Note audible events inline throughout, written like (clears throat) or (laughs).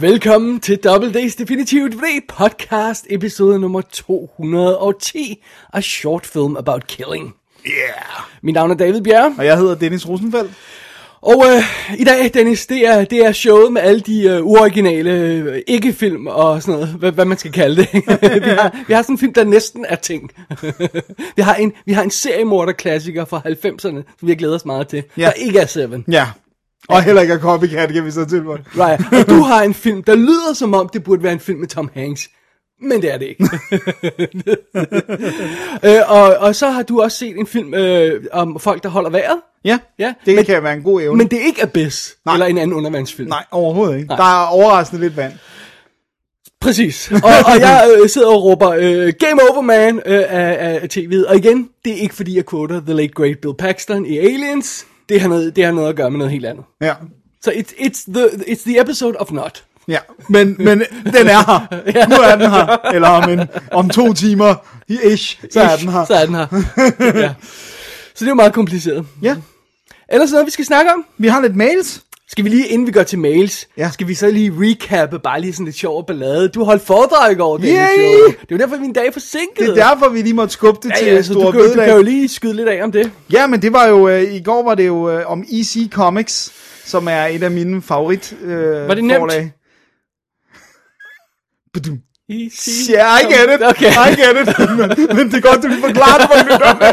Velkommen til Double Days Definitive DVD podcast, episode nummer 210 af Short Film About Killing. Yeah. Mit navn er David Bjerre, Og jeg hedder Dennis Rosenfeldt. og øh, i dag, Dennis, det er, det er showet med alle de øh, uoriginale øh, ikke-film og sådan noget, hvad, hvad man skal kalde det. (laughs) vi, har, vi har sådan en film, der næsten er ting. (laughs) vi, har en, vi har en seriemorder-klassiker fra 90'erne, som vi har glædet os meget til, Ja. der ikke er Seven. Ja. Og heller ikke er copycat, kan vi så tilføje. Right. Og du har en film, der lyder som om, det burde være en film med Tom Hanks. Men det er det ikke. (laughs) øh, og, og så har du også set en film øh, om folk, der holder vejret. Ja, Ja, det men- kan være en god evne. Men det er ikke Abyss, Nej. eller en anden undervandsfilm. Nej, overhovedet ikke. Nej. Der er overraskende lidt vand. Præcis. Og, og jeg øh, sidder og råber, øh, Game Over Man øh, af, af tv'et. Og igen, det er ikke fordi, jeg quoter The Late Great Bill Paxton i Aliens. Det har noget, det har noget at gøre med noget helt andet. Ja. Så it's, it's, the, it's the episode of not. Ja, men, men den er her. (laughs) Nu er den her. Eller om, en, om to timer, ish, så er den her. Så er den her. (laughs) ja. Så det er jo meget kompliceret. Ja, Ellers noget, vi skal snakke om? vi har lidt mails. Skal vi lige, inden vi går til mails, Ja. skal vi så lige recappe bare lige sådan lidt sjov ballade. Du holdt foredrag i går, det Yay! Det er jo derfor, vi er en dag er forsinket. Det er derfor, vi lige måtte skubbe det ja, til ja, så du, Store kan, du kan jo lige skyde lidt af om det. Ja, men det var jo, øh, i går var det jo øh, om EC Comics, som er et af mine favorit øh, Var det nemt? forlag. Badum. Easy. Ja, I get it. Okay. I get it. (laughs) men, men det er godt, du forklarer det for lytterne.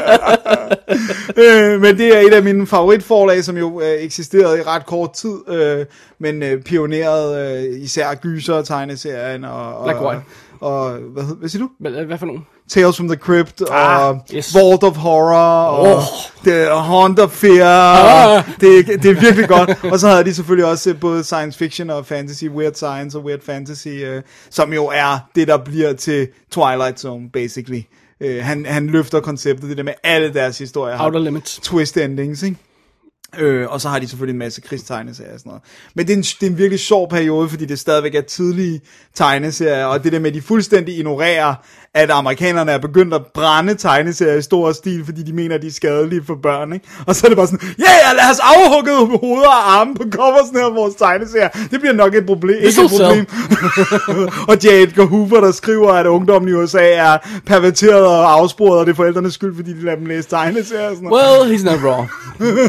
(laughs) øh, men det er et af mine favoritforlag, som jo øh, eksisterede i ret kort tid, øh, men øh, pionerede øh, især gyser tegneserien og, og, Black White. og, og hvad, hvad siger du? Hvad, hvad for nogen? Tales from the Crypt Ah, og yes. Vault of Horror og Oh. The Haunt of Fear. Ah. Og det, det er virkelig godt. Og så havde de selvfølgelig også øh, både science fiction og fantasy, weird science og weird fantasy, øh, som jo er det, der bliver til Twilight Zone, basically. Øh, han, han løfter konceptet, det der med alle deres historier. Outer Limits. twist endings, ikke? Øh, og så har de selvfølgelig en masse krigstegneserier og sådan noget. Men det er, en, det er en virkelig sjov periode, fordi det stadigvæk er tidlige tegneserier, og det der med, at de fuldstændig ignorerer, at amerikanerne er begyndt at brænde tegneserier i stor stil, fordi de mener, at de er skadelige for børn, ikke? Og så er det bare sådan, ja, yeah, lad os afhugge hoveder og arme på coversen af vores tegneserier. Det bliver nok et problem. Ikke et problem. (laughs) og J. Edgar Hoover, der skriver, at ungdommen i USA er perverteret og afsporet, og det er forældrenes skyld, fordi de lader dem læse tegneserier sådan. Well, he's not wrong.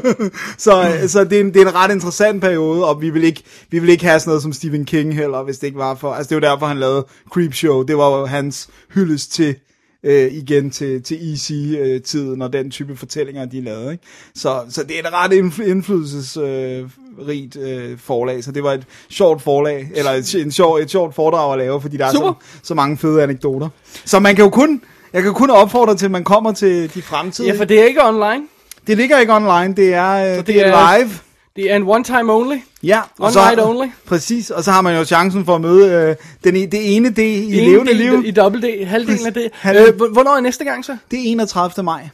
(laughs) Så, så det, er en, det er en ret interessant periode, og vi vil, ikke, vi vil ikke have sådan noget som Stephen King heller, hvis det ikke var for... Altså det var derfor, han lavede Creepshow. Det var hans hyldest til, øh, igen til, til EC-tiden og den type fortællinger, de lavede. Ikke? Så, så det er et ret indfly, indflydelsesrigt øh, forlag, så det var et sjovt forlag, eller et, en sjov, et sjovt foredrag at lave, fordi der er så, Super. så mange fede anekdoter. Så man kan jo kun... Jeg kan kun opfordre til, at man kommer til de fremtidige. Ja, for det er ikke online. Det ligger ikke online, det er, øh, det, det er- live. Det er en one time only. Ja, One night only. Præcis, og så har man jo chancen for at møde øh, den, e- det ene det i En levende del liv. I dobbelt D, halvdelen af det. Halv- Øh, hvor- hvornår er næste gang så? Det er 31. maj,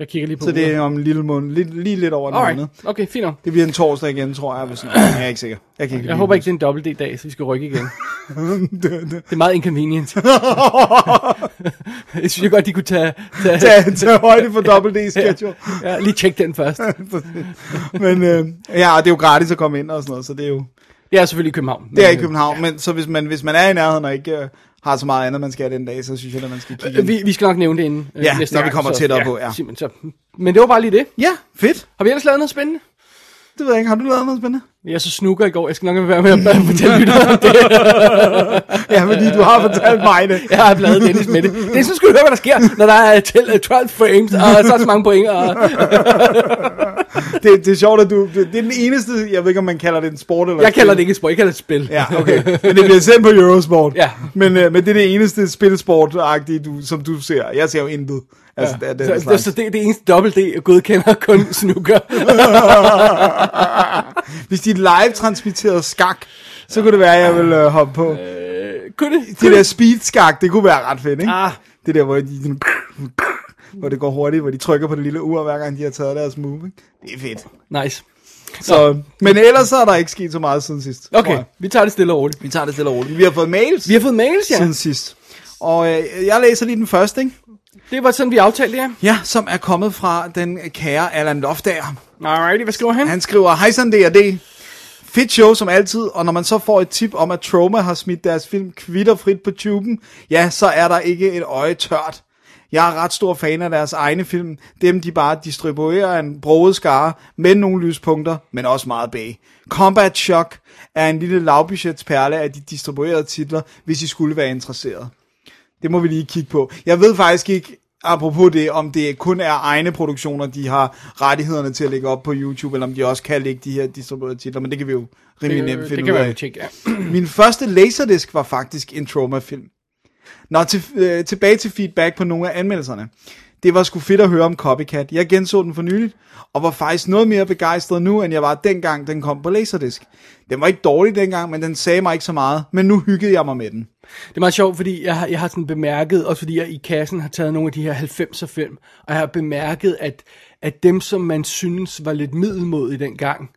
Jeg kigger lige på så det er om en lille måned, lige, lige lidt over en måned. Alright, okay, fint. Det bliver en torsdag igen, tror jeg. Hvis jeg er ikke sikker. Jeg, kan ikke Jeg håber ikke, det er en dobbelt D-dag, så vi skal rykke igen. (laughs) det er meget inconvenient. (laughs) (laughs) jeg synes jeg godt, de kunne tage... tage Tag, tag højde for (laughs) dobbelt D schedule. ja, lige tjek den først. (laughs) Men øh, ja, og det er jo gratis at komme ind og sådan noget, så det er jo Det er selvfølgelig i København. det er i Men, København. Men så hvis man, hvis man er i nærheden og ikke øh, har så meget andet, man skal den dag, så synes jeg, at man skal kigge øh. Vi, vi skal nok nævne det inden øh, Ja, næste når vi gang, kommer så, tættere på, ja. Simon, så. Men det var bare lige det. Ja, fedt. Har vi ellers lavet noget spændende? Det ved jeg ikke. Har du lavet noget spændende? Jeg så snooker i går. Jeg skal nok være med at fortælle lytterne det. (laughs) Ja, fordi du har fortalt mig det. Jeg har bladet Dennis med det. Det er sådan, skal du høre, hvad der sker, når der er til- 12 frames, og så er så mange point. Og... (laughs) det, det er sjovt, at du... Det, det er den eneste... Jeg ved ikke, om man kalder det en sport eller Jeg kalder det ikke et sport, jeg kalder det et spil. Ja, okay. Men det bliver sendt på Eurosport. Ja. Men, øh, men det er det eneste spilsport du, som du ser. Jeg ser jo intet. Altså, ja. det, er den så, så, slags. så det, det eneste dobbelt D godkender (laughs) kun snooker. (laughs) Hvis de live transmitterede skak, så kunne det være, at jeg ville øh, hoppe på. Kunne det? Det der speedskak, det kunne være ret fedt, ikke? Ah. Det der, hvor, de, sådan- hvor det går hurtigt, hvor de trykker på det lille ur, hver gang de har taget deres move, ikke? Det er fedt. Nice. Så, men ellers så er der ikke sket så meget siden sidst. Okay, vi tager det stille og roligt. Vi tager det stille og roligt. Vi har fået mails Vi har fået mails, ja. siden sidst. Og øh, jeg læser lige den første, ikke? Det var sådan, vi aftalte, ja. Ja, som er kommet fra den kære Allan Loftager. Alrighty, hvad skriver han? Han skriver, Hej sådan D&D. Fedt show som altid, og når man så får et tip om, at Troma har smidt deres film kvitterfrit på tuben, ja, så er der ikke et øje tørt. Jeg er ret stor fan af deres egne film, dem de bare distribuerer en broget skare, med nogle lyspunkter, men også meget bag. Combat Shock er en lille lavbudgetsperle af de distribuerede titler, hvis I skulle være interesseret. Det må vi lige kigge på. Jeg ved faktisk ikke, apropos det, om det kun er egne produktioner, de har rettighederne til at lægge op på YouTube, eller om de også kan lægge de her distribuerede titler, men det kan vi jo rimelig nemt det, finde det kan ud af. en tjek, ja. (clears throat) Min første Laserdisc var faktisk en Troma-film. Nå, til, øh, tilbage til feedback på nogle af anmeldelserne. Det var sgu fedt at høre om Copycat. Jeg genså den for nyligt, og var faktisk noget mere begejstret nu, end jeg var dengang, den kom på Laserdisc. Den var ikke dårlig dengang, men den sagde mig ikke så meget, men nu hyggede jeg mig med den. Det er meget sjovt, fordi jeg har, jeg har sådan bemærket, også fordi jeg i kassen har taget nogle af de her 90'er film, og jeg har bemærket, at, at dem, som man synes var lidt middelmodige dengang,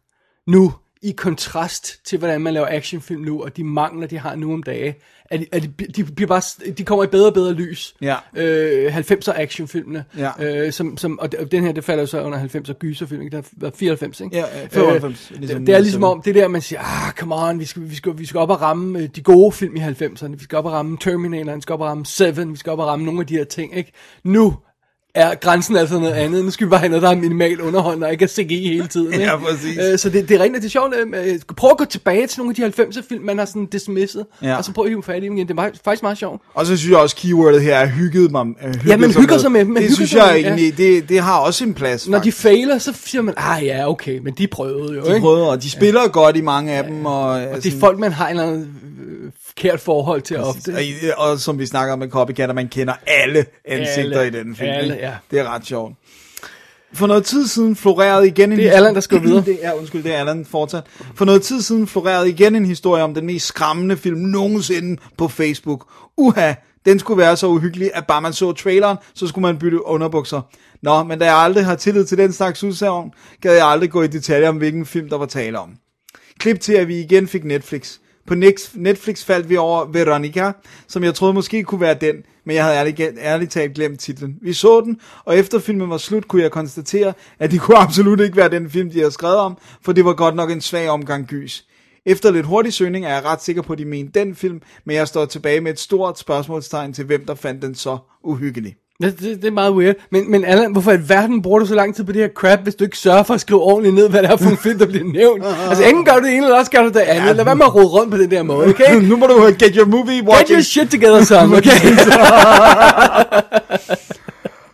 nu i kontrast til, hvordan man laver actionfilm nu, og de mangler, de har nu om dage, at, at de, de, bliver bare, de kommer i bedre og bedre lys. Ja. Øh, 90'er actionfilmene. Ja. Øh, som, som, og den her, det falder så under 90'er gyserfilm, ikke? Der var 94, ikke? Ja, ja, 95, Øh, ligesom det, det er ligesom om, det der, man siger, ah, come on, vi skal, vi skal, vi skal op og ramme øh, de gode film i 90'erne, vi skal op og ramme Terminator, vi skal op og ramme Seven, vi skal op og ramme nogle af de her ting, ikke? Nu er grænsen altså noget andet. Nu skal vi bare have noget, der er minimal underholdende, og ikke er CGI hele tiden. Ikke? Ja, præcis. Øh, så det, det er rent, det er sjovt. Øh, prøv at gå tilbage til nogle af de 90'er film, man har sådan dismisset, Ja. og så prøv at hive fat i dem igen. Det er faktisk meget sjovt. Og så synes jeg også, keywordet her er hygget mig. Øh, hygget Ja, man hygger sig med dem, Det synes jeg med dem, ja. egentlig, det, det har også en plads. Når de faktisk. fejler, så siger man, ah ja, okay, men de prøvede jo, de ikke? prøver, og de spiller godt i mange af dem. Og, Og det er folk, man har en eller anden forkert forhold til ofte. Og, og som vi snakker om med Copycat, at man kender alle ansigter Alle. i den film. Alle, ja. Det er ret sjovt. For noget tid siden florerede igen en Det er Allan, der skriver videre. (clears throat) det er, undskyld, det er Allan fortsat. For noget tid siden florerede igen en historie om den mest skræmmende film nogensinde på Facebook. Uha, den skulle være så uhyggelig, at bare man så traileren, så skulle man bytte underbukser. Nå, men da jeg aldrig har tillid til den slags udsagn, gad jeg aldrig gå i detaljer om, hvilken film der var tale om. Klip til, at vi igen fik Netflix. På Netflix faldt vi over Veronica, som jeg troede måske kunne være den, men jeg havde ærligt, ærligt talt glemt titlen. Vi så den, og efter filmen var slut, kunne jeg konstatere, at det (laughs) kunne absolut ikke være den film, de havde skrevet om, for det var godt nok en svag omgang gys. Efter lidt hurtig søgning er jeg ret sikker på, at de mente den film, men jeg står tilbage med et stort spørgsmålstegn til, hvem der fandt den så uhyggelig. Det, det, det er meget weird. Men, men Allan, hvorfor i alverden bruger du så lang tid på det her crap, hvis du ikke sørger for at skrive ordentligt ned, hvad det er for en (laughs) film, der bliver nævnt? Altså, enten gør du det ene, eller også gør du det andet. Lad være med at rode rundt på den der måde, okay? (laughs) nu må du get your movie Get watching your shit together, son, (laughs) okay?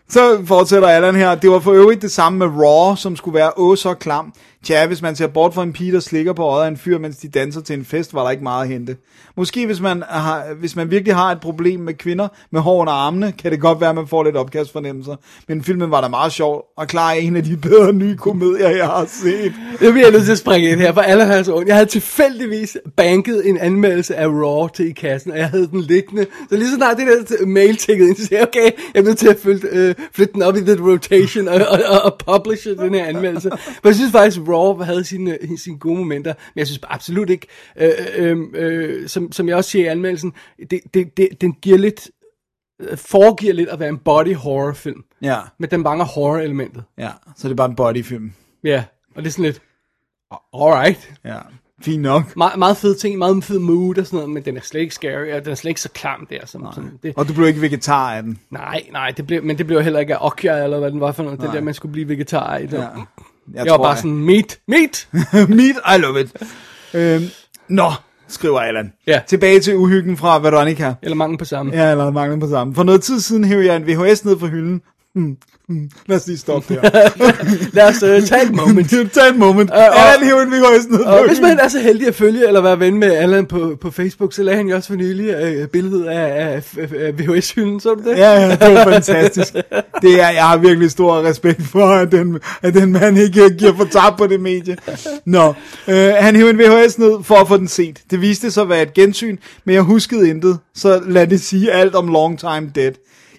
Så fortsætter Allan her. Det var for øvrigt det samme med Raw, som skulle være åh så klam. Tja, hvis man ser bort fra en pige, der slikker på øjet af en fyr, mens de danser til en fest, var der ikke meget at hente. Måske hvis man, har, hvis man virkelig har et problem med kvinder med hår under armene, kan det godt være, at man får lidt opkastfornemmelser. Men filmen var da meget sjov, og klar er en af de bedre nye komedier, jeg har set. Jeg bliver jeg nødt til at springe ind her, for alle har altså ondt. Jeg havde tilfældigvis banket en anmeldelse af Raw til i kassen, og jeg havde den liggende. Så lige så snart det der mail tækket ind, så sagde jeg, okay, jeg er nødt til at flytte, øh, flytte den op i the rotation og, og, og, og publishe den her anmeldelse. Men jeg synes faktisk, Raw havde sine, sine gode momenter, men jeg synes absolut ikke, øh, øh, øh, som, som jeg også siger i anmeldelsen, det, det, det, den giver lidt, øh, foregiver lidt at være en body horror film. Ja, Men den mangler horror-elementet. ja. Så det er bare en bodyfilm. Ja, og det er sådan lidt, alright. Ja, fint nok. meget, meget fed ting, meget fed mood og sådan noget, men den er slet ikke scary, og den er slet ikke så klam der. Som, som det, Og du blev ikke vegetar af den. nej, nej, det blev, men det blev heller ikke af Okja, eller hvad den var for noget, Nej. der, man skulle blive vegetar i. Det. Ja. Jeg, jeg var bare sådan, meat, meat! (laughs) Meat, I love it. Øhm, nå, skriver Allan. Ja. Tilbage til uhyggen fra Veronica. Eller mange på samme. Ja, eller mangler på sammen. For noget tid siden hævde jeg en VHS ned fra hylden. Hmm. Lad os lige stoppe der. (laughs) Lad os uh, tage et (laughs) moment. Tag et moment. og- Allan hiver en VHS ned. Og hvis man er så heldig at følge eller være ven med Allan på, på Facebook, så lagde han jo også for nylig øh, billedet af, af, af VHS-hylden, så du det? Ja, ja, det var fantastisk. Det er, jeg har virkelig stor respekt for, at den, at den mand ikke giver for tab på det medie. Nå, øh, han hævde en VHS ned for at få den set. Det viste sig at være et gensyn, men jeg huskede intet, så lad det sige alt om Long Time Dead.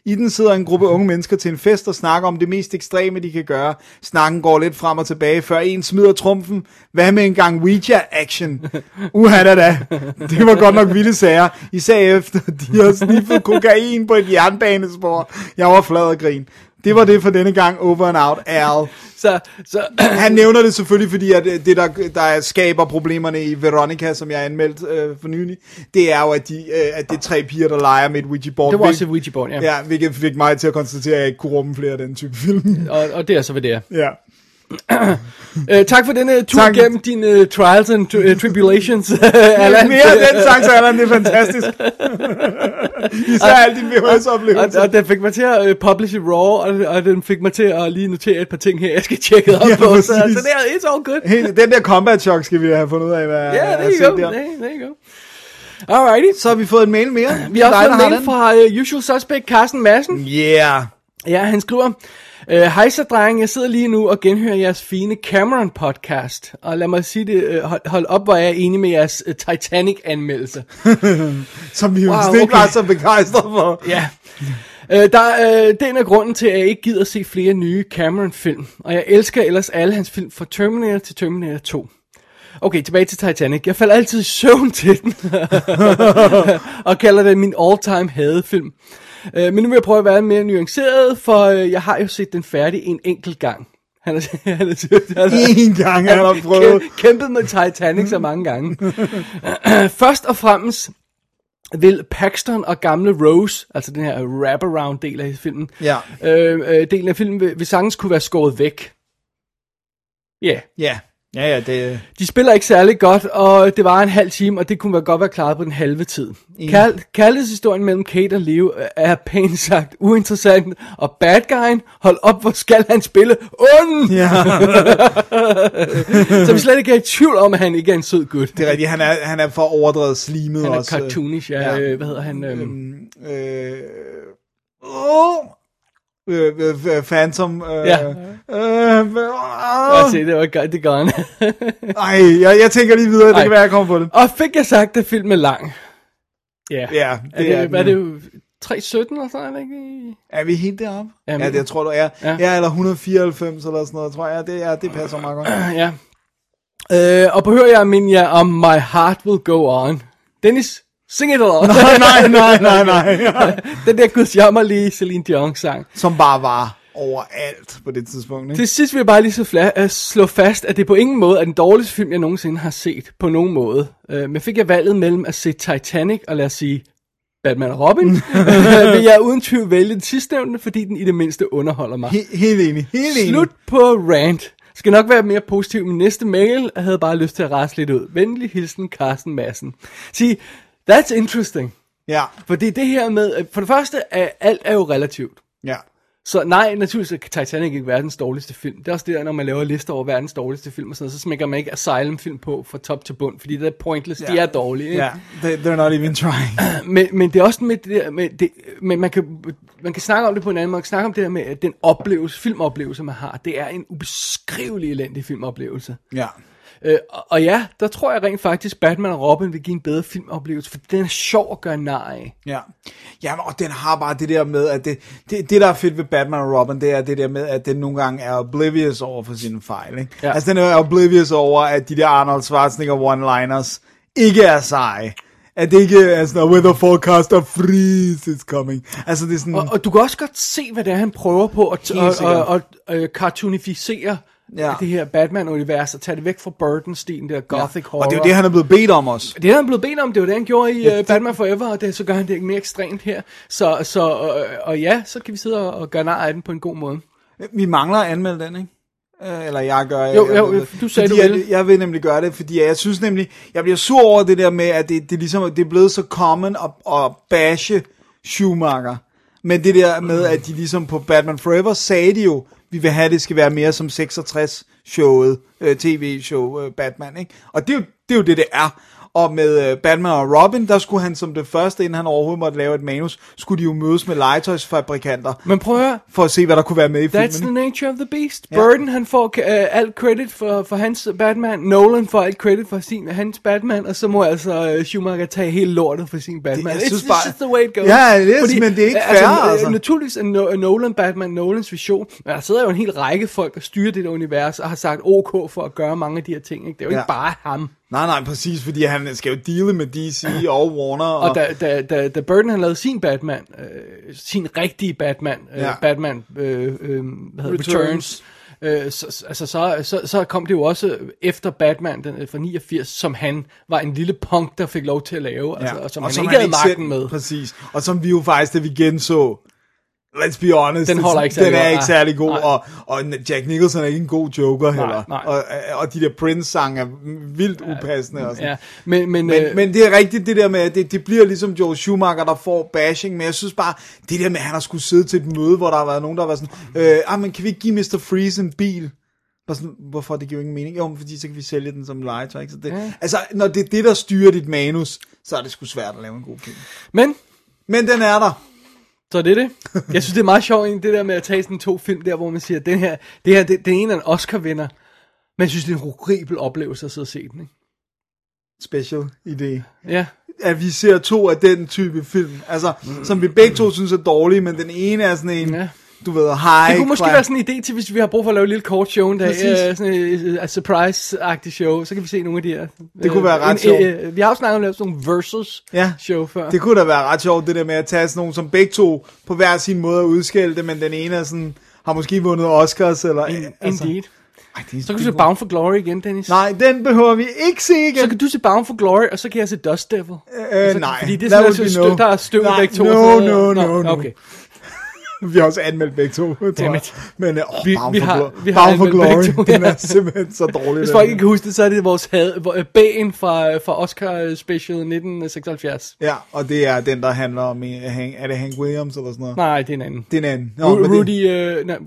I den sidder en gruppe unge mennesker til en fest og snakker om det mest ekstreme, de kan gøre. Snakken går lidt frem og tilbage, før en smider trumfen. Hvad med en gang Ouija-action? Uha da da. Det var godt nok vilde sager. Især efter, de har sniffet kokain på et jernbanespor. Jeg var flad og grin. Det var det for denne gang. Over and out. Al. Så, så (clears throat) Han nævner det selvfølgelig, fordi at øh, det, der, der skaber problemerne i Veronica, som jeg anmeldt øh, for nylig, det er jo, at, de, øh, at det er tre piger, der leger med et Ouija-board. det var også et Ouija-board, ja. Ja, hvilket fik mig til at konstatere, at jeg ikke kunne rumme flere af den type film. Og, og det er så, hvad det er. ja. Uh, tak for denne tur Tak. gennem dine uh, trials and tri- uh, tribulations, Allan. Mere af den sang, så Allan, det er fantastisk. (laughs) Især alle dine og, VHS-oplevelser. og den fik mig til at uh, publish it raw, og, og den fik mig til at lige notere et par ting her, jeg skal tjekke op Ja, på. Så, præcis. så det er, it's all good. Helt, den der combat shock skal vi have fundet ud af, hvad Ja, jeg yeah, har there set you go. der. There, there you go. Alrighty. Så har vi fået en mail mere. Vi har også fået en mail fra uh, Usual Suspect Carsten Madsen. Yeah. Ja, han skriver, øh, Hej så dreng, jeg sidder lige nu og genhører jeres fine Cameron podcast. Og lad mig sige det, øh, hold, hold op, hvor jeg er enig med jeres øh, Titanic-anmeldelse. (laughs) Som vi jo Wow, ikke okay. var så begejstrede for. Ja. Øh, der, øh, den er grunden til, at jeg ikke gider se flere nye Cameron-film. Og jeg elsker ellers alle hans film fra Terminator til Terminator 2. Okay, tilbage til Titanic. Jeg falder altid i søvn til den. (laughs) (laughs) og kalder det min all-time hadefilm. Øh, men nu vil jeg prøve at være mere nuanceret, for øh, jeg har jo set den færdig en enkelt gang. Han er, (laughs) han han er, En gang han har prøvet. Kæm- kæmpet med Titanic så mange gange. (clears throat) Først og fremmest vil Paxton og gamle Rose, altså den her wraparound del af filmen, Ja. øh, øh, delen af filmen, vil, vil sagtens kunne være skåret væk. Ja, yeah. Ja. Ja, ja, det... de spiller ikke særlig godt, og det var en halv time, og det kunne være godt være klaret på den halve tid. Kærl- Kærlighedshistorien mellem Kate og Leo er pænt sagt uinteressant, og bad guyen, hold op, hvor skal han spille ond? Ja, (laughs) Så vi slet ikke er i tvivl om, at han ikke er en sød gut. det er rigtigt. Han er, han er for overdrevet slimet Han er også. cartoonish, ja, ja. Øh, hvad hedder han? Øhm, Øh, åh, øh, øh, Phantom. Øh, Ja. Øh, øh, se, det var godt, det gør han. (laughs) ej, jeg, jeg tænker lige videre. Det Ej. kan være, jeg kommer på det. og fik jeg sagt, at filmen er lang? Ja. Ja, er det det, er er det, er det jo. jo 317 eller sådan, er det ikke? Er vi helt deroppe? Jamen, ja, det jeg tror du er. ja. Ja. eller 194 eller sådan noget, tror jeg. Det, ja, det passer meget godt. (clears throat) Ja. Øh, og på hører jeg min ja om My Heart Will Go On. Dennis, sing it along. nej, nej, nej, nej, nej. (laughs) Den der gudsjammerlige Celine Dion sang. Som bare var overalt på det tidspunkt. Ikke? Til sidst vil jeg bare lige så fla- at slå fast, at det på ingen måde er den dårligste film, jeg nogensinde har set. På nogen måde. Øh, men fik jeg valget mellem at se Titanic og lad os sige Batman og Robin, (laughs) vil jeg uden tvivl vælge den sidstnævnte, fordi den i det mindste underholder mig. He- helt enig, helt enig. Slut på rant. Skal nok være mere positiv. Min næste mail jeg havde bare lyst til at rase lidt ud. Venlig hilsen, Carsten Madsen. Sig, that's interesting. Ja, Fordi det her med, øh, for det første, er, alt er jo relativt. ja. Så nej, naturligvis kan Titanic ikke verdens dårligste film. Det er også det, når man laver lister over verdens dårligste film og sådan noget, så smækker man ikke Asylum-film på fra top til bund, fordi det er pointless, de Ja. er dårlige. Ikke? Ja, they, they're not even trying. (clears throat) Men, men det er også med det der, med det, men man kan, man kan snakke om det på en anden måde. Man kan snakke om det der med at den oplevelse, filmoplevelse, man har. Det er en ubeskrivelig elendig filmoplevelse. Ja. Øh, og, ja, der tror jeg rent faktisk, Batman og Robin vil give en bedre filmoplevelse, for den er sjov at gøre nar af. Ja. Jamen, og den har bare det der med, at det, det, det der er fedt ved Batman og Robin, det er det der med, at den nogle gange er oblivious over for sine fejl. Ikke? Ja. Altså, den er oblivious over, at de der Arnold Schwarzenegger one-liners ikke er seje. At det ikke er sådan, with a forecast of freeze is coming. Altså, det er sådan... Og, og du kan også godt se, hvad det er, han prøver på at og, sikkert. og, og, og cartoonificere Ja. det her Batman-univers, og tage det væk fra Burton-stilen, der gothic horror. og det er jo det, han er blevet bedt om også. Det er han blevet bedt om, det var det, han gjorde i uh, Batman Forever, og det, så gør han det ikke mere ekstremt her. Så, så og, og ja, så kan vi sidde og, og gøre nar af den på en god måde. Vi mangler at anmelde den, ikke? Øh, Eller jeg gør. Jo, jeg, jo, jeg, du sagde, fordi du jeg, ville. jeg vil nemlig gøre det, fordi jeg synes nemlig, jeg bliver sur over det der med, at det, det, ligesom, det er blevet så common at, at bashe Schumacher. Men det der med, at de ligesom på Batman Forever sagde de jo, vi vil have, at det skal være mere som 66-showet, øh, tv-show øh, Batman, ikke? Og det er, jo, det er jo det, det er. Og med øh, Batman og Robin, der skulle han som det første, inden han overhovedet måtte lave et manus, skulle de jo mødes med legetøjsfabrikanter, Men prøv at høre, for at se, hvad der kunne være med i That's the filmen. nature of the beast. Burton, han får uh, alt credit for, for hans Batman. Nolan får alt credit for sin, hans Batman. Og så må altså uh, Schumacher tage hele lortet for sin Batman. jeg it's, synes it's bare- just the way it goes. Ja, det er, men det er ikke fair, altså. altså. Naturligvis er no- Nolan Batman Nolans vision. Men der sidder jo en hel række folk, der styrer det der univers, og har sagt OK for at gøre mange af de her ting. Ikke? Det er jo Ja. ikke bare ham. Nej, nej, præcis, fordi han skal jo deale med DC og Warner. Og, Og da, da, da, da Burton han lavede sin Batman, øh, sin rigtige Batman, øh, Ja. Batman øh, øh, hvad hedder, Returns. Returns, øh, så, altså så, så, så kom det jo også efter Batman den, øh, fra 89, som han var en lille punk, der fik lov til at lave, altså, og som han ikke havde magten selv- med. Præcis. Og som vi jo faktisk, da vi genså, let's be honest, Den holder ikke den er ikke særlig god, Nej. og, og Jack Nicholson er ikke en god joker heller. nej. Og, og de der Prince-sange er vildt upassende og sådan. Ja, men, men, Men, øh, men det er rigtigt det der med, at det, det bliver ligesom Joe Schumacher, der får bashing, men jeg synes bare, det der med, at han har skulle sidde til et møde, hvor der har været nogen, der har været sådan, øh, ah, men kan vi ikke give Mr. Freeze en bil? Bare sådan, hvorfor? Det giver ingen mening. Jo, men fordi så kan vi sælge den som legetøj. Ikke? Så det, Ja. Altså, når det er det, der styrer dit manus, så er det sgu svært at lave en god film. men Men den er der. Så det er det. Jeg synes, det er meget sjovt, det der med at tage sådan to film der, hvor man siger, den her, det her, det, den ene er en Oscar-vinder, men jeg synes, det er en horribel oplevelse at sidde og se den, ikke? Special idé. Ja, At vi ser to af den type film. Altså, som vi begge to synes er dårlige, men den ene er sådan en, Ja. Du ved, high det kunne måske være sådan en idé til, hvis vi har brug for at lave et lille kort show en dag, øh, sådan et, et surprise-agtigt show, så kan vi se nogle af de her. Det kunne være ret en- sjovt. øh, vi har jo snakket om at lave sådan nogle versus-show før. Det kunne da være ret sjovt, det der med at tage sådan nogen, som begge to på hver sin måde at udskælde det, men den ene er sådan, har måske vundet Oscars, eller... In, altså, Indeed. ej, det er Så kan du se Bound for Glory igen, Dennis. Nej, den behøver vi ikke se igen. Så kan du se Bound for Glory, og så kan jeg se Dust Devil. Øh, så, nej, Fordi det er sådan, at no. der er støv Nej, begge to. no, så- no, no, no. Okay. (laughs) Vi har også anmeldt begge to, tror jeg. Men uh, oh, Vi- Bound vi for, har- vi har Bound for Glory, to, (laughs) den ja. er simpelthen så dårlig. Hvis den folk ikke kan huske det, så er det vores had, hvor- B'en fra, fra Oscar Special 1976. Ja, og det er den, der handler om, øh, er det Hank Williams eller sådan noget? Nej, det er en anden. Det er en anden. Ru- men det- Rudy, øh, nej,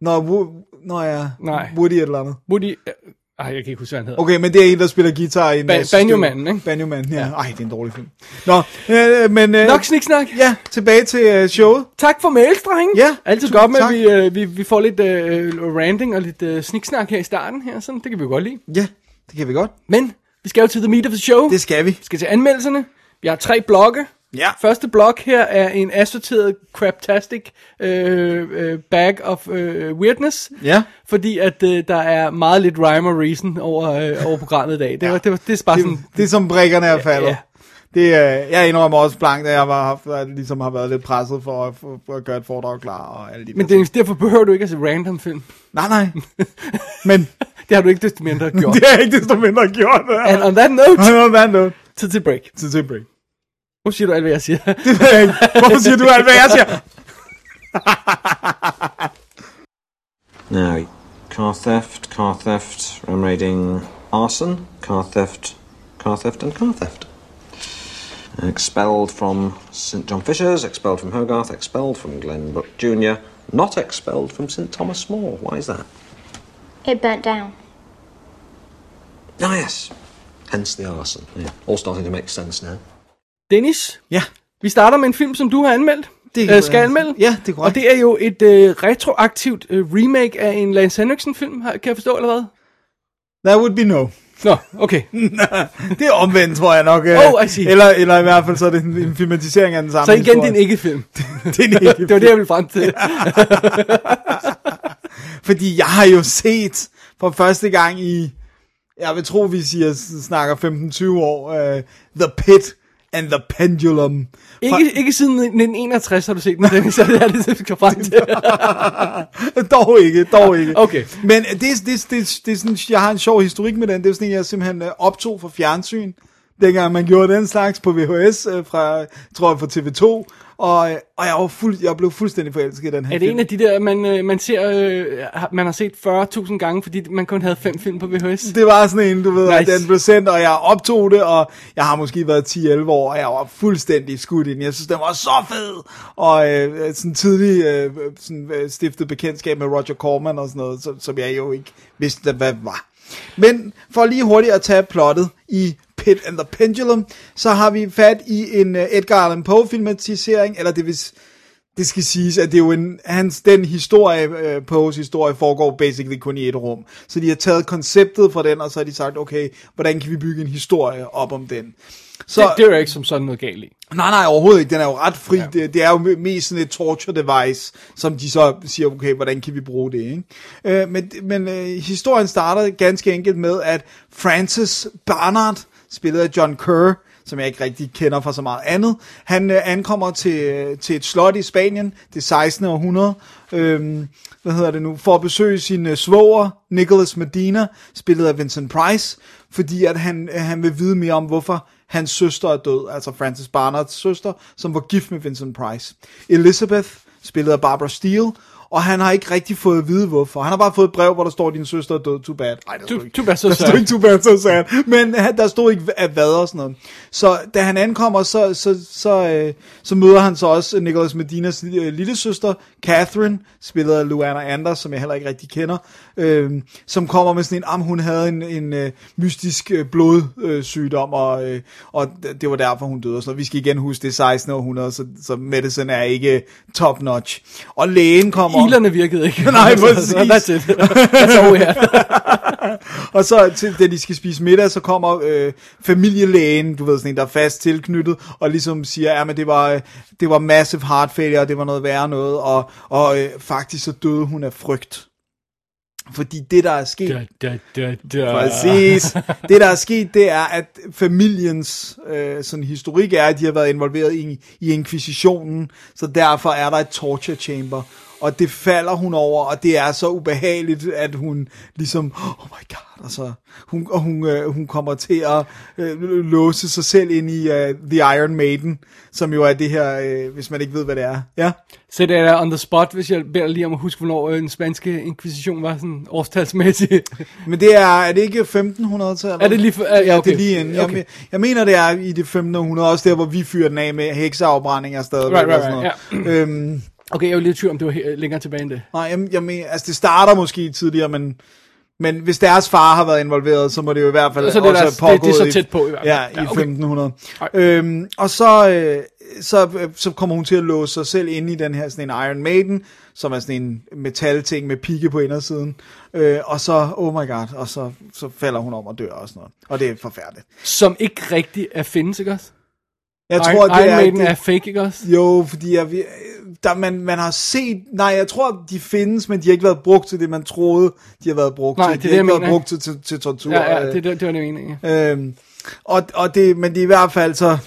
Nå, Wo, nå ja, Nej. Woody et eller andet. Woody, øh, ej, jeg kan ikke huske, hvad han hedder. Okay, men det er en, der spiller guitar i en Ba- masse Banjo-manden, ikke? Banjo-manden, ja. Ej, det er en dårlig film. Nå, øh, men... Øh, Nok sniksnak. Ja, tilbage til øh, showet. Tak for mails, drenge. Ja, Altid godt med, at vi, øh, vi, vi får lidt øh, ranting og lidt øh, sniksnak her i starten. Her, sådan. Det kan vi godt lide. Ja, det kan vi godt. Men vi skal jo til the meat of the show. Det skal vi. Vi skal til anmeldelserne. Vi har tre blogge. Ja. Første blog her er en assorteret craptastic øh, øh, bag of øh, weirdness. Ja. Fordi at øh, der er meget lidt rhyme og reason over, øh, over programmet i dag. Det, var, det, var, det er bare Det, sådan... det er som brikkerne er faldet. Ja. Det, øh, jeg indrømmer også blankt, at jeg var, haft, at ligesom har været lidt presset for, at- for, for at gøre et foredrag klar og alle de Men det, derfor behøver du ikke at se random film. Nej, nej. (laughs) Men Det har du ikke desto mindre (laughs) gjort. det er ikke desto mindre gjort. And on that note, Nå, hvad nu? tid til break. Til til break. Nu siger du alt, hvad jeg siger. Det (laughs) ved jeg ikke. Hvorfor siger du alt, hvad jeg siger? (laughs) Now, car theft, car theft, ram raiding, arson, car theft, car theft, and car theft. Expelled from St John Fisher's, expelled from Hogarth, expelled from Glenbrook Jr., not expelled from St Thomas More. Why is that? It burnt down. Ah, yes. Hence the arson. Yeah. All starting to make sense now. Dennis, Ja, vi starter med en film, som du har anmeldt. Det- øh, skal anmelde. Ja, det er korrekt. Og det er jo et øh, retroaktivt øh, remake af en Lance Henriksen-film, kan jeg forstå, eller hvad? that would be no. Nå, okay. (laughs) Det er omvendt, tror jeg nok. øh, Oh, I see. Eller, eller i hvert fald så er det en, en filmatisering af den samme Så igen, historie. det er en ikke-film. (laughs) det er en ikke (laughs) det var det, jeg ville frem til. Fordi jeg har jo set for første gang i, jeg vil tro, vi siger, snakker 15-20 år, uh, The Pit and the Pendulum. Ikke, ikke siden 1961 har du set den, Dennis, så det er det, jeg skal frem til. (laughs) dog ikke, dog ikke. Okay. Men det, det, det, det, det er sådan, jeg har en sjov historik med den. Det er sådan jeg simpelthen øh, optog for fjernsyn dengang man gjorde den slags på VHS øh, fra, tror jeg, fra TV2. Og, og jeg, var fuld, jeg blev fuldstændig forelsket i den her Er det film. en af de der, man, øh, man ser, øh, man har set 40.000 gange, fordi man kun havde fem film på VHS? Det var sådan en, du ved, nice. Den blev sendt, og jeg optog det, og jeg har måske været 10-11 år, og jeg var fuldstændig skudt i den. Jeg synes, den var så fed! Og øh, sådan tidlig øh, sådan, øh, stiftet bekendtskab med Roger Corman og sådan noget, som, som jeg jo ikke vidste, hvad var. Men for lige hurtigt at tage plottet i Pit and the Pendulum, så har vi fat i en øh, Edgar Allan Poe filmatisering, eller det vil det skal siges, at det er jo en, hans, den historie, øh, Poes historie, foregår basically kun i et rum. Så de har taget konceptet fra den, og så har de sagt, okay, hvordan kan vi bygge en historie op om den? Så, Det, det er jo ikke som sådan noget galt i. Nej, nej, overhovedet ikke. Den er jo ret fri. Ja. Det, det er jo mest sådan et torture device, som de så siger, okay, hvordan kan vi bruge det, ikke? Øh, men men øh, historien starter ganske enkelt med, at Francis Barnard, spillet af John Kerr, som jeg ikke rigtig kender fra så meget andet, han øh, ankommer til, øh, til et slot i Spanien, det 16. århundrede, øh, hvad hedder det nu, for at besøge sin øh, svoger, Nicholas Medina, spillet af Vincent Price, fordi at han, øh, han vil vide mere om, hvorfor hans søster er død, altså Francis Barnards søster, som var gift med Vincent Price. Elizabeth, spillet af Barbara Steele, og han har ikke rigtig fået at vide, hvorfor. Han har bare fået et brev, hvor der står, din søster er død, too bad. Ej, der Too- ikke, too bad, so der sad. ikke too bad, so sad. Men der stod ikke af hvad og sådan noget. Så da han ankommer, så, så, så, øh, så møder han så også Nicholas Medinas øh, lille søster, Catherine, spillet af Luana Anders, som jeg heller ikke rigtig kender, øh, som kommer med sådan en, om hun havde en, en øh, mystisk øh, blodsygdom, og, øh, og det var derfor, hun døde. Så vi skal igen huske, det er 16 århundrede, så, så medicine er ikke top notch. Og lægen kommer... Ilerne virkede ikke. (laughs) Nej, præcis. Så That's it. That's all we. Og så til, da de skal spise middag, så kommer øh, familielægen, du ved sådan en, der er fast tilknyttet, og ligesom siger, ja, men det var, øh, det var massive heart failure, og det var noget værre noget, og, og øh, faktisk så døde hun af frygt. Fordi det, der er sket... Da, da, da, da. Præcis. (laughs) Det, der er sket, det er, at familiens øh, sådan historik er, at de har været involveret i, i inkvisitionen, så derfor er der et torture chamber. Og det falder hun over, og det er så ubehageligt, at hun ligesom, oh my god, altså, hun, og hun, øh, hun kommer til at øh, låse sig selv ind i øh, The Iron Maiden, som jo er det her, øh, hvis man ikke ved, hvad det er. Ja? Så det er on the spot, hvis jeg beder lige om at huske, hvornår øh, den spanske inkvisition var sådan årstalsmæssig. (laughs) Men det er, er det ikke 1500-tallet? Er det lige for- ja, okay. det er lige inden. Jeg, Okay. okay. jeg mener, det er i det 1500, også der, hvor vi fyrer den af med hekseafbrændinger stadigvæk. Right, right, og sådan right, noget. Øhm, Okay, jeg var lidt i tvivl om, det var længere tilbage end det. nej, jeg, jeg mener, altså det starter måske tidligere, men, men hvis deres far har været involveret, så må det jo i hvert fald Så det også der- have det- det er så pågået tæt på i hvert fald. Ja, Ja, i okay. 1500. Ej. Øhm, og så, øh, så, øh, så kommer hun til at låse sig selv ind i den her sådan en Iron Maiden, som er sådan en metalting med pigge på indersiden. Øh, og så, oh my god, og så, så falder hun om og dør og sådan noget. Og det er forfærdeligt. Som ikke rigtig er findes, ikke også? Jeg Iron, tror, det Iron er, Maiden det, er fake, ikke også? Jo, fordi jeg, der, man, man har set... Nej, jeg tror, de findes, men de har ikke været brugt til det, man troede, de har været brugt Nej, til. det De er har det, ikke jeg været brugt til, til, til tortur. Ja, ja, øh, det, det, det var det. Ja. Øhm, og, og det, men det er i hvert fald så,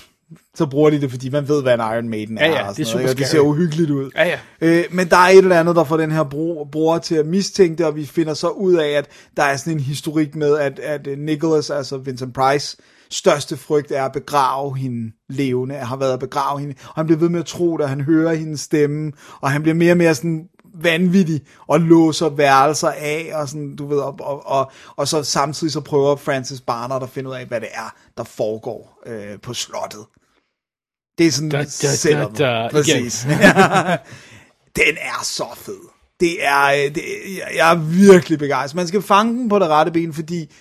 så bruger de det, fordi man ved, hvad en Iron Maiden er. Ja, ja, og det er noget, super og det ser uhyggeligt ud. Ja, ja. Øh, men der er et eller andet, der får den her bror til at mistænke det, og vi finder så ud af, at der er sådan en historik med, at, at Nicholas, altså Vincent Price, største frygt er at begrave hende levende, har været at begrave hende, og han bliver ved med at tro det, og han hører hendes stemme, og han bliver mere og mere sådan vanvittig og låser værelser af og sådan, du ved, og, og, og, og så samtidig så prøver Francis Barnard at finde ud af, hvad det er, der foregår øh, på slottet. Det er sådan Da, da, setup. da, da, Præcis. (laughs) den er så fed. Det er, øh, det, jeg- jeg er virkelig begejstret. Man skal fange den på det rette ben, fordi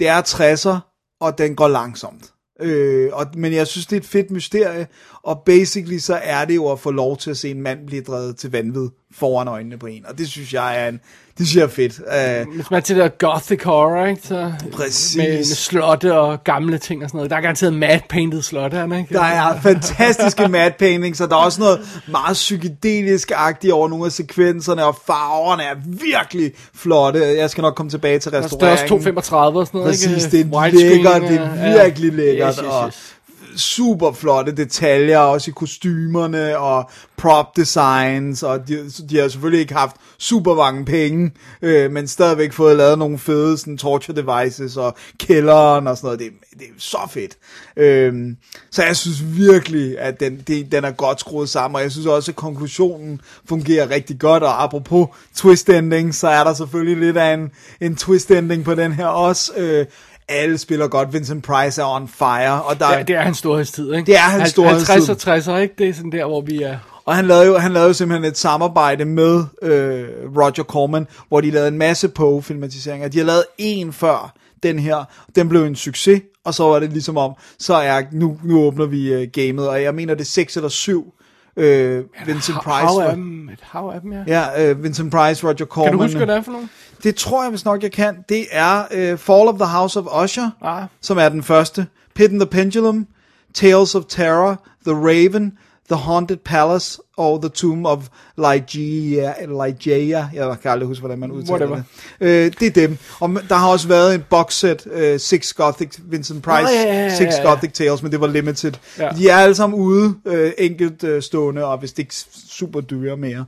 det er 60'er, og den går langsomt. Øh, og, men jeg synes, det er et fedt mysterie, og basically så er det jo at få lov til at se en mand blive drevet til vanvid foran øjnene på en, og det synes jeg er en, det synes jeg er fedt. Hvis man til der gothic horror, ikke? Så, Præcis. Med, med slotte og gamle ting og sådan noget. Der er garanteret matte painted slotte, er der, ikke? Der er fantastiske matte paintings, og der er også noget meget psykedelisk-agtigt over nogle af sekvenserne, og farverne er virkelig flotte. Jeg skal nok komme tilbage til Der er restaureringen. størst 235 og sådan noget, Præcis, ikke? det er Widescreen, lækkert, det er ja, ja. virkelig lækkert, Yes, yes, og yes super flotte detaljer, også i kostymerne og prop designs, og de, de har selvfølgelig ikke haft super mange penge, øh, men stadigvæk fået lavet nogle fede sådan, torture devices og kælderen og sådan noget. Det, det er så fedt. Øh, så jeg synes virkelig, at den, det, den er godt skruet sammen, og jeg synes også, at konklusionen fungerer rigtig godt, og apropos twist ending, så er der selvfølgelig lidt af en, en twist ending på den her også. Øh, alle spiller godt. Vincent Price er on fire. Og der, Ja, det er hans storhedstid, ikke? Det er hans storhedstid. 50 og 60, ikke? Det er sådan der, hvor vi er... Og han lavede jo han lavede jo simpelthen et samarbejde med øh, Roger Corman, hvor de lavede en masse Poe-filmatiseringer. De har lavet en før den her. Den blev en succes, og så var det ligesom om, så er nu, nu åbner vi øh, gamet, og jeg mener det er 6 eller 7 øh, Vincent Price. Hav af dem, et hav af dem, ja. Ja, øh, Vincent Price, Roger Corman. Kan du huske, hvad det er for nogen? Det tror jeg, hvis nok jeg kan. Det er øh, Fall of the House of Usher, Ah. som er den første. Pit and the Pendulum, Tales of Terror, The Raven, The Haunted Palace og The Tomb of Ligeia. Ligeia. Jeg kan aldrig huske, hvordan man udtaler Whatever. det. Øh, det er dem. Og der har også været en boxset, øh, Six Gothic, Vincent Price, Nå, ja, ja, ja, Six ja. Gothic Tales, men det var limited. Ja. De er alle sammen ude, øh, enkelt øh, stående, og hvis det ikke super dyre mere.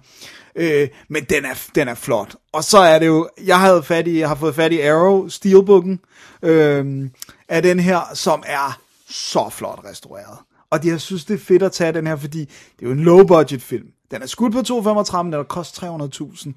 Øh, men den er, den er flot. Og så er det jo, jeg havde fat i, jeg har fået fat i Arrow, Steelbooken, øh, af den her, som er så flot restaureret. Og de, jeg synes, det er fedt at tage den her, fordi det er jo en low-budget film. Den er skudt på 2,35, men den har kostet 300.000.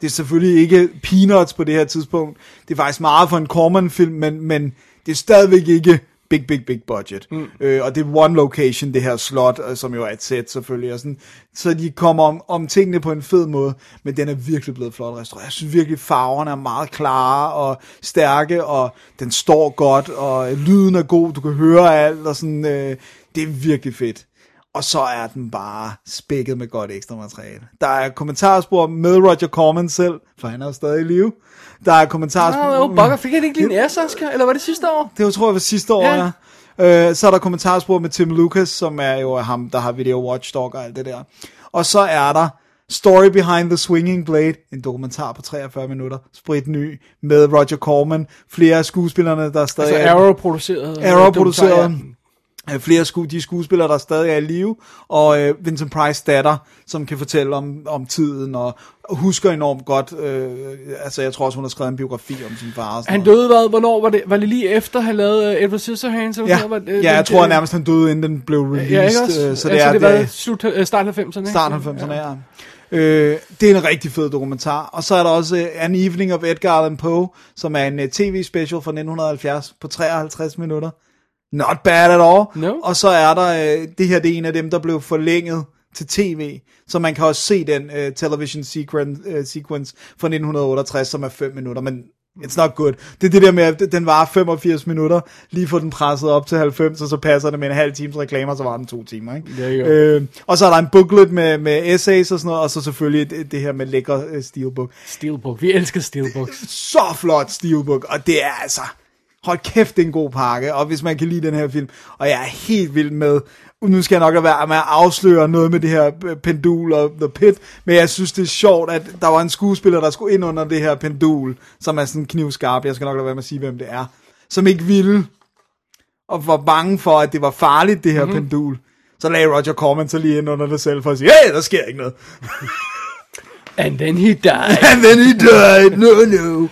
Det er selvfølgelig ikke peanuts på det her tidspunkt. Det er faktisk meget for en Corman-film, men, men det er stadigvæk ikke big, big, big budget. Mm. Øh, og det er one location, det her slot, øh, som jo er et sæt selvfølgelig. Og sådan. Så de kommer om, om tingene på en fed måde, men den er virkelig blevet flot restaureret. Jeg synes virkelig, farverne er meget klare og stærke, og den står godt, og lyden er god, du kan høre alt, og sådan, øh, det er virkelig fedt. Og så er den bare spækket med godt ekstra materiale. Der er kommentarspor med Roger Corman selv, for han er jo stadig i live. Der er kommentarspor... Ah, oh, Bugger, fik han ikke lige en æres, Oscar? Eller var det sidste år? Det var, tror jeg var sidste år, ja. Ja. Øh, så er der kommentarspor med Tim Lucas, som er jo ham, der har Video Watchdog og alt det der. Og så er der Story Behind the Swinging Blade, en dokumentar på 43 minutter, sprit ny, med Roger Corman, flere af skuespillerne, der er stadig Altså er- Arrow produceret. Arrow produceret. Ja. øh, flere sku, de skuespillere, der stadig er i live, og øh, Vincent Price datter, som kan fortælle om, om tiden, og, husker enormt godt, øh, altså jeg tror også, hun har skrevet en biografi om sin far. Og sådan Han døde, hvad, hvornår var det? Var det lige efter, han lavede uh, Edward Scissorhands? Eller Ja, sådan? Var det- ja, jeg den- tror nærmest, han døde, inden den blev released. Ja, ikke også? øh, Så det, altså, det, det var slut, uh, start af 90'erne. ikke? Start 90'erne, ja. Øh, det er en rigtig fed dokumentar. Og så er der også uh, An Evening of Edgar Allan Poe, som er en uh, tv-special fra 1970 på 53 minutter. Not bad at all. No. Og så er der, uh, det her det er en af dem, der blev forlænget til tv, så man kan også se den uh, television sequence, uh, sequence fra 1968, som er 5 minutter, men It's not good. Det er det der med, at den var 85 minutter, lige få den presset op til 90, og så passer det med en halv times reklamer, så var den to timer, ikke? You go. Øh, og så er der en booklet med, med essays og sådan noget, og så selvfølgelig det, det her med lækker øh, steelbook. Steelbook. Vi elsker Steelbooks. Så flot steelbook, og det er altså, hold kæft, det er en god pakke, og hvis man kan lide den her film, og jeg er helt vild med, nu skal jeg nok lade være med at afsløre noget med det her øh, pendul og The Pit, men jeg synes, det er sjovt, at der var en skuespiller, der skulle ind under det her pendul, som er sådan knivskarp, jeg skal nok lade være med at sige, hvem det er, som ikke ville, og var bange for, at det var farligt, det her mm-hmm. pendul. Så lagde Roger Corman så lige ind under det selv for at sige, hey, der sker ikke noget. (laughs) And then he died. And then he died, no, no.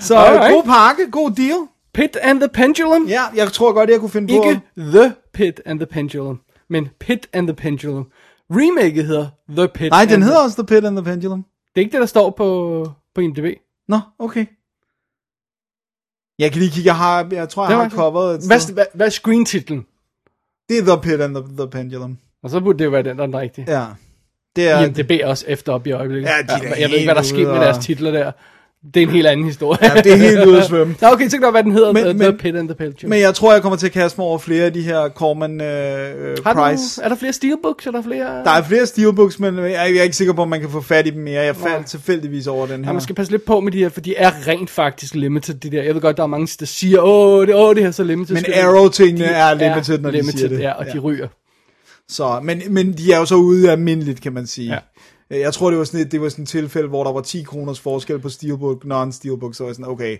Så Alright. god pakke, god deal. Pit and the Pendulum. Ja, jeg tror godt, jeg kunne finde på... Ikke The Pit and the Pendulum, men Pit and the Pendulum. Remaket hedder The Pit Nej, den hedder the... også The Pit and the Pendulum. Det er ikke det, der står på, på IMDb. Nå, okay. Jeg kan lige kigge, jeg har, jeg tror, jeg Det har coveret et Hvad, hvad, hvad er screentitlen? Det er The Pit and the, the Pendulum. Og så burde det jo være den, der er den rigtige. Ja. Det er, Ja. IMDb er også efter op i øjeblikket. Ja, de er da jeg ved ikke, hvad der er sket med deres titler der. Det er en helt anden historie. ja, det er helt ude at svømme. Nå, okay, det godt være, den hedder Men- men, The men- Pit and the Pendulum. Men jeg tror, jeg kommer til at kaste mig over flere af de her Corman øh, Har du, Price. er der flere steelbooks? Er der flere... Der er flere steelbooks, men jeg jeg er ikke sikker på, om man kan få fat i dem mere. Jeg faldt tilfældigvis over den her. Ja, man skal passe lidt på med de her, for de er rent faktisk limited, de der. Jeg ved godt, der er mange, der siger, åh, det, åh, det her er så limited. Men Arrow-tingene de er limited, når de limited, siger det. Ja, og de Ja. ryger. Så, men, men de er jo så ude almindeligt, kan man sige. Ja. Øh, Jeg tror, det var sådan et, det var sådan et tilfælde, hvor der var 10 kroners forskel på Steelbook, non-Steelbook, så var jeg sådan, okay,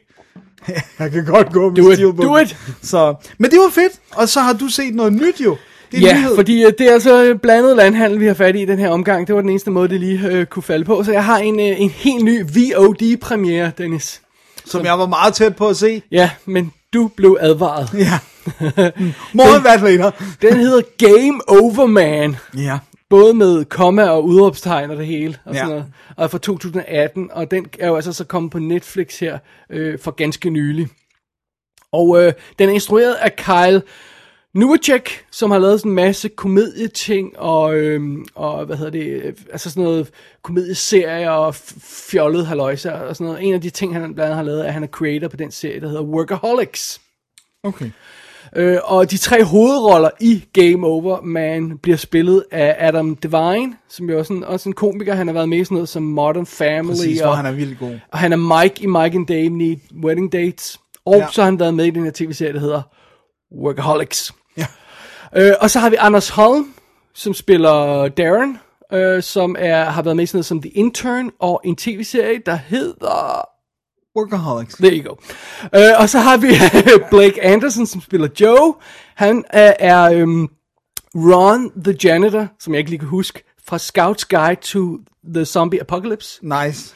(laughs) jeg kan godt gå med Do it, Steelbook. do it. Så, men det var fedt, og så har du set noget nyt jo. Det er Ja, nyhed. fordi øh, det er altså blandet landhandel, vi har fat i den her omgang. Det var den eneste måde, det lige øh, kunne falde på. Så jeg har en, øh, en helt ny VOD-premiere, Dennis. som jeg var meget tæt på at se. Ja, men du blev advaret. Ja. More on that later. Den hedder Game Over Man. Ja. Både med komma og udråbstegn og det hele. Og, sådan Ja. noget. og fra 2018. Og den er jo altså så kommet på Netflix her øh, for ganske nylig. Og øh, den er instrueret af Kyle Newacek, som har lavet sådan en masse komedieting og, øh, og hvad hedder det, øh, altså sådan noget komedieserier og fjollet halløjser og sådan noget. En af de ting, han blandt andet har lavet, er, at han er creator på den serie, der hedder Workaholics. Okay. Øh, og de tre hovedroller i Game Over Man bliver spillet af Adam Devine, som jo er sådan, også en komiker. Han har været med i sådan noget som Modern Family. Præcis, og, han er vildt god. og han er Mike i Mike and Dave Need Wedding Dates. Og ja. så har han været med i den her tv-serie, der hedder Workaholics. Ja. Øh, og så har vi Anders Holm, som spiller Darren, øh, som er, har været med i sådan noget som The Intern, og en tv-serie, der hedder... Workaholics. There you go. Øh, og så har vi (laughs) Blake Anderson, som spiller Joe. Han øh, er øhm, Ron the Janitor, som jeg ikke lige kan huske, fra Scout's Guide to the Zombie Apocalypse. Nice.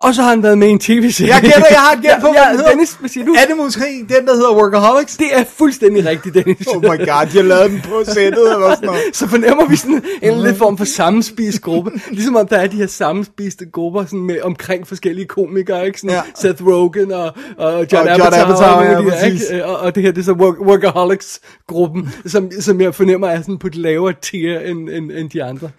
Og så har han været med i en tv-serie. Jeg gætter, jeg har et gæt på, hvad ja, den hedder. Dennis, hvad siger du? Måske den, der hedder Workaholics? Det er fuldstændig rigtigt, Dennis. Oh my god, de har lavet den på sættet eller sådan noget. (laughs) så fornemmer vi sådan en eller anden form for sammenspist gruppe. Ligesom om der er de her sammenspiste grupper sådan med, omkring forskellige komikere, ikke? Sådan Ja. Seth Rogen og, og John Og Judd Apatow, Apatow, og, ja, de ikke? og det her, det er så work, Workaholics-gruppen, som, som jeg fornemmer er sådan på et lavere tier end, end, end de andre.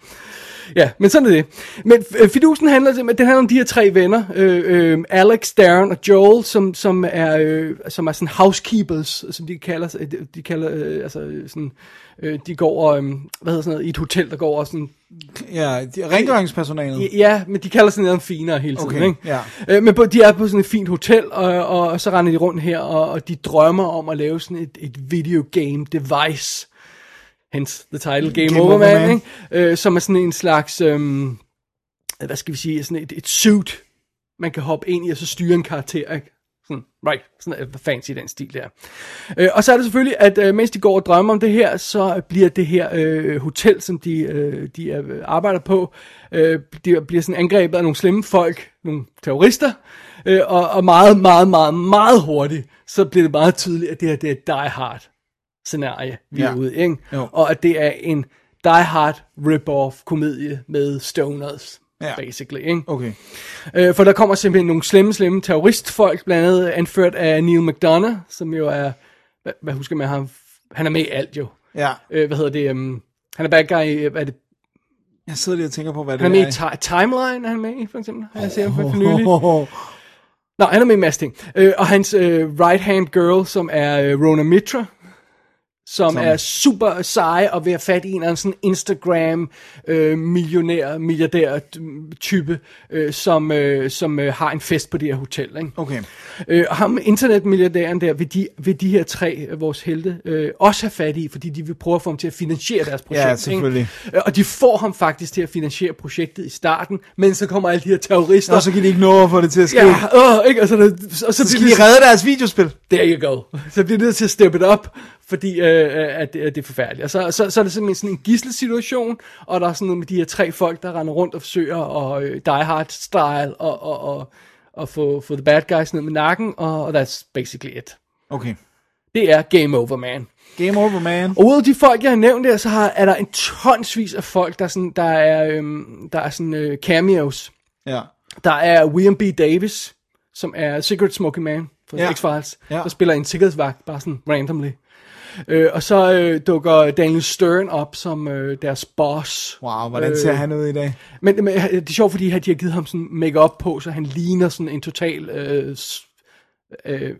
Ja, men sådan er det. Men øh, fidusen handler, simpelthen- den handler om de her tre venner, øh, øh, Alex, Darren og Joel, som, som, er, øh, som er sådan housekeepers, som de kalder, sig- de, de kalder, øh, altså øh, sådan, øh, de går, øh, hvad hedder sådan noget, i et hotel, der går over sådan, Ja, de, rengøringspersonalet. ja, men de kalder sådan noget finere hele tiden, Okay, ikke? ja. Øh, men på, de er på sådan et fint hotel, og, og, og så render de rundt her, og, og de drømmer om at lave sådan et, et videogame device, hence the title Game, Game Over Over Man, Man. Ikke? Øh, som er sådan en slags, øhm, hvad skal vi sige, sådan et, et suit, man kan hoppe ind i, og så styre en karakter, ikke? Sådan, right, sådan er fancy den stil der. Øh, og så er det selvfølgelig, at øh, mens de går og drømmer om det her, så bliver det her øh, hotel, som de, øh, de er, arbejder på, øh, de bliver sådan angrebet af nogle slemme folk, nogle terrorister, øh, og, og meget, meget, meget, meget hurtigt, så bliver det meget tydeligt, at det her det er Die Hard scenarie, vi Ja. er ude i, ikke? Jo. Og at det er en Die Hard rip-off komedie med stoners, Ja. basically, ikke? Okay. Øh, for der kommer simpelthen nogle slemme, slemme terroristfolk, blandt andet anført af Neil McDonough, som jo er, hvad, hvad husker man ham? Han er med i alt jo. Ja, Øh, hvad hedder det? Um, han er bad guy i, hvad er det? jeg sidder lige og tænker på, hvad det Han er er. med i ti- Timeline, er han med i, for eksempel? Har jeg set ham for, for nylig? (laughs) Nå, han er med i en masse ting. Øh, og hans øh, right-hand girl, som er øh, Rona Mitra, som, som er super seje og ved at fat i en eller anden sådan Instagram øh, millionær, milliardær mm, type, øh, som, øh, som øh, har en fest på det her hotel. Ikke? Okay. Øh, og ham internetmilliardæren der, vil de, vil de her tre vores helte øh, også have fat i, fordi de vil prøve at få ham til at finansiere deres projekt. Ja, selvfølgelig. Ikke? Øh, Og de får ham faktisk til at finansiere projektet i starten, men så kommer alle de her terrorister. Og så kan de ikke nå at få det til at ske. Ja, øh, ikke? Og så, og så, Så skal de redde deres videospil. There you go. Så bliver de nødt til at steppe it up, fordi øh, at, det, at det er forfærdeligt. Og så, så, så er det simpelthen sådan en gisselsituation, og der er sådan noget med de her tre folk, der render rundt og forsøger at øh, die hard style og, og, og, og få, få the bad guys ned med nakken, og, og that's basically it. Okay. Det er game over, man. Game over, man. Og ud af de folk, jeg har nævnt der, så har, er der en tonsvis af folk, der, er sådan, der er, øhm, der er sådan øh, cameos. Ja. Der er William B. Davis, som er Secret Smoking Man fra Ja. X-Files, ja. der spiller en sikkerhedsvagt, bare sådan randomly. Øh, og så øh, dukker Daniel Stern op som øh, deres boss. Wow, hvordan ser han ud i dag? Men, men øh, det er sjovt, fordi de har givet ham sådan make-up på, så han ligner sådan en total... Øh, øh,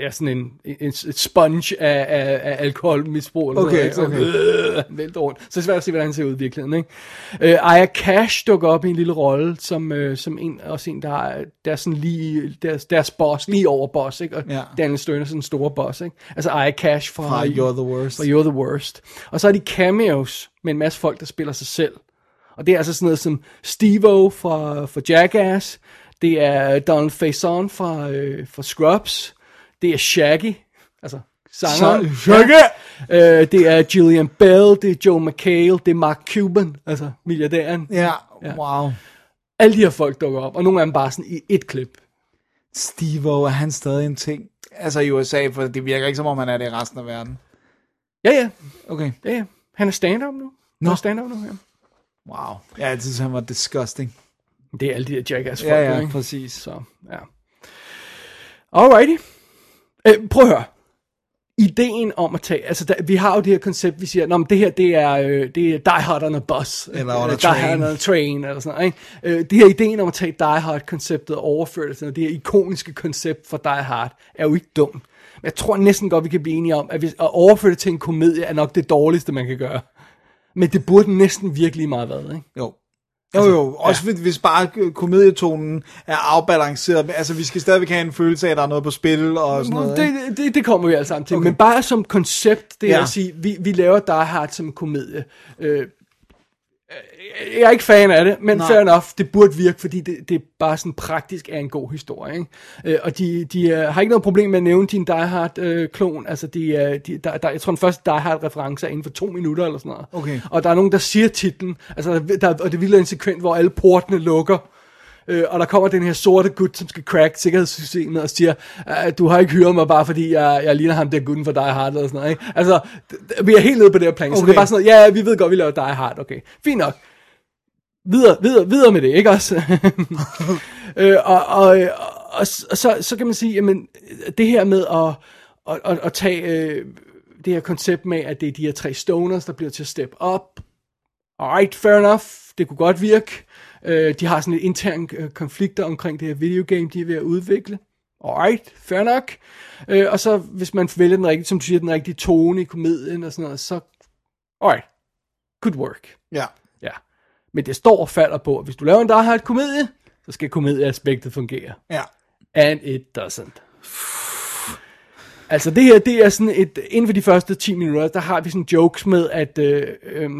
ja, sådan en, en, et sponge af, af, af alkoholmisbrug. Eller Okay, sådan noget, okay. Så, øh, vælter rundt. Så det er svært at se, hvordan han ser ud i virkeligheden. Ikke? Øh, Aya Cash dukker op i en lille rolle, som, øh, som en, også en, der er, der er sådan lige, deres, deres boss, lige over boss, ikke? og Ja. Daniel Stern er sådan en stor boss. Ikke? Altså Aya Cash fra, Fra You're the Worst. Fra You're the Worst. Og så er de cameos med en masse folk, der spiller sig selv. Og Og det er altså sådan noget som Steve-O fra, fra Jackass, det er Donald Faison fra, øh, fra Scrubs, det er Shaggy, altså sangeren. Sa- Shaggy! Ja. Øh, det er Gillian Bell, det er Joe McHale, det er Mark Cuban, altså milliardæren. Ja, Ja. wow. Alle de her folk dukker op, og nogle af dem bare sådan i et klip. Steve-O, er han stadig en ting? Altså i USA, for det virker ikke som om, han er det i resten af verden. Ja, ja, Okay. ja, ja. Han er stand-up nu. Nå. Han er stand-up nu, ja. Wow. Jeg altid synes, han var disgusting. Det er alle de der jackass folk, Ja, ja, ikke? præcis. Så, ja. Alrighty. Øh, prøv at høre. Ideen om at tage, altså der, vi har jo det her koncept, vi siger, Nå, det her, det er, øh, det er Die Hard on a bus. Eller on a Die train. Hard on a train, eller sådan noget, ikke? Øh, det her ideen om at tage Die Hard-konceptet og overføre det til det her ikoniske koncept for Die Hard, er jo ikke dumt. Men jeg tror næsten godt, vi kan blive enige om, at hvis, at overføre det til en komedie er nok det dårligste, man kan gøre. Men det burde næsten virkelig meget været, ikke? Jo. Jo, jo. Også ja. hvis bare komedietonen er afbalanceret. Altså, vi skal stadigvæk have en følelse af, at der er noget på spil og sådan noget. ikke? Det, det, det kommer vi alle sammen til. Okay. Men bare som koncept, det er Ja. at sige, vi, vi laver Die Hard som komedie. Øh, jeg er ikke fan af det, men Nej. fair enough, det burde virke, fordi det, det er bare sådan praktisk er en god historie. Ikke? Øh, og de, de øh, har ikke noget problem med at nævne din Die Hard-klon. altså, de, øh, de, der, der, jeg tror, den første Die Hard-reference er inden for to minutter eller sådan noget. Okay. Og der er nogen, der siger titlen, altså, der, og det vildt en sekvent, hvor alle portene lukker. Øh, og der kommer den her sorte gut, som skal crack sikkerhedssystemet og siger, "Ah, du har ikke hyret mig bare fordi jeg, jeg ligner ham der gutten for Die Hard eller sådan noget. Ikke? Altså, vi er helt nede på det her plan, okay. så det er bare sådan noget, ja, vi ved godt, vi laver Die Hard, okay. Fint nok. Videre, videre, videre med det, ikke også? (laughs) øh, og, og, og, og, så, så kan man sige, jamen, det her med at, at, at, at tage øh, det her koncept med, at det er de her tre stoners, der bliver til at step up. Alright, fair enough. Det kunne godt virke. Øh, de har sådan lidt interne øh, konflikter omkring det her videogame, de er ved at udvikle. Alright, fair nok. Øh, og så hvis man vælger den rigtige, som du siger, den rigtige tone i komedien og sådan noget, så alright, good work. Ja. Ja. Men det står og falder på, at hvis du laver en Die Hard komedie, så skal komedieaspektet fungere. Ja. And it doesn't. Altså det her, det er sådan et, inden for de første 10 minutter, der har vi sådan jokes med, at, øh, øh,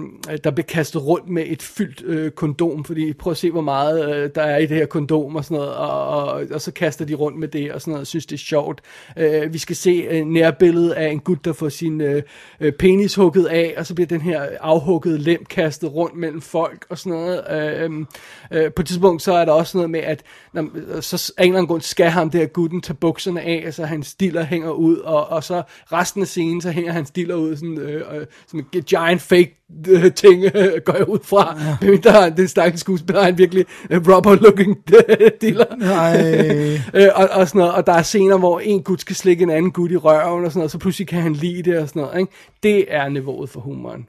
der bliver kastet rundt med et fyldt øh, kondom, fordi prøv at se, hvor meget øh, der er i det her kondom og sådan noget, og, og, og så kaster de rundt med det og sådan noget, og synes det er sjovt. Øh, vi skal se øh, nærbilledet af en gut, der får sin øh, øh, penis hugget af, og så bliver den her afhuggede lem kastet rundt mellem folk og sådan noget. Øh, øhm, øh, på et tidspunkt, så er der også noget med, at når, så af en eller anden grund skal ham der gutten tage bukserne af, så hans stiller hænger ud, og, og så resten af scenen, så hænger hans stiller ud sådan, øh, øh, som en giant fake øh, ting, øh, går jeg ud fra. Ja. Der, den stakkels skuespiller er en virkelig øh, rubber-looking diller. Nej. (laughs) øh, og, og, sådan noget, og der er scener, hvor en gut skal slikke en anden gut i røven, og sådan noget, så pludselig kan han lide det og sådan noget. Ikke? Det er niveauet for humoren.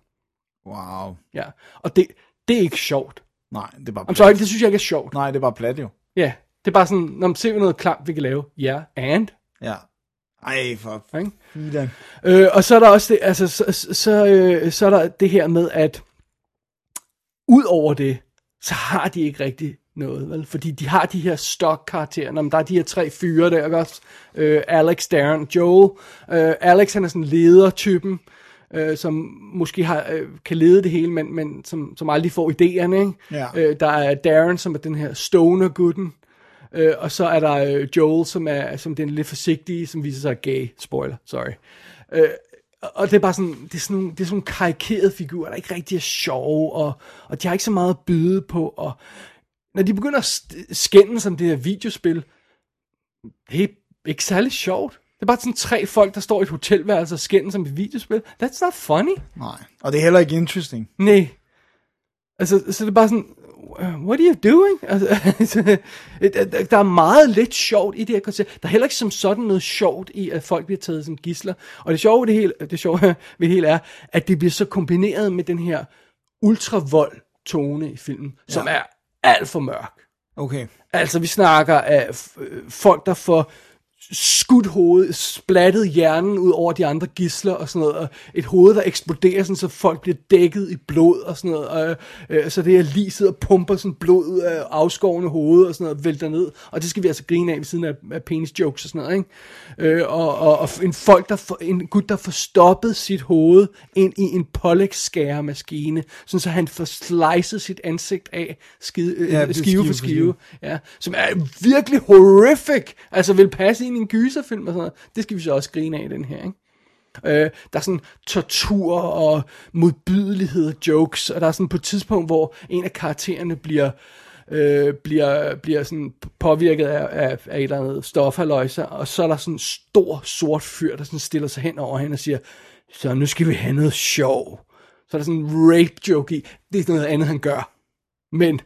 Wow. Ja. Og det, det er ikke sjovt. Nej, det er bare plat. sorry, det synes jeg ikke er sjovt. Nej, det er bare plat jo. Ja, det er bare sådan, når man ser noget klamt, vi kan lave. Ja, and. Ja. Ej, for filan. Øh, og så er der også det, altså, så, så, så, øh, så er der det her med, at ud over det, så har de ikke rigtig noget, vel? Fordi de har de her stock-karakterer. Nå, men der er de her tre fyre der, ikke også? Øh, Alex, Darren, Joel. Øh, Alex, han er sådan ledertypen, øh, som måske har, øh, kan lede det hele, men, men som, som aldrig får idéerne, ikke? Ja. Øh, der er Darren, som er den her stoner-gutten. Øh, og så er der øh, Joel, som er som den lidt forsigtige, som viser sig er gay. Spoiler, sorry. Øh, og det er bare sådan, det er sådan, det er sådan nogle karikerede figurer, der ikke rigtig er sjove, og, og de har ikke så meget at byde på, og når de begynder at skændes om det her videospil, det er ikke særlig sjovt. Det er bare sådan tre folk, der står i et hotelværelse og skændes om et videospil. That's not funny. Nej. Og det er heller ikke interesting. Nej. Altså, så det er bare sådan, what are you doing? Altså, (laughs) der er meget lidt sjovt i det her koncept. Der er heller ikke som sådan noget sjovt i, at folk bliver taget som gisler. Og det sjove det hele, det sjove (laughs) ved det hele er, at det bliver så kombineret med den her ultravold tone i filmen, ja. som er alt for mørk. Okay. Altså, vi snakker af øh, folk, der får skudt hoved, splattet hjernen ud over de andre gisler og sådan noget, og et hoved, der eksploderer, sådan, så folk bliver dækket i blod og sådan noget, og, øh, så det er lige sidder og pumper sådan blod ud af afskårende hoved og sådan noget, vælter ned, og det skal vi altså grine af ved siden af, af penis jokes og sådan noget, ikke? Øh, og, og, og en folk, der for, en gut, der får stoppet sit hoved ind i en pålægsskæremaskine, sådan så han får slicet sit ansigt af skide, Ja, ja, skive, skive for for skive, ja, som er virkelig horrific, altså vil passe ind i en gyserfilm og sådan noget. Det skal vi så også grine af i den her, ikke? Øh, der er sådan tortur og modbydelighed og jokes, og der er sådan på et tidspunkt, hvor en af karaktererne bliver, øh, bliver, bliver sådan påvirket af, af, af et eller andet stofhaløjse, og så er der sådan en stor sort fyr, der sådan stiller sig hen over hende og siger, så nu skal vi have noget sjov. Så er der sådan en rape joke i. Det er noget andet, han gør. Men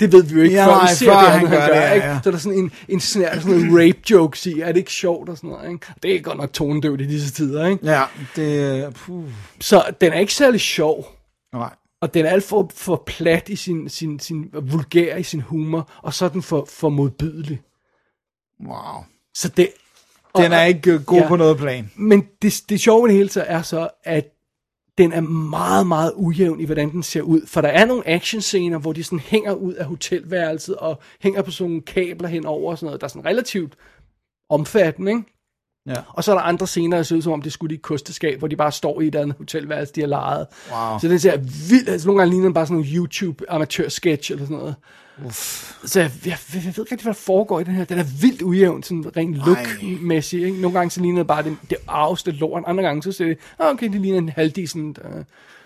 det ved vi jo ikke, Ja, før nej, vi ser før det han han gør det, ja, ikke? ja. Så er der sådan en, en snær, sådan en rape jokes i. Er det ikke sjovt og sådan noget, ikke? Det er godt nok tonedøvt i disse tider, ikke? Ja, det... Puh. Så den er ikke særlig sjov. Nej. Og den er alt for, for plat i sin, sin, sin vulgær i sin humor, og så er den for, for modbydelig. Wow. Så det... Den er ikke øh, god Ja. på noget plan. Men det, det sjove ved det hele så er så, at den er meget, meget ujævn i, hvordan den ser ud. For der er nogle actionscener, hvor de sådan hænger ud af hotelværelset, og hænger på sådan nogle kabler henover og sådan noget. Der er sådan relativt omfattende, ikke? Ja. Og så er der andre scener, der ser ud som om, det skulle i et kosteskab, hvor de bare står i et andet hotelværelse, de har lejet. Wow. Så det ser vildt, altså nogle gange ligner den bare sådan en YouTube amatør-sketch eller sådan noget. Uff. Så jeg, jeg, jeg, ved ikke rigtig, hvad der foregår i den her. Den er vildt ujævn, sådan rent look-mæssigt. Ikke? Nogle gange så ligner det bare det, det arveste lort. Andre gange så ser det, ah, okay, det ligner en halvdecent uh,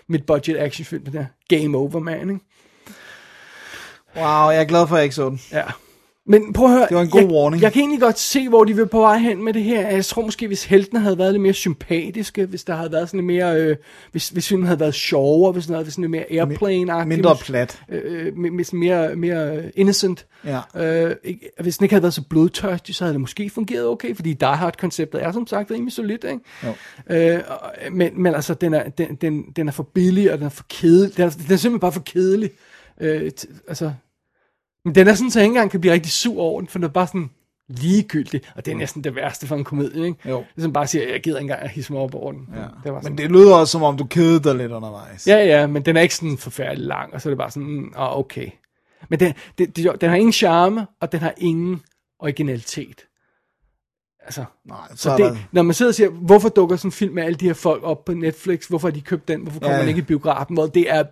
mid-budget actionfilm, det der Game Over Man. Ikke? Wow, jeg er glad for, at jeg ikke så den. Ja. Men prøv at høre. Det var en god jeg, warning. Jeg kan egentlig godt se, hvor de vil på vej hen med det her. Jeg tror måske, hvis heltene havde været lidt mere sympatiske, hvis der havde været sådan lidt mere, øh, hvis, hvis filmen havde været sjovere, hvis den havde været sådan lidt mere airplane-agtig. Mindre plat. øh, med, med sådan mere, mere innocent. Ja. Øh, hvis den ikke havde været så blodtørstig, så havde det måske fungeret okay, fordi Die Hard-konceptet er som sagt rimelig solidt, ikke? Jo. Øh, men, men altså, den er, den, den, den er for billig, og den er for kedelig. Den er, den er simpelthen bare for kedelig. Øh, t- altså, men den er sådan, så jeg ikke engang kan blive rigtig sur over den, for den er bare sådan ligegyldig, og det er næsten det værste for en komedie, ikke? Jo. Det er sådan bare at sige, jeg gider ikke engang at hisse mig op over den. Ja. Det var sådan, Men det lyder også, som om du kedede dig lidt undervejs. Ja, ja, men den er ikke sådan forfærdelig lang, og så er det bare sådan, mm, ah, okay. Men den, det, det, den har ingen charme, og den har ingen originalitet. Altså, Nej, så, så det, der... når man sidder og siger, hvorfor dukker sådan en film med alle de her folk op på Netflix, hvorfor har de købt den, hvorfor kommer ja, ja. man ikke i biografen, hvor det er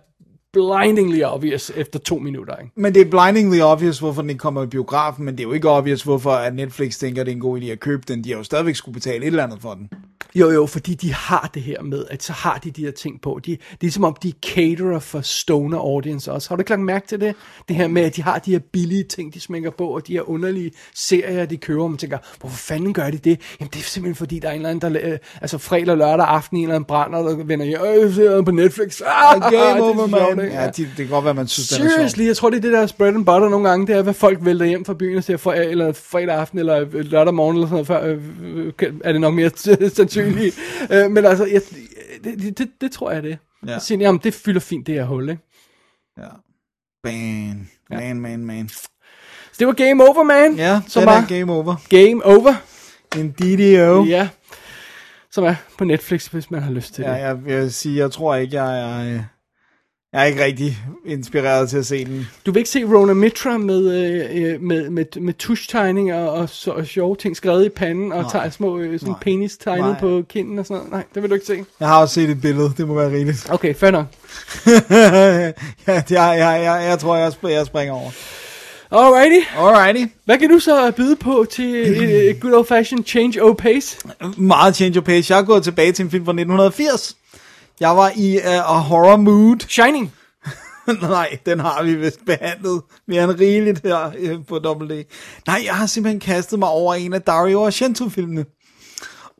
blindingly obvious efter to minutter, ikke? Men det er blindingly obvious, hvorfor den ikke kommer i biografen, men det er jo ikke obvious, hvorfor at Netflix tænker, at det er en god idé at købe den. De har jo stadigvæk skulle betale et eller andet for den. Jo, jo, fordi de har det her med, at så har de de her ting på. De, det er som om, de caterer for stoner audience også. Har du ikke lagt mærke til det? Det her med, at de har de her billige ting, de smækker på, og de her underlige serier, de køber, og man tænker, hvorfor fanden gør de det? Jamen, det er simpelthen fordi, der er en eller anden, der, øh, altså fredag og lørdag aften, en eller anden brænder, der vender hjem, øh, ser på Netflix. Ah, Game er over, så man. ikke? Ja, de, det kan godt være, man synes, den er. Seriously, jeg tror, det er det der bread and butter nogle gange, det er, hvad folk vælter hjem fra byen og ser for, eller fredag aften, eller øh, lørdag morgen, eller sådan noget, før, øh, øh, er det nok mere (laughs) sandsynligt. Øh, men altså, jeg, det, det, det, det tror jeg det. Ja. Ja. Så siger, jamen, det fylder fint, det her hul, ikke? Ja. Man, man, man, man. Så det var Game Over, man. Ja, som den var er game over. Game Over. En DDO. Ja. Som er på Netflix, hvis man har lyst til Ja, det. jeg vil sige, jeg tror ikke, jeg er... Jeg er ikke rigtig inspireret til at se den. Du vil ikke se Rona Mitra med, øh, øh, med, med, med tuschtegninger og, så, og sjove ting skrevet i panden, og tager små øh, sådan Nej. penis tegnet Nej. på kinden og sådan noget. Nej, det vil du ikke se. Jeg har også set et billede, det må være rigeligt. Okay, fair nok. (laughs) ja, jeg, jeg, jeg, jeg tror, jeg, jeg springer over. Alrighty. Alrighty. Hvad kan du så byde på til et, et good old fashioned change of pace? Meget change of pace. Jeg er gået tilbage til en film fra 1980. Jeg var i uh, a horror mood. (laughs) Shining. Nej, den har vi vist behandlet mere end rigeligt her øh, på WD. Nej, jeg har simpelthen kastet mig over en af Dario Argento-filmene.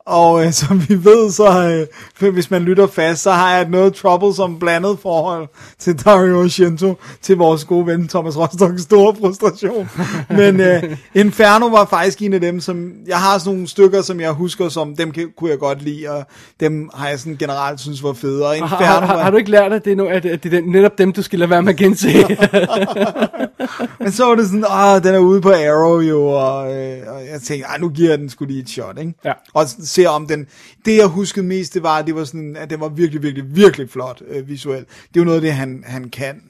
Og øh, (laughs) som vi ved, så øh, hvis man lytter fast, så har jeg et noget troublesome blandet forhold til Dario Argento, til vores gode ven Thomas Rostocks store frustration. (laughs) Men øh, Inferno var faktisk en af dem, som jeg har sådan nogle stykker, som jeg husker, som dem kunne jeg godt lide, og dem har jeg sådan generelt synes var fede. Og Har, Inferno har, har, var... har du ikke lært, at det er, no, at, at det er netop dem, du skal lade være med at gense? (laughs) Men så var det sådan, ah, den er ude på Arrow jo, og, øh, og jeg tænkte, ah, nu giver jeg den skulle lige et shot, ikke? Ja. Og se om den, det jeg huskede mest, det var, at det var sådan, at den var virkelig, virkelig, virkelig flot øh, visuelt. Det er jo noget af det, han, han kan.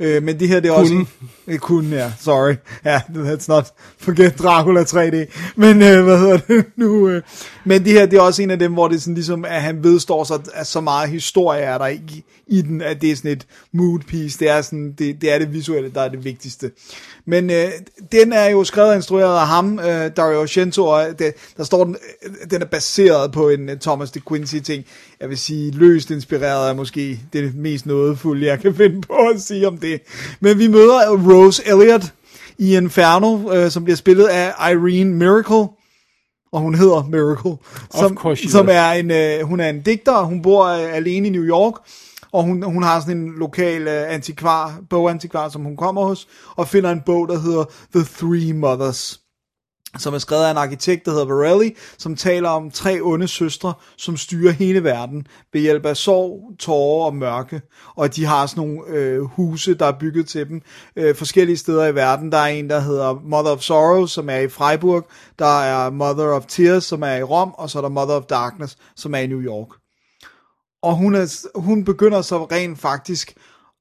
Øh, men det her, det er også... Øh, kunne, ja, sorry. Ja, let's not forget Dracula 3D. Men, øh, hvad hedder det nu? Øh. Men det her, det er også en af dem, hvor det er sådan ligesom, at han vedstår sig, at så meget historie er der i, i den, at det er sådan et mood piece. Det er, sådan, det, det er det visuelle, der er det vigtigste. Men øh, den er jo skrevet og instrueret af ham, øh, Dario Argento, og det, der står, den, øh, den er baseret på en uh, Thomas de Quincy ting. Jeg vil sige, løst inspireret af måske det mest nådefulde, jeg kan (laughs) finde på at sige om det. Men vi møder Rose Elliott i Inferno, øh, som bliver spillet af Irene Miracle og hun hedder Miracle, som, som er en, øh, hun er en digter, og hun bor øh, alene i New York, og hun, hun har sådan en lokal øh, antikvar, bogantikvar, som hun kommer hos, og finder en bog, der hedder The Three Mothers som er skrevet af en arkitekt, der hedder Varelli, som taler om tre onde søstre, som styrer hele verden ved hjælp af sorg, tårer og mørke. Og de har sådan nogle øh, huse, der er bygget til dem øh, forskellige steder i verden. Der er en, der hedder Mother of Sorrow, som er i Freiburg. Der er Mother of Tears, som er i Rom. Og så er der Mother of Darkness, som er i New York. Og hun, er, hun begynder så rent faktisk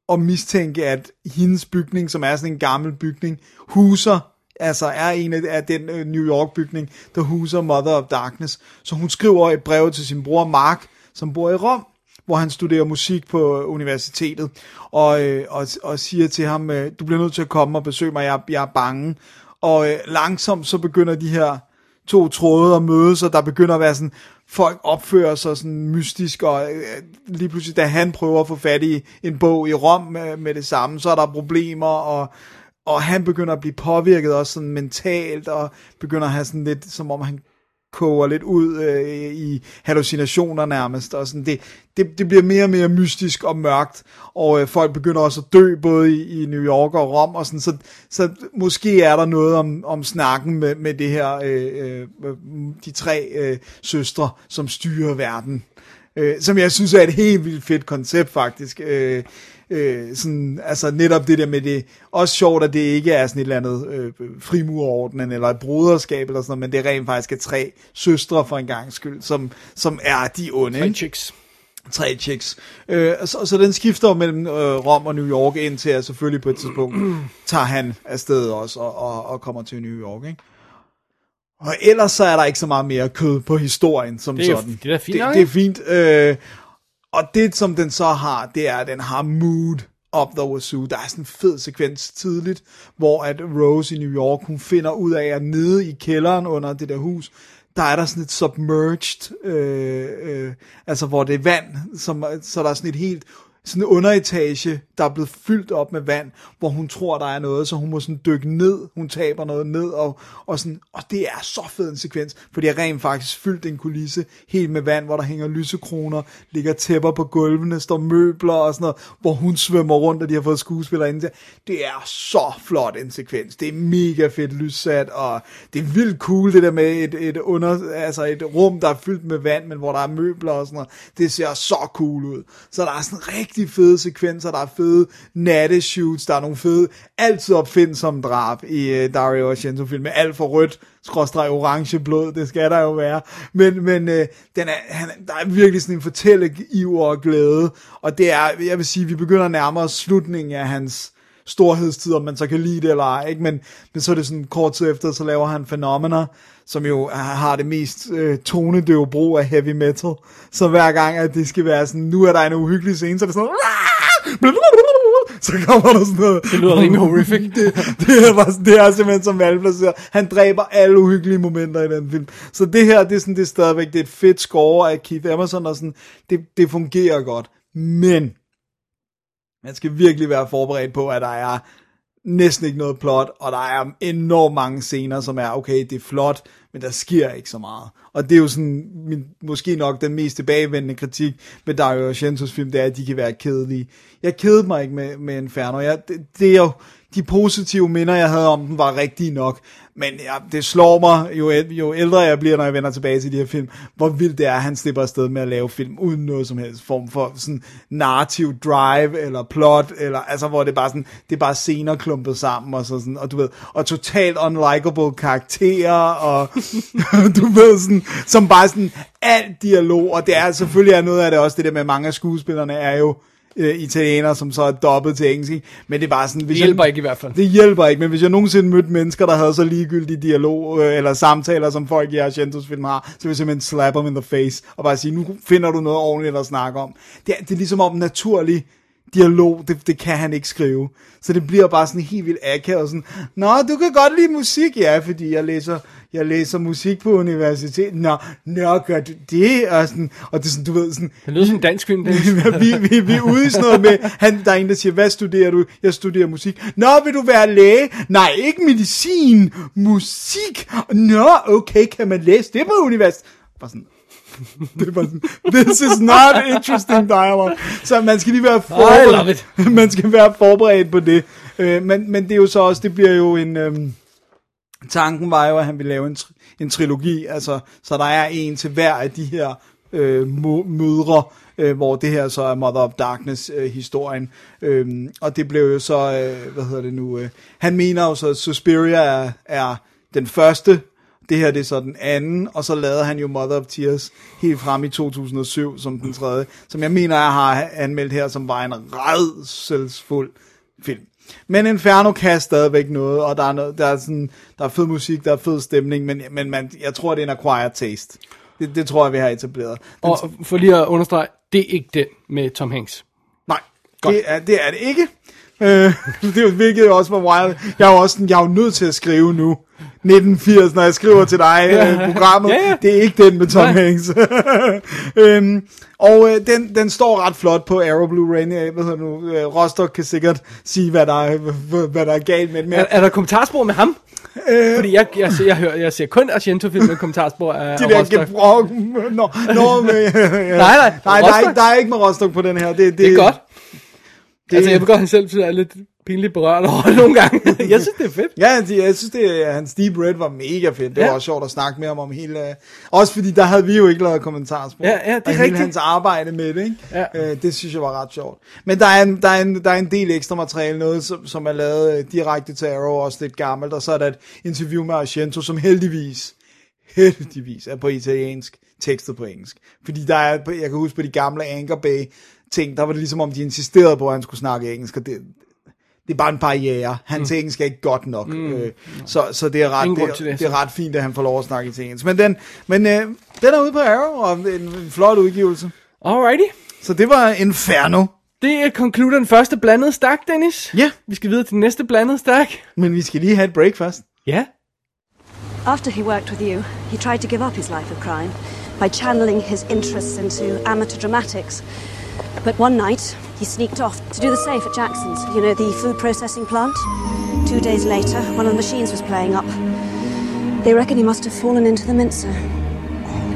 at mistænke, at hendes bygning, som er sådan en gammel bygning, huser, altså er en af, den øh, New York bygning, der huser Mother of Darkness. Så hun skriver et brev til sin bror Mark, som bor i Rom, hvor han studerer musik på øh, universitetet, og, øh, og, og siger til ham, du bliver nødt til at komme og besøge mig, jeg, jeg er bange. Og øh, langsomt så begynder de her to tråde at mødes, og der begynder at være sådan, folk opfører sig sådan mystisk, og øh, lige pludselig, da han prøver at få fat i en bog i Rom med, med det samme, så er der problemer, og, og han begynder at blive påvirket også sådan mentalt, og begynder at have sådan lidt, som om han koger lidt ud øh, i hallucinationer nærmest, og sådan. Det, det, det bliver mere og mere mystisk og mørkt, og øh, folk begynder også at dø både i, i New York og Rom, og sådan, så, så måske er der noget om, om snakken med, med det her, øh, øh, de tre øh, søstre, som styrer verden, øh, som jeg synes er et helt vildt fedt koncept faktisk, øh, øh, sådan, altså netop det der med det, også sjovt, at det ikke er sådan et eller andet øh, frimurorden eller et broderskab eller sådan noget, men det er rent faktisk er tre søstre for en gang skyld, som, som er de onde. Tre chicks. Tre chicks. Øh, så, så den skifter mellem øh, Rom og New York, indtil at selvfølgelig på et tidspunkt (clears throat) tager han afsted også og, og, og kommer til New York. Ikke? Og ellers så er der ikke så meget mere kød på historien som Det er sådan. det er fint det, det er fint. Øh, og det som den så har, det er, at den har mood op the wazoo. Der er sådan en fed sekvens tidligt, hvor at Rose i New York, hun finder ud af, at nede i kælderen under det der hus, der er der sådan et submerged, øh, øh, altså hvor det er vand, som, så der er sådan et helt sådan en underetage, der er blevet fyldt op med vand, hvor hun tror, der er noget, så hun må sådan dykke ned, hun taber noget ned, og, og, sådan, og det er så fed en sekvens, for det er rent faktisk fyldt en kulisse, helt med vand, hvor der hænger lysekroner, ligger tæpper på gulvene, står møbler og sådan noget, hvor hun svømmer rundt, og de har fået skuespillere ind til. Det er så flot en sekvens, det er mega fedt lyssat, og det er vildt cool det der med et, et, under, altså et rum, der er fyldt med vand, men hvor der er møbler og sådan noget, det ser så cool ud. Så der er sådan rigtig fede sekvenser, der er fede natteshoots, der er nogle fede, altid opfindsomme drab i øh, Dario Argento film, med alt for rødt, skråstreg orange blod, det skal der jo være. Men, men øh, den er, han, der er virkelig sådan en fortælleiver og glæde, og det er, jeg vil sige, vi begynder nærmere slutningen af hans storhedstid, om man så kan lide det eller ej, ikke? Men, men så er det sådan kort tid efter, så laver han fænomener, som jo har det mest øh, tonedøve brug af heavy metal. Så hver gang, at det skal være sådan, nu er der en uhyggelig scene, så er det sådan, så kommer der sådan noget. Det lyder rimelig (laughs) horrific. det, det, er bare, det er simpelthen så malplaceret. Han dræber alle uhyggelige momenter i den film. Så det her, det er, sådan, det er stadigvæk det er et fedt score af Keith Emerson, og sådan, det, det fungerer godt. Men man skal virkelig være forberedt på, at der er næsten ikke noget plot, og der er enormt mange scener, som er, okay, det er flot, men der sker ikke så meget. Og det er jo sådan, min, måske nok den mest tilbagevendende kritik med Dario Argentos film, det er, at de kan være kedelige. Jeg kedede mig ikke med, med Inferno. Jeg, det, det er jo, de positive minder, jeg havde om den, var rigtige nok. Men ja, det slår mig, jo, jo ældre jeg bliver, når jeg vender tilbage til de her film, hvor vildt det er, at han slipper afsted med at lave film, uden noget som helst form for sådan narrativ drive, eller plot, eller altså, hvor det er bare sådan, det er bare scener klumpet sammen, og så sådan, og du ved, og totalt unlikable karakterer, og (laughs) du ved sådan, som bare sådan, alt dialog, og det er selvfølgelig er noget af det også, det der med mange af skuespillerne er jo, øh, italienere, som så er dobbelt til engelsk, ikke? men det er bare sådan... Hvis Det hjælper jeg, ikke i hvert fald. Det hjælper ikke, men hvis jeg nogensinde mødte mennesker, der havde så ligegyldige dialog, øh, eller samtaler, som folk i Argentos film har, så vil jeg simpelthen slap them in the face, og bare sige, nu finder du noget ordentligt at snakke om. Det er, det er ligesom om naturlig dialog, det, det kan han ikke skrive. Så det bliver bare sådan helt vildt akavet, sådan, Nå, du kan godt lide musik, ja, fordi jeg læser, jeg læser musik på universitet. Nå, nå, gør du det? Og, sådan, og det er sådan, du ved, sådan, Det lyder som en dansk film, (laughs) vi, vi, vi er ude i sådan noget med, han, der er en, der siger, hvad studerer du? Jeg studerer musik. Nå, vil du være læge? Nej, ikke medicin. Musik. Nå, okay, kan man læse det på universitet? Bare sådan, det var sådan, this is not interesting dialogue. Så man skal lige være forberedt. (laughs) man skal være forberedt på det. Øh, men, men det er jo så også, det bliver jo en... Øhm, tanken var jo, at han ville lave en, tri- en trilogi, altså, så der er en til hver af de her øh, mødre, øh, hvor det her så er Mother of Darkness øh, historien, øhm, og det blev jo så, øh, hvad hedder det nu, øh, han mener jo så, at Suspiria er, er den første, det her det er så den anden, og så lavede han jo Mother of Tears helt frem i 2007 som den tredje, som jeg mener, jeg har anmeldt her, som var en redselsfuld film. Men Inferno kan stadigvæk noget, og der er, noget, der er, sådan, der er fed musik, der er fed stemning, men, men man, jeg tror, det er en acquired taste. Det, det tror jeg, vi har etableret. Den, Og for lige at understrege, det er ikke den med Tom Hanks. nej, det er, det er det ikke. Øh, (laughs) det er jo jo også var wild. Jeg er jo også sådan, jeg er jo nødt til at skrive nu. 1980, når jeg skriver til dig øh, programmet. Ja, ja. Det er ikke den med Tom Nej. Hanks. (laughs) øhm, og øh, den, den står ret flot på Arrow Blu-ray. Hvad hedder nu? Øh, Rostock kan sikkert sige, hvad der er, hvad, der er galt med den. Er, er der kommentarspor med ham? Øh, Fordi jeg, jeg, ser, jeg, hører, jeg ser kun Argento-film med kommentarspor af de af der Rostock. gebrok. Nå, nå, (laughs) med, nej, nej, der er, ikke, der er ikke med Rostock på den her. Det, det, Det er godt. Det, Altså, jeg ved godt, selv synes, jeg er lidt pinligt berørt over (laughs) nogle gange. (laughs) jeg synes, det er fedt. Ja, jeg synes, det, hans Deep Red var mega fedt. Det Ja. var også sjovt at snakke med ham om hele... øh, Også fordi, der havde vi jo ikke lavet kommentarspor. Ja, ja, det er hele rigtigt. hans arbejde med det, ikke? Ja. Øh, det synes jeg var ret sjovt. Men der er en, der er en, der er en del ekstra materiale, noget som, som er lavet øh, direkte til Arrow, også lidt gammelt, og så er der et interview med Argento, som heldigvis, heldigvis er på italiensk, tekstet på engelsk. Fordi der er, jeg kan huske på de gamle Anchor Bay ting, der var det ligesom om, de insisterede på, at han skulle snakke engelsk, og det, det er bare en barriere. Hans mm. engelsk er ikke godt nok. Mm. Øh, så, så det er, ret, det, er, det, det er ret fint, at han får lov at snakke til engelsk. Men den, men, øh, den er ude på Arrow, og en, en flot udgivelse. Alrighty. Så det var Inferno. Det konkluderer den første blandede stak, Dennis. Ja. Vi skal videre til den næste blandede stak. Men vi skal lige have et break først. Ja. After he worked with you, he tried to give up his life of crime by channeling his interests into amateur dramatics. But one night, he sneaked off to do the safe at Jackson's, you know, the food processing plant. Two days later, one of the machines was playing up. They reckon he must have fallen into the mincer.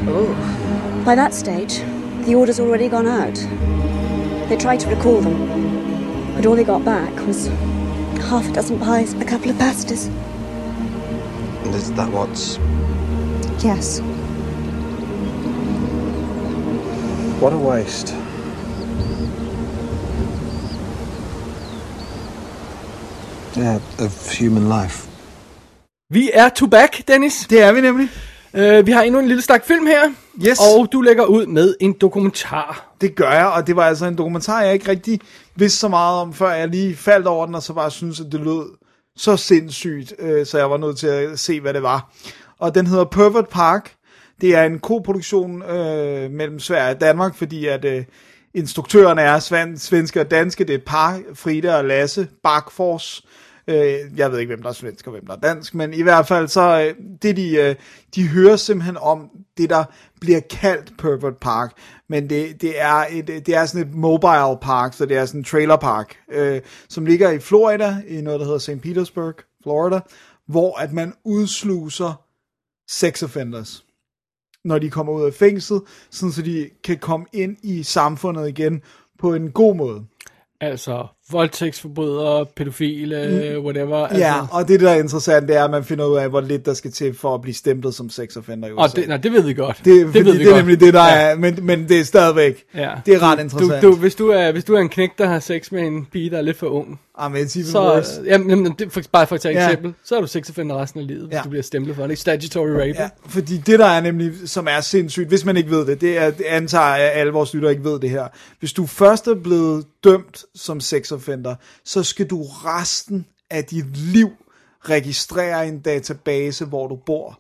Oh. By that stage, the order's already gone out. They tried to recall them, but all they got back was half a dozen pies a couple of pastas. And is that what's. Yes. What a waste. Yeah, of human life. Vi er to back, Dennis. Det er vi nemlig. Uh, vi har endnu en lille stak film her. Yes. Og du lægger ud med en dokumentar. Det gør jeg, og det var altså en dokumentar, jeg ikke rigtig vidste så meget om, før jeg lige faldt over den, og så bare synes at det lød så sindssygt, øh, så jeg var nødt til at se, hvad det var. Og den hedder Pervert Park. Det er en koproduktion øh, mellem Sverige og Danmark, fordi at øh, instruktørerne er sven, svenske og danske. Det er et par, Frida og Lasse Bakfors. Øh, Øh, jeg ved ikke, hvem der er svensk og hvem der er dansk, men i hvert fald så, øh, det de, øh, de hører simpelthen om det, der bliver kaldt Pervert Park, men det, det, er, et, øh, det er sådan et mobile park, så det er sådan en trailer park, øh, som ligger i Florida, i noget, der hedder St. Petersburg, Florida, hvor at man udsluser sex offenders, når de kommer ud af fængslet, sådan så de kan komme ind i samfundet igen på en god måde. Altså, voldtægtsforbrydere, pædofile, whatever. Altså, Ja, og det der er interessant, det er, at man finder ud af, hvor lidt der skal til for at blive stemplet som sex offender i USA. og det, nej, det ved vi godt. det, det, ved vi det er godt. nemlig det, der ja. er, men, men det er stadigvæk, Ja. det er ret interessant. Du, du, hvis, du er, hvis du er en knæk, der har sex med en pige, der er lidt for ung, Ah, men it's så, worse. jamen, jamen, det, for, bare for at tage et Ja. eksempel, så er du sexoffender resten af livet, hvis Ja. du bliver stemplet for det. Statutory rape. Ja, fordi det der er nemlig, som er sindssygt, hvis man ikke ved det, det er, det antager jeg, at alle vores lyttere ikke ved det her. Hvis du først er blevet dømt som sexoffender, så skal du resten af dit liv registrere en database, hvor du bor.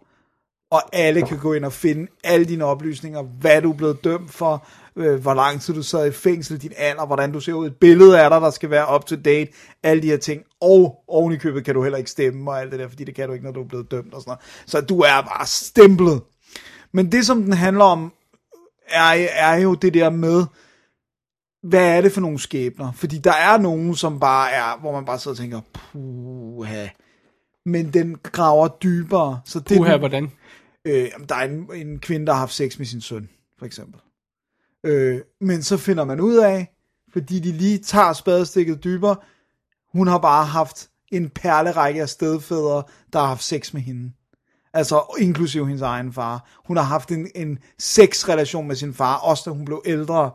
Og alle kan gå ind og finde alle dine oplysninger, hvad du er blevet dømt for, øh, hvor lang tid du sad i fængsel, din alder, hvordan du ser ud, et billede af dig, der skal være up to date, alle de her ting. Og oven i købet kan du heller ikke stemme og alt det der, fordi det kan du ikke, når du er blevet dømt og sådan noget. Så du er bare stemplet. Men det, som den handler om, er, er jo det der med, hvad er det for nogle skæbner? Fordi der er nogen, som bare er, hvor man bare sidder og tænker, puha. Men den graver dybere. Så det, Puha, den- hvordan? Øh, der er en, en kvinde, der har haft sex med sin søn, for eksempel. Øh, men så finder man ud af, fordi de lige tager spadestikket dybere, hun har bare haft en perlerække af stedfædre, der har haft sex med hende. Altså inklusive hendes egen far. Hun har haft en, en sexrelation med sin far, også da hun blev ældre.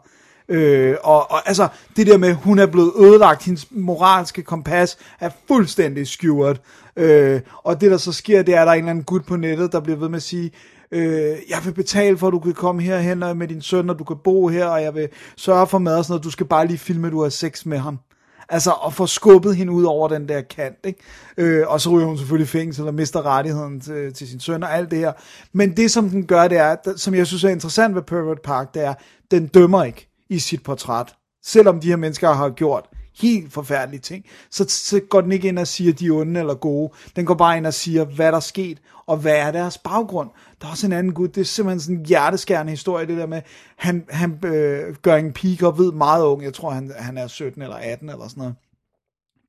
Øh, og, og altså, det der med, hun er blevet ødelagt, hendes moralske kompas er fuldstændig skjort. Øh, og det der så sker, det er, at der er en eller anden gut på nettet, der bliver ved med at sige, øh, jeg vil betale for, at du kan komme herhen og med din søn, og du kan bo her, og jeg vil sørge for mad og sådan noget. Du skal bare lige filme, at du har sex med ham. Altså at få skubbet hende ud over den der kant, ikke? Øh, og så ryger hun selvfølgelig i fængsel og mister rettigheden til, til sin søn og alt det her. Men det som den gør, det er, som jeg synes er interessant ved Pervert Park, det er, den dømmer ikke i sit portræt. Selvom de her mennesker har gjort helt forfærdelige ting, så, så går den ikke ind og siger, de er onde eller gode. Den går bare ind og siger, hvad der er sket, og hvad er deres baggrund. Der er også en anden gut, det er simpelthen sådan en hjerteskærende historie, det der med, han, han øh, gør en pige og ved meget ung, jeg tror han, han er 17 eller 18 eller sådan noget,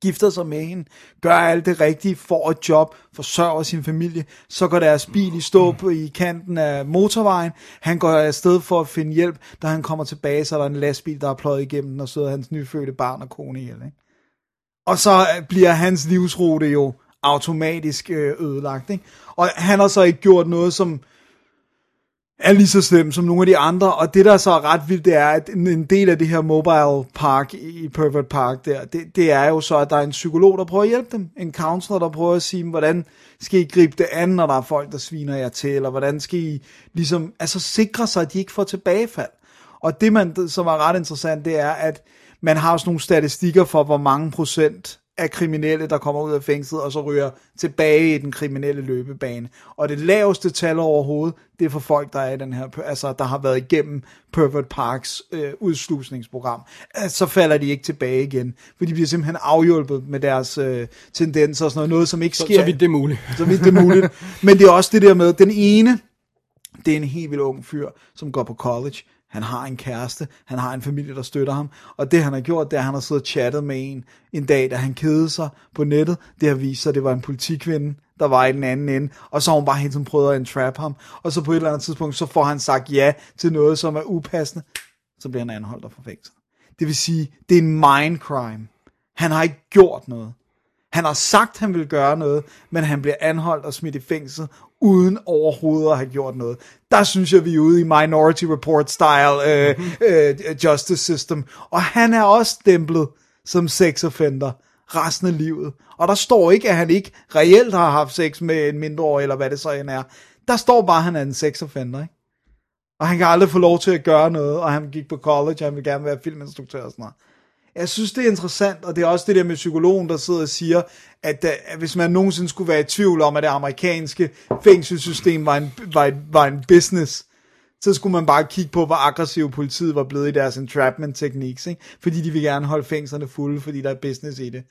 gifter sig med hende, gør alt det rigtige, får et job, forsørger sin familie, så går deres bil i stå på i kanten af motorvejen, han går afsted for at finde hjælp, da han kommer tilbage, så er der en lastbil, der er pløjet igennem den, og så er hans nyfødte barn og kone ihjel, ikke? Og så øh, bliver hans livsrute jo automatisk øh, ødelagt, ikke? Og han har så ikke gjort noget, som er lige så slem som nogle af de andre, og det der så er ret vildt, det er, at en en del af det her mobile park i Pervert Park der, det, det er jo så, at der er en psykolog, der prøver at hjælpe dem, en counselor, der prøver at sige, dem, hvordan skal I gribe det an, når der er folk, der sviner jer til, eller hvordan skal I ligesom, altså sikre sig, at de ikke får tilbagefald. Og det, man, som er ret interessant, det er, at man har også nogle statistikker for, hvor mange procent af kriminelle, der kommer ud af fængslet, og så ryger tilbage i den kriminelle løbebane. Og det laveste tal overhovedet, det er for folk, der er i den her, altså der har været igennem Pervert Parks øh, udslusningsprogram. Altså, så falder de ikke tilbage igen, for de bliver simpelthen afhjulpet med deres øh, tendenser og sådan noget, noget som ikke Så, sker. så vidt det er muligt. (laughs) så vidt det er muligt. Men det er også det der med, den ene, det er en helt vildt ung fyr, som går på college. Han har en kæreste, han har en familie, der støtter ham, og det han har gjort, det er, at han har siddet og chattet med en en dag, da han kedede sig på nettet. Det har vist sig, at det var en politikvinde, der var i den anden ende, og så har hun bare hele tiden prøvet at entrap ham, og så på et eller andet tidspunkt, så får han sagt ja til noget, som er upassende, så bliver han anholdt og fra. Det vil sige, det er en mind crime. Han har ikke gjort noget. Han har sagt, han vil gøre noget, men han bliver anholdt og smidt i fængsel, uden overhovedet at have gjort noget. Der synes jeg, vi er ude i Minority Report-style øh, øh, justice system. Og han er også stemplet som sexoffender resten af livet. Og der står ikke, at han ikke reelt har haft sex med en mindreårig, eller hvad det så end er. Der står bare, at han er en sexoffender, ikke? Og han kan aldrig få lov til at gøre noget, og han gik på college, og han vil gerne være filminstruktør og sådan noget. Jeg synes, det er interessant, og det er også det der med psykologen, der sidder og siger, at, øh, at hvis man nogensinde skulle være i tvivl om, at det amerikanske fængselssystem var en, var, en, var en business, så skulle man bare kigge på, hvor aggressiv politiet var blevet i deres entrapment techniques, ikke? fordi de vil gerne holde fængslerne fulde, fordi der er business i det.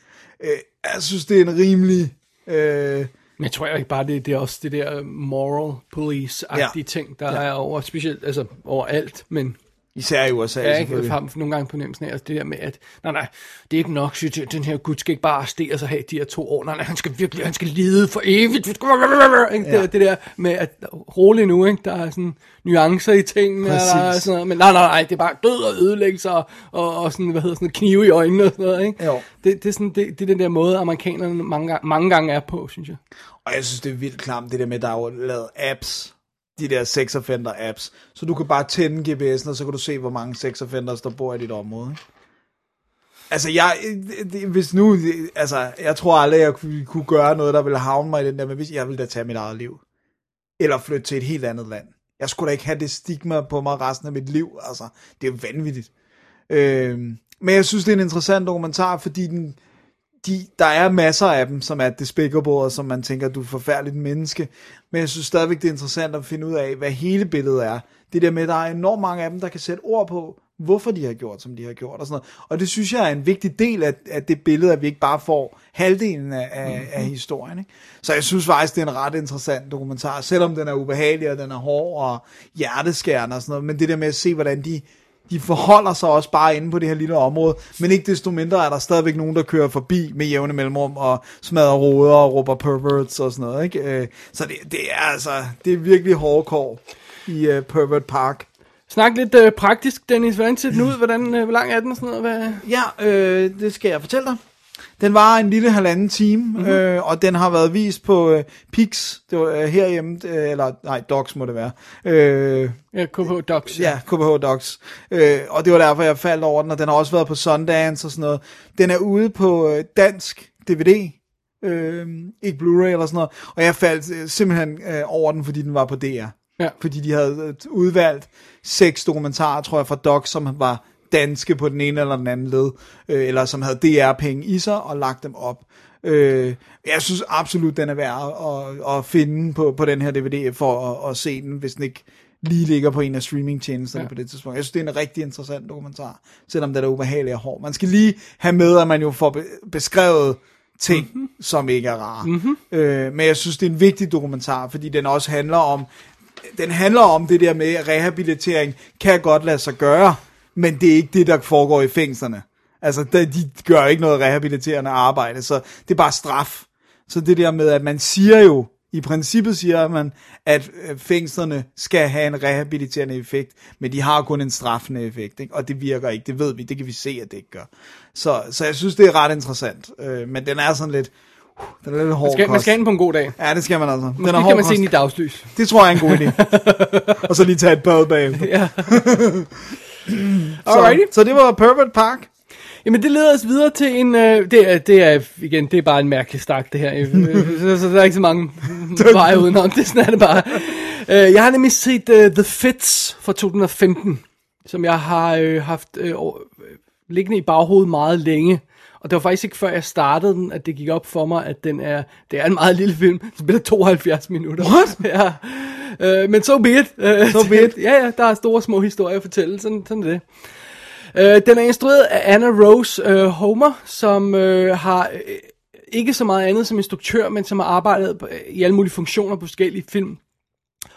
Øh, jeg synes, det er en rimelig... Øh, Men jeg tror ikke bare, det, det er også det der moral police-agtige Ja. ting, der Ja. er over, specielt, altså over alt, men Især i USA, Ja, ikke? Jeg har nogle gange fornemmelsen af, altså det der med, at nej, nej, det er ikke nok, det- den her gut skal ikke bare arresteres og have de her to år. Nej, nej, han skal virkelig, han skal lide for evigt. Ikke? Ja. Det, det der med, at rolig nu, ikke? der er sådan nuancer i tingene, og sådan noget, men nej, nej, nej, det er bare død og ødelæggelse og, og, sådan, hvad hedder sådan knive i øjnene og sådan noget, ikke? Jo. Det, det, er sådan, det, det er den der måde, amerikanerne mange, mange gange er på, synes jeg. Og jeg synes, det er vildt klamt, det der med, at der er lavet apps, de der sexoffender apps, så du kan bare tænde GPS'en, og så kan du se, hvor mange sexoffenders der bor i dit område. Ikke? Altså, jeg, hvis nu, altså, jeg tror aldrig, jeg kunne, kunne gøre noget, der ville havne mig i den der, men hvis jeg ville da tage mit eget liv. Eller flytte til et helt andet land. Jeg skulle da ikke have det stigma på mig resten af mit liv, altså, det er jo vanvittigt. Øh, men jeg synes, det er en interessant dokumentar, fordi den, de, der er masser af dem, som er despicable, og som man tænker, du er forfærdeligt menneske. Men jeg synes stadigvæk, det er interessant at finde ud af, hvad hele billedet er. Det der med, at der er enormt mange af dem, der kan sætte ord på, hvorfor de har gjort, som de har gjort. Og, sådan noget. og det synes jeg er en vigtig del af, af det billede, at vi ikke bare får halvdelen af, af, Mhm. mm-hmm. af historien. Ikke? Så jeg synes faktisk, det er en ret interessant dokumentar, selvom den er ubehagelig, og den er hård og hjerteskærende og sådan noget. Men det der med at se, hvordan de de forholder sig også bare inde på det her lille område, men ikke desto mindre er der stadigvæk nogen, der kører forbi med jævne mellemrum og smadrer råder og råber perverts og sådan noget. Ikke? Øh, Så det, det er altså, det er virkelig hårdkår i uh, Pervert Park. Snak lidt øh, praktisk, Dennis. Hvordan ser den ud? Hvordan, øh, hvor lang er den og sådan noget? Hvad? Ja, øh, det skal jeg fortælle dig. Den var en lille halvanden time, mm-hmm. øh, og den har været vist på øh, Pix, det var øh, herhjemme, øh, eller nej, Docs må det være. Øh, Ja, KH Docs. Ja, KBH Docs. Øh, og det var derfor, jeg faldt over den, og den har også været på Sundance og sådan noget. Den er ude på øh, dansk DVD, øh, ikke Blu-ray eller sådan noget, og jeg faldt øh, simpelthen øh, over den, fordi den var på DR. Ja. Fordi de havde øh, udvalgt seks dokumentarer, tror jeg, fra Docs, som var danske på den ene eller den anden led, øh, eller som havde DR-penge i sig, og lagt dem op. Øh, jeg synes absolut, den er værd at, at finde på, på den her DVD, for at, at se den, hvis den ikke lige ligger på en af streamingtjenesterne Ja. på det tidspunkt. Jeg synes, det er en rigtig interessant dokumentar, selvom den er ubehagelig og hård. Man skal lige have med, at man jo får be- beskrevet ting, Mhm. mm-hmm. som ikke er rare. Mm-hmm. Øh, men jeg synes, det er en vigtig dokumentar, fordi den også handler om, den handler om det der med, at rehabilitering kan godt lade sig gøre, men det er ikke det, der foregår i fængslerne. Altså, de, gør ikke noget rehabiliterende arbejde, så det er bare straf. Så det der med, at man siger jo, i princippet siger man, at øh, fængslerne skal have en rehabiliterende effekt, men de har kun en straffende effekt, ikke? og det virker ikke, det ved vi, det kan vi se, at det ikke gør. Så, så jeg synes, det er ret interessant, øh, men den er sådan lidt, uh, den er lidt hård Man skal, man kost. skal ind på en god dag. Ja, det skal man altså. Den Måske er kan man se den i dagslys. Det tror jeg er en god idé. (laughs) og så lige tage et bad bagefter. Ja. (laughs) (clears throat) Så, Alrighty. så det var Pervert Park. Jamen det leder os videre til en, øh, det, er, det er igen, det er bare en mærkelig stak det her, (laughs) så, så der er ikke så mange veje udenom, det sådan er det bare. Øh, jeg har nemlig set uh, The Fits fra 2015, som jeg har øh, haft øh, øh, liggende i baghovedet meget længe. Og det var faktisk ikke før jeg startede den, at det gik op for mig, at den er, det er en meget lille film. Den spiller 72 minutter. What? (laughs) Ja. Øh, men so be it. Øh, So be it. (laughs) ja, ja, der er store små historier at fortælle, sådan, sådan er det. Øh, den er instrueret af Anna Rose øh, Homer, som øh, har øh, ikke så meget andet som instruktør, men som har arbejdet på, i alle mulige funktioner på forskellige film.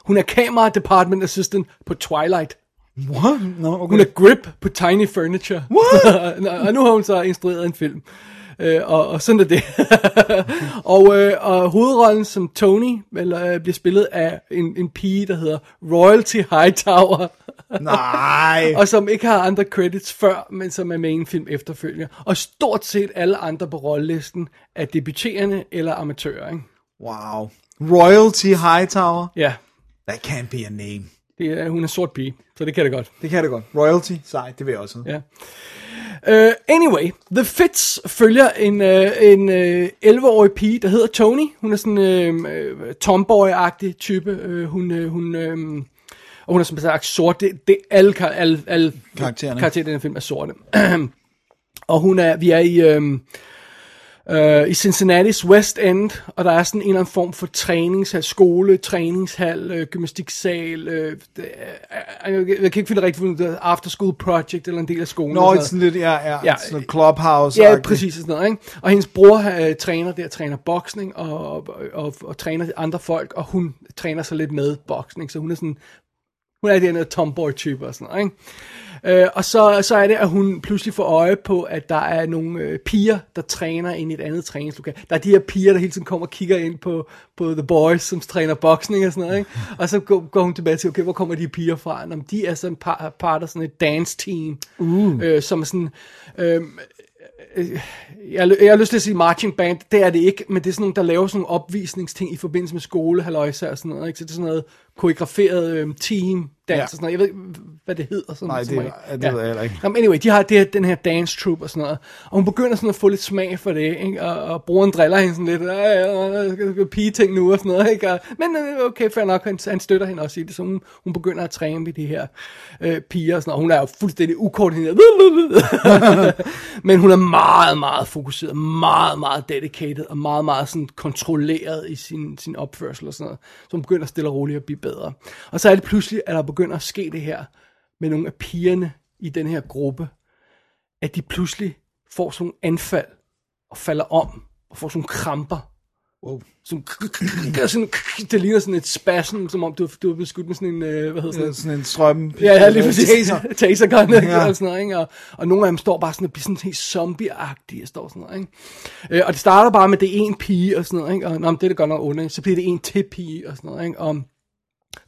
Hun er camera department assistant på Twilight. What? No, okay. Hun er grip på Tiny Furniture. What? (laughs) og nu har hun så instrueret en film. Øh, og, og sådan er det. (laughs) og, øh, og hovedrollen som Tony eller, øh, bliver spillet af en, en pige, der hedder Royalty Hightower. (laughs) Nej. og som ikke har andre credits før, men som er med i en film efterfølger. Og stort set alle andre på rollelisten er debuterende eller amatører, ikke? Wow. Royalty Hightower. Ja, That can't be a name. Det er, hun er sort pige, så det kan det godt. Det kan det godt. Royalty, sej, det vil jeg også. Ja. Uh, anyway, The Fits følger en, uh, en uh, 11-årig pige, der hedder Tony. Hun er sådan en uh, tomboy-agtig type. Uh, hun, uh, hun, uh, og hun er som sagt sort. Det, det alle, alle, alle Karaktererne. karakterer i den film er sorte. (clears throat) og hun er, vi er i... Um, øh, i Cincinnati's West End, og der er sådan en eller anden form for træningshal, skole, træningshal, øh, gymnastiksal, øh, det er- jeg, jeg kan ikke finde rigtig ud af after school project eller en del af skolen. Nå, og no, sådan lidt, ja, ja, Ja, sådan noget clubhouse Ja, præcis sådan noget, ikke? Og hendes bror øh, træner der, træner boksning og, og, og, og træner andre folk, og hun træner sig lidt med boksning, så hun er sådan Hun er den her tomboy-type og sådan noget, ikke? Øh, og så, så er det, at hun pludselig får øje på, at der er nogle øh, piger, der træner ind i et andet træningslokal. Der er de her piger, der hele tiden kommer og kigger ind på, på The Boys, som træner boksning og sådan noget. Ikke? Og så går, går hun tilbage til, okay, hvor kommer de piger fra? Nå, de er sådan part, part af sådan et dance team, uh. øh, som er sådan... Øh, øh, jeg, jeg har lyst til at sige marching band, det er det ikke, men det er sådan nogle, der laver sådan nogle opvisningsting i forbindelse med skole, halløjsa og sådan noget, ikke? Så det er sådan noget koreograferet øh, team dans Ja. og sådan noget. Jeg ved ikke, hvad det hedder. Sådan, Nej, det- regel. ja, det ved jeg heller ikke. Jamen, anyway, de har det, her- den her dance troupe og sådan noget, og hun begynder sådan at få lidt smag for det, ikke? Og, og brugeren driller hende sådan lidt, øh, pige-ting nu og sådan noget, ikke? Og, men øh, okay, fair nok, han, han støtter hende også i det, så hun, hun begynder at træne med de her øh, piger og sådan noget, og hun er jo fuldstændig ukoordineret, (laughs) men hun er meget, meget fokuseret, meget, meget dedicated, og meget, meget sådan kontrolleret i sin, sin opførsel og sådan noget. Så hun begynder stille og roligt at blive bedre. Og så er det pludselig, at der begynder at ske det her med nogle af pigerne i den her gruppe, at de pludselig får sådan nogle anfald og falder om og får sådan nogle kramper. Wow. Som, (clears throat) sådan, det ligner sådan et spasm, som om du, du er blevet skudt med sådan en, øh, hvad hedder sådan Sådan, sådan en strøm. Ja, ja, lige præcis. Taser. (laughs) Tasergun? Ja. Og, sådan noget, ikke? Og, og nogle af dem står bare sådan og bliver sådan helt zombie-agtige, og står sådan noget, ikke? Øh, og det starter bare med, det er en pige, og sådan noget, ikke? Og nå, men det er da godt nok underligt. Så bliver det en til pige, og sådan noget, ikke? Og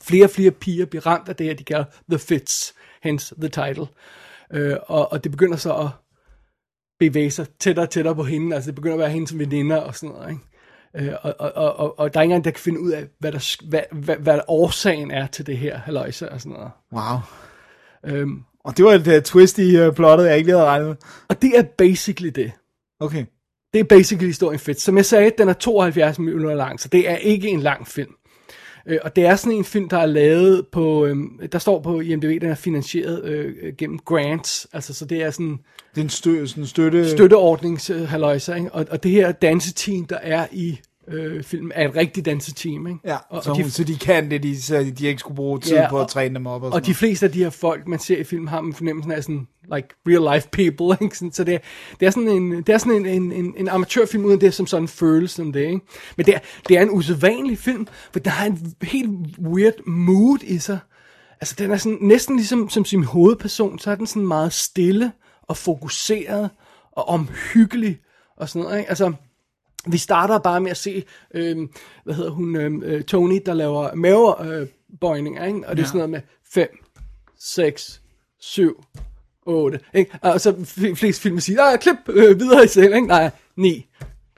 flere og flere piger bliver ramt af det her, de kalder The Fits, hence the title. Øh, og, og det begynder så at bevæge sig tættere og tættere på hende, altså det begynder at være hende som veninder og sådan noget, ikke? Øh, og, og, og, og, der er ingen engang, der kan finde ud af, hvad, der, hvad, hvad, hvad årsagen er til det her, halløjse og sådan noget. Wow. Øhm, Og det var et uh, twist i uh, plottet, jeg ikke lige havde regnet med. og det er basically det. Okay. Det er basically historien fedt. Som jeg sagde, den er 72 minutter lang, så det er ikke en lang film. Øh, og det er sådan en film, der er lavet på, øhm, der står på IMDb, den er finansieret øh, gennem grants, altså så det er sådan Det er en stø, sådan en støtte... støtteordnings øh, ikke? Og, og det her danseteam, der er i øh, filmen, er et rigtigt danseteam, ikke? Ja, og, så, og, hun, de, så de kan det, de, så de ikke skulle bruge tid Ja, på at og- træne dem op. Og, og de fleste af de her folk, man ser i filmen, har man fornemmelsen af sådan, like, real life people, (laughs) ikke? Sådan, så det er, det er sådan, en, det er sådan en, en, en, en amatørfilm, uden det som sådan føles som det, ikke? Men det er, det er en usædvanlig film, for der er en helt weird mood i sig. Altså, den er sådan, næsten ligesom som sin hovedperson, så er den sådan meget stille og fokuseret og omhyggelig og sådan noget, ikke? Altså, vi starter bare med at se, øh, hvad hedder hun, øh, Tony, der laver mavebøjninger, ikke? Og det er sådan noget med 5, 6, 7, 8, ikke? Og så fl- flest film siger, nej, klip øh, videre i scenen, ikke? Nej, 9,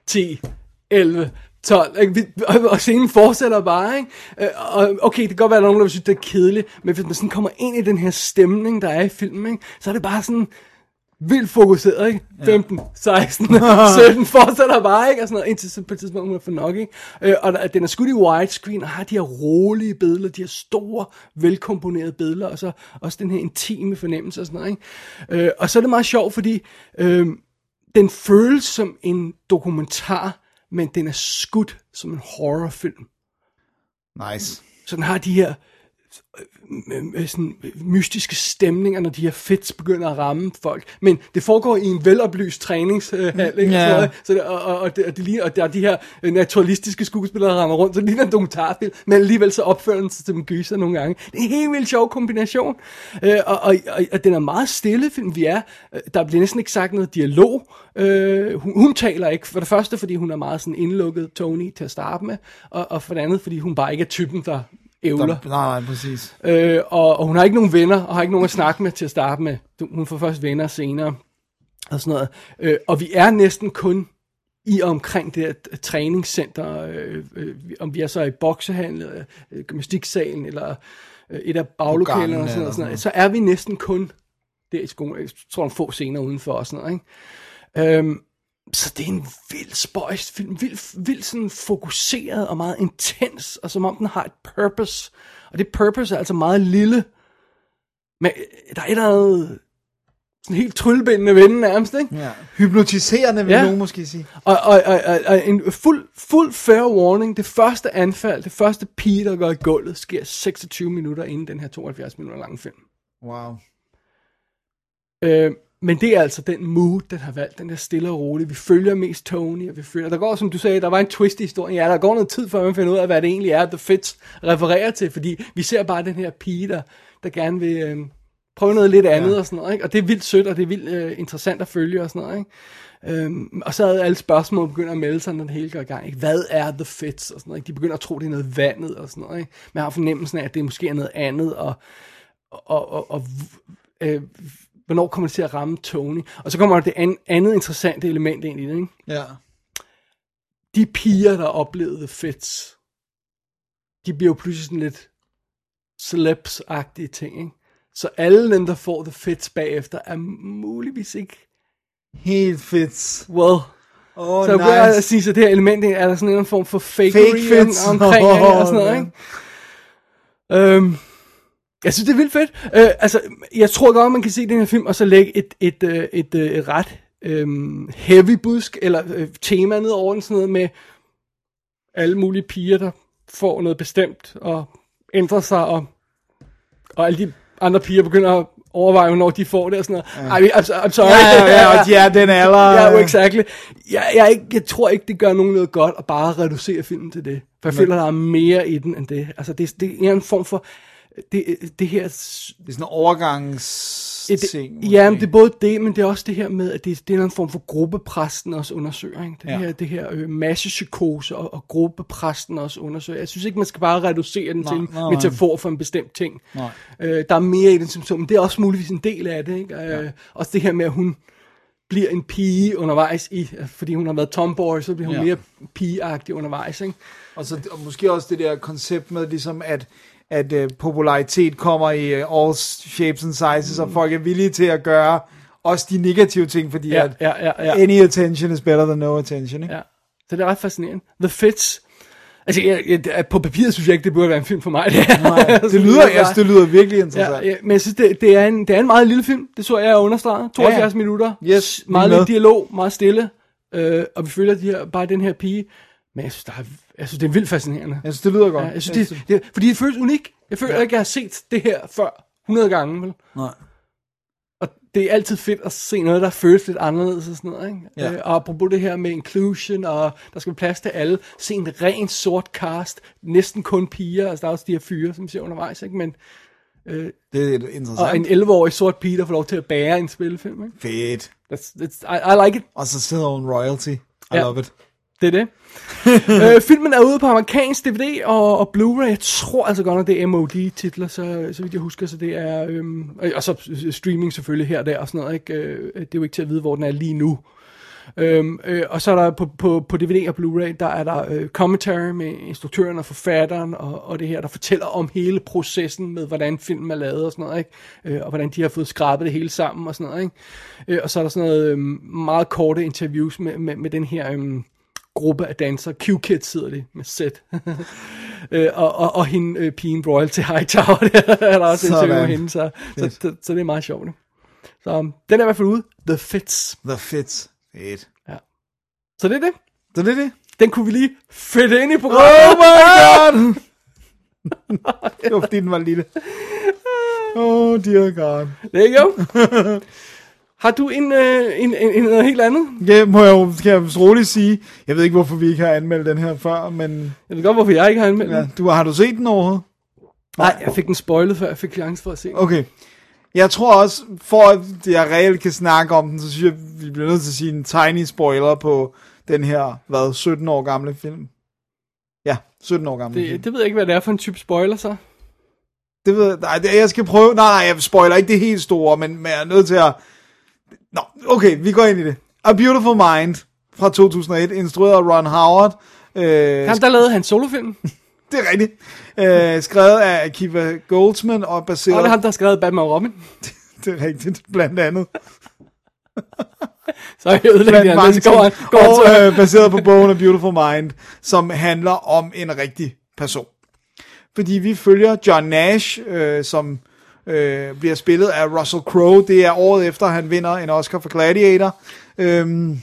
10, 11, 12, ikke? Og, scenen fortsætter bare, ikke? Øh, Og okay, det kan godt være, at nogen, der synes, det er kedeligt, men hvis man sådan kommer ind i den her stemning, der er i filmen, ikke? Så er det bare sådan, vildt fokuseret, ikke? 15, 16, 17, fortsætter bare, ikke? Og sådan noget, indtil så på et tidspunkt, hun er for nok, ikke? Øh, og der, den er skudt i widescreen, og har de her rolige billeder, de her store, velkomponerede billeder, og så også den her intime fornemmelse og sådan noget, ikke? Øh, og så er det meget sjovt, fordi øh, den føles som en dokumentar, men den er skudt som en horrorfilm. Nice. Så den har de her øh, øh, sådan mystiske stemninger, når de her fits begynder at ramme folk. Men det foregår i en veloplyst træningshal, ikke? Ja. Så, det, og, og, og, det, og, det ligner, og der er de her øh, naturalistiske skuespillere, der rammer rundt, så det ligner en dokumentarfilm, men alligevel så opfører den sig til en gyser nogle gange. Det er en helt vildt sjov kombination, øh, og, og, og, og den er meget stille film, vi er. Øh, Der bliver næsten ikke sagt noget dialog. Øh, hun, hun taler ikke, for det første, fordi hun er meget sådan indlukket Tony til at starte med, og, og for det andet, fordi hun bare ikke er typen, der ævler. Der, nej, nej, præcis. Øh, og, og hun har ikke nogen venner, og har ikke nogen at snakke med til at starte med. Hun får først venner senere, og sådan noget. Øh, og vi er næsten kun i og omkring det her træningscenter, øh, øh, om vi er så i boksehandel, øh, gymnastiksalen, eller øh, et af baglokalerne, og sådan noget, sådan sådan noget, så er vi næsten kun der i skolen. Jeg tror, en få scener udenfor og sådan noget, ikke? Øhm, så det er en vild spøjst film, vild, vild sådan fokuseret og meget intens, og som om den har et purpose. Og det purpose er altså meget lille, men øh, der er et eller andet sådan helt tryllebindende vende nærmest, ikke? Ja. Hypnotiserende, vil Ja. nogen måske sige. Og, og, og, og, og en fuld, fuld fair warning, det første anfald, det første pige, der går i gulvet, sker 26 minutter inden den her 72 minutter lange film. Wow. Øh, men det er altså den mood, den har valgt, den der stille og rolig. Vi følger mest Tony, og vi følger... Der går, som du sagde, der var en twist i historien. Ja, der går noget tid, før man finder ud af, hvad det egentlig er, The Fits refererer til, fordi vi ser bare den her pige, der, der gerne vil øh, prøve noget lidt andet ja. og sådan noget, ikke? Og det er vildt sødt, og det er vildt øh, interessant at følge og sådan noget, ikke? Øhm, og så er alle spørgsmål begynder at melde sig, når det hele går i gang. Ikke? Hvad er The Fits? Og sådan noget, ikke? De begynder at tro, det er noget vandet og sådan noget. Ikke? Man har fornemmelsen af, at det måske er noget andet, og, og, og, og øh, hvornår kommer det til at ramme Tony? Og så kommer der det an, andet interessante element ind i det. Ikke? Ja. De piger, der oplevede Fits, de bliver jo pludselig sådan lidt celebs-agtige ting. Ikke? Så alle dem, der får The Fits bagefter, er muligvis ikke Helt fedt. Well, Oh, så jeg begynder at sige, så det her element, er der sådan en form for fakery Fake omkring oh, og sådan noget, ikke? Øhm, jeg synes, det er vildt fedt. Øh, altså, jeg tror godt, man kan se den her film, og så lægge et, et, øh, et, et, et ret øhm, heavy busk, eller øh, tema ned over den, sådan noget med alle mulige piger, der får noget bestemt, og ændrer sig, og, og alle de andre piger begynder at overveje, hvornår de får det, og sådan noget. Ja. Ej, I'm, I'm sorry. Ja, ja, ja, er den (laughs) alder. Ja, jo, exactly. Jeg, jeg, ikke, jeg tror ikke, det gør nogen noget godt at bare reducere filmen til det. For jeg føler, der er mere i den end det. Altså, det, det er en form for... Det, det her... Det er sådan en overgangsting. Det, ja, men det er både det, men det er også det her med, at det, det er en form for gruppepræsten også undersøger. Ikke? Det, Ja. her, det her øh, massepsykose og, og gruppepræsten også undersøger. Jeg synes ikke, man skal bare reducere den Nej, til en nej, nej. metafor for en bestemt ting. Nej. Øh, der er mere i den så, men det er også muligvis en del af det. Ikke? Øh, også det her med, at hun bliver en pige undervejs, i, fordi hun har været tomboy, så bliver hun Ja. ja. mere pigeagtig undervejs. Ikke? Og, så, og måske også det der koncept med, ligesom at, at uh, popularitet kommer i uh, all shapes and sizes, og folk er villige til at gøre også de negative ting, fordi Ja, at ja, ja, ja. any attention is better than no attention. Ikke? Ja. Så det er ret fascinerende. The Fits. Altså, jeg, jeg, på papiret synes jeg ikke, det burde være en film for mig. (laughs) Det. Nej, det lyder, altså, det lyder virkelig interessant. Ja, ja, men jeg synes, det, det, er en, det er en meget lille film. Det så jeg er understreget. 72 Ja, minutter. Yes, meget lidt dialog, meget stille. Øh, og vi følger de her, bare den her pige. Men jeg synes, der er, jeg synes det er vildt fascinerende. Jeg synes, det lyder godt. Ja, jeg synes, det, det, fordi det føles unik. Jeg føler ja. ikke, jeg har set det her før 100 gange. Vel? Nej. Og det er altid fedt at se noget, der føles lidt anderledes og sådan noget. Ikke? Ja. Øh, og apropos det her med inclusion, og der skal plads til alle. Se en ren sort cast, næsten kun piger. Altså der er også de her fyre, som ser undervejs. Ikke? Men, Det er interessant. og en 11-årig sort pige, der får lov til at bære en spillefilm. Ikke? Fedt. That's, that's, I, I like it. Og så sidder hun royalty. I Ja. love it. Det er det. (laughs) øh, filmen er ude på amerikansk DVD og, og Blu-ray. Jeg tror altså godt, at det er MOD-titler, så, så vidt jeg husker. Så det er, øhm, og- og så streaming selvfølgelig her og der og sådan noget. Ikke? Øh, det er jo ikke til at vide, hvor den er lige nu. Øhm, øh, og så er der på, på, på DVD og Blu-ray, der er der øh, commentary med instruktøren og forfatteren, og, og det her, der fortæller om hele processen med, hvordan filmen er lavet og sådan noget, ikke? Øh, og hvordan de har fået skrabet det hele sammen og sådan noget. Ikke? Øh, og så er der sådan noget øh, meget korte interviews med, med, med den her øh, gruppe af dansere. Q-Kids sidder de med sæt. (laughs) øh, og, og, og hende, øh, pigen Royalty Hightower, (laughs) der er der også Sådan. interview med hende, så, så, så, så, det er meget sjovt. ikke? Så um, den er i hvert fald ude. The Fits. The Fits. Fedt. Så det er det. Så det er det. Den kunne vi lige fedte ind i programmet. Oh my (laughs) god! det var fordi, den var lille. Oh dear god. There you go. Har du en, øh, en, en, en noget helt andet? Ja, må jeg jo skal jeg roligt sige. Jeg ved ikke, hvorfor vi ikke har anmeldt den her før, men Jeg ved godt, hvorfor jeg ikke har anmeldt ja, den. du, har du set den overhovedet? Nej, jeg fik den spoilet, før jeg fik chance for at se den. Okay. Jeg tror også, for at jeg reelt kan snakke om den, så synes jeg, vi bliver nødt til at sige en tiny spoiler på den her, hvad, 17 år gamle film. Ja, 17 år gamle film. Det, det ved jeg ikke, hvad det er for en type spoiler, så. Det ved jeg, nej, det, jeg skal prøve, nej, nej, jeg spoiler ikke det helt store, men, men jeg er nødt til at, nå, okay, vi går ind i det. A Beautiful Mind fra 2001, instrueret af Ron Howard, øh, Han der lavede han solofilm, (laughs) det er rigtigt, øh, skrevet af Akiva Goldsman og baseret, og det er ham, der har skrevet Batman og Robin. (laughs) det er rigtigt, blandt andet, (laughs) Så jeg ødelægger det, mange går han, går og øh, baseret på bogen A Beautiful Mind, som handler om en rigtig person. Fordi vi følger John Nash, øh, som øh, bliver spillet af Russell Crowe. Det er året efter, han vinder en Oscar for Gladiator. Øhm,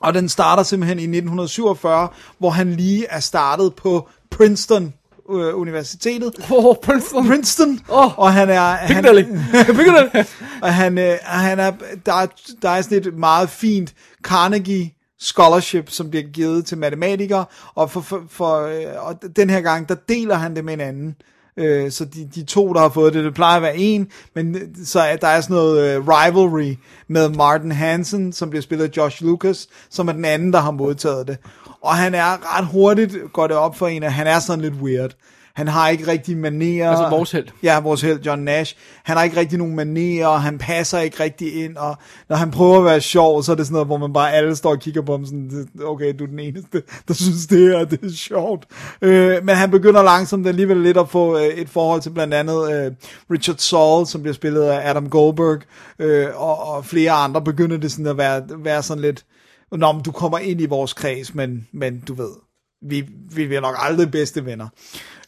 og den starter simpelthen i 1947, hvor han lige er startet på Princeton øh, Universitetet. Oh, Princeton. Princeton, Åh, og han er... Han, Piccadilly. Piccadilly. (laughs) og han, øh, han er, der, er, der er sådan et meget fint Carnegie scholarship, som bliver givet til matematikere, og, for, for, for, øh, og den her gang, der deler han det med en anden. Øh, så de, de to, der har fået det, det plejer at være en, men øh, så er, der er sådan noget øh, rivalry med Martin Hansen, som bliver spillet af Josh Lucas, som er den anden, der har modtaget det. Og han er ret hurtigt, går det op for en, at han er sådan lidt weird. Han har ikke rigtig manerer. Altså vores helt. Ja, vores held, John Nash. Han har ikke rigtig nogen manerer, og han passer ikke rigtig ind, og når han prøver at være sjov, så er det sådan noget, hvor man bare alle står og kigger på ham sådan, okay, du er den eneste, der synes det her, det er sjovt. Øh, men han begynder langsomt alligevel lidt at få øh, et forhold til blandt andet øh, Richard Saul, som bliver spillet af Adam Goldberg, øh, og, og flere andre begynder det sådan at være, være sådan lidt, Nå, men du kommer ind i vores kreds, men, men du ved, vi, vi bliver nok aldrig bedste venner.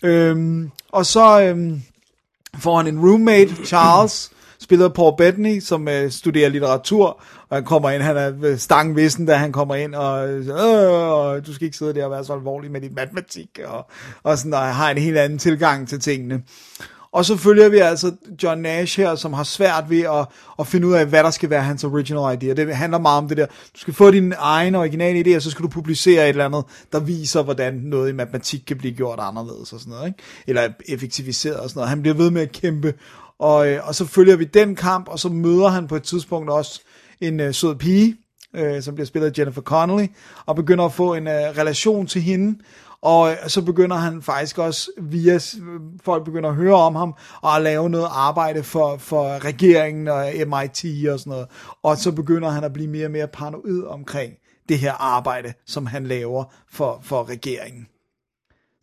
Øhm, og så øhm, får han en roommate, Charles, spillet af Paul Bettany, som øh, studerer litteratur, og han kommer ind, han er øh, stangvissen, da han kommer ind, og øh, og du skal ikke sidde der og være så alvorlig med din matematik, og, og sådan, og har en helt anden tilgang til tingene. Og så følger vi altså John Nash her, som har svært ved at, at finde ud af, hvad der skal være hans original idea. Det handler meget om det der, du skal få din egen originale idé, og så skal du publicere et eller andet, der viser, hvordan noget i matematik kan blive gjort anderledes og sådan noget, ikke? eller effektiviseret og sådan noget. Han bliver ved med at kæmpe, og, øh, og så følger vi den kamp, og så møder han på et tidspunkt også en øh, sød pige, øh, som bliver spillet af Jennifer Connelly, og begynder at få en øh, relation til hende, og øh, så begynder han faktisk også via, folk begynder at høre om ham, og at lave noget arbejde for, for regeringen og MIT og sådan noget. Og så begynder han at blive mere og mere paranoid omkring det her arbejde, som han laver for, for regeringen.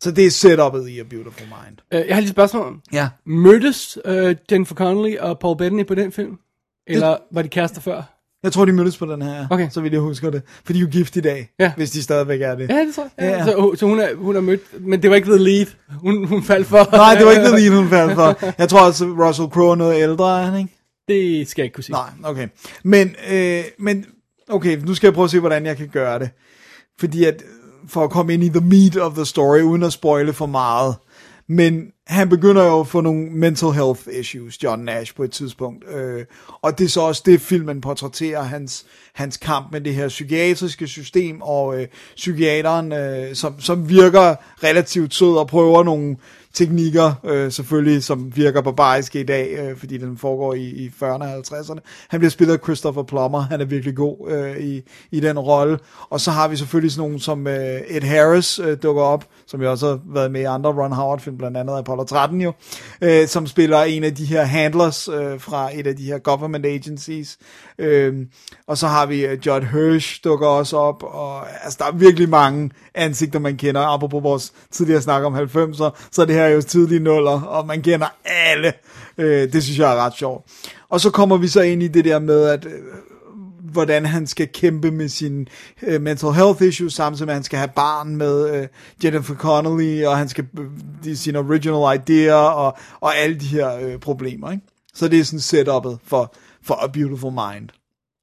Så det er setupet i A Beautiful Mind. Øh, jeg har lige et spørgsmål. Ja. Mødtes uh, Jennifer Connelly og Paul Bettany på den film? Eller var de kærester før? Jeg tror, de mødtes på den her, Okay. så vidt jeg husker det. For de er jo gift i dag, Ja. hvis de stadigvæk er det. Ja, det tror jeg. Ja, Ja. Så, så hun, er, hun er mødt, men det var ikke The Lead. Hun, hun faldt for. Nej, det var ikke det lige, hun faldt for. Jeg tror også, Russell Crowe er noget ældre, er han ikke? Det skal jeg ikke kunne sige. Nej, okay. Men, øh, men okay, nu skal jeg prøve at se, hvordan jeg kan gøre det. Fordi at, for at komme ind i the meat of the story, uden at spoile for meget. Men han begynder jo at få nogle mental health issues, John Nash, på et tidspunkt. Øh, og det er så også det, filmen portrætterer, hans, hans kamp med det her psykiatriske system, og øh, psykiateren, øh, som, som virker relativt sød og prøver nogle teknikker, øh, selvfølgelig, som virker barbariske i dag, øh, fordi den foregår i, i 40'erne og 50'erne. Han bliver spillet af Christopher Plummer, han er virkelig god øh, i, i den rolle. Og så har vi selvfølgelig sådan nogen som øh, Ed Harris øh, dukker op, som jo også har været med i andre Ron Howard-film, blandt andet Apollo 13 jo, øh, som spiller en af de her handlers øh, fra et af de her government agencies. Øh, og så har vi øh, Judd Hirsch dukker også op, og altså, der er virkelig mange ansigter, man kender. Apropos vores tidligere snak om 90'er, så er det her jo tidlige nuller, og man kender alle. Øh, det synes jeg er ret sjovt. Og så kommer vi så ind i det der med, at øh, hvordan han skal kæmpe med sine øh, mental health issues, samtidig med, at han skal have barn med øh, Jennifer Connelly, og han skal øh, de, sine original idéer, og, og alle de her øh, problemer. Ikke? Så det er sådan setupet for, for A Beautiful Mind.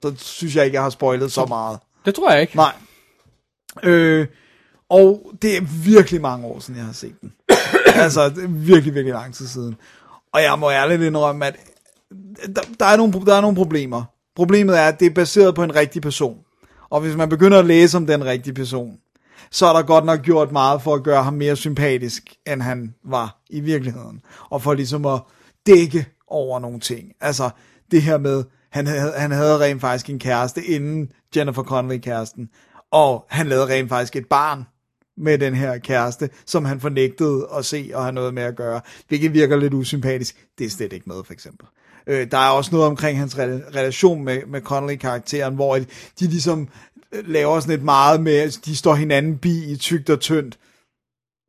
Så synes jeg ikke, jeg har spoilet så meget. Det tror jeg ikke. Nej. Øh, og det er virkelig mange år siden, jeg har set den. (coughs) altså, det er virkelig, virkelig lang tid siden. Og jeg må ærligt indrømme, at der, der, er nogle, der er nogle problemer. Problemet er, at det er baseret på en rigtig person. Og hvis man begynder at læse om den rigtige person, så er der godt nok gjort meget for at gøre ham mere sympatisk, end han var i virkeligheden. Og for ligesom at dække over nogle ting. Altså, det her med, han havde, han havde rent faktisk en kæreste inden Jennifer Connelly-kæresten, og han lavede rent faktisk et barn med den her kæreste, som han fornægtede at se og have noget med at gøre, hvilket virker lidt usympatisk. Det er slet ikke med, for eksempel. Øh, der er også noget omkring hans rela- relation med, med Connelly-karakteren, hvor de ligesom laver sådan et meget med, at de står hinanden bi i tygt og tyndt.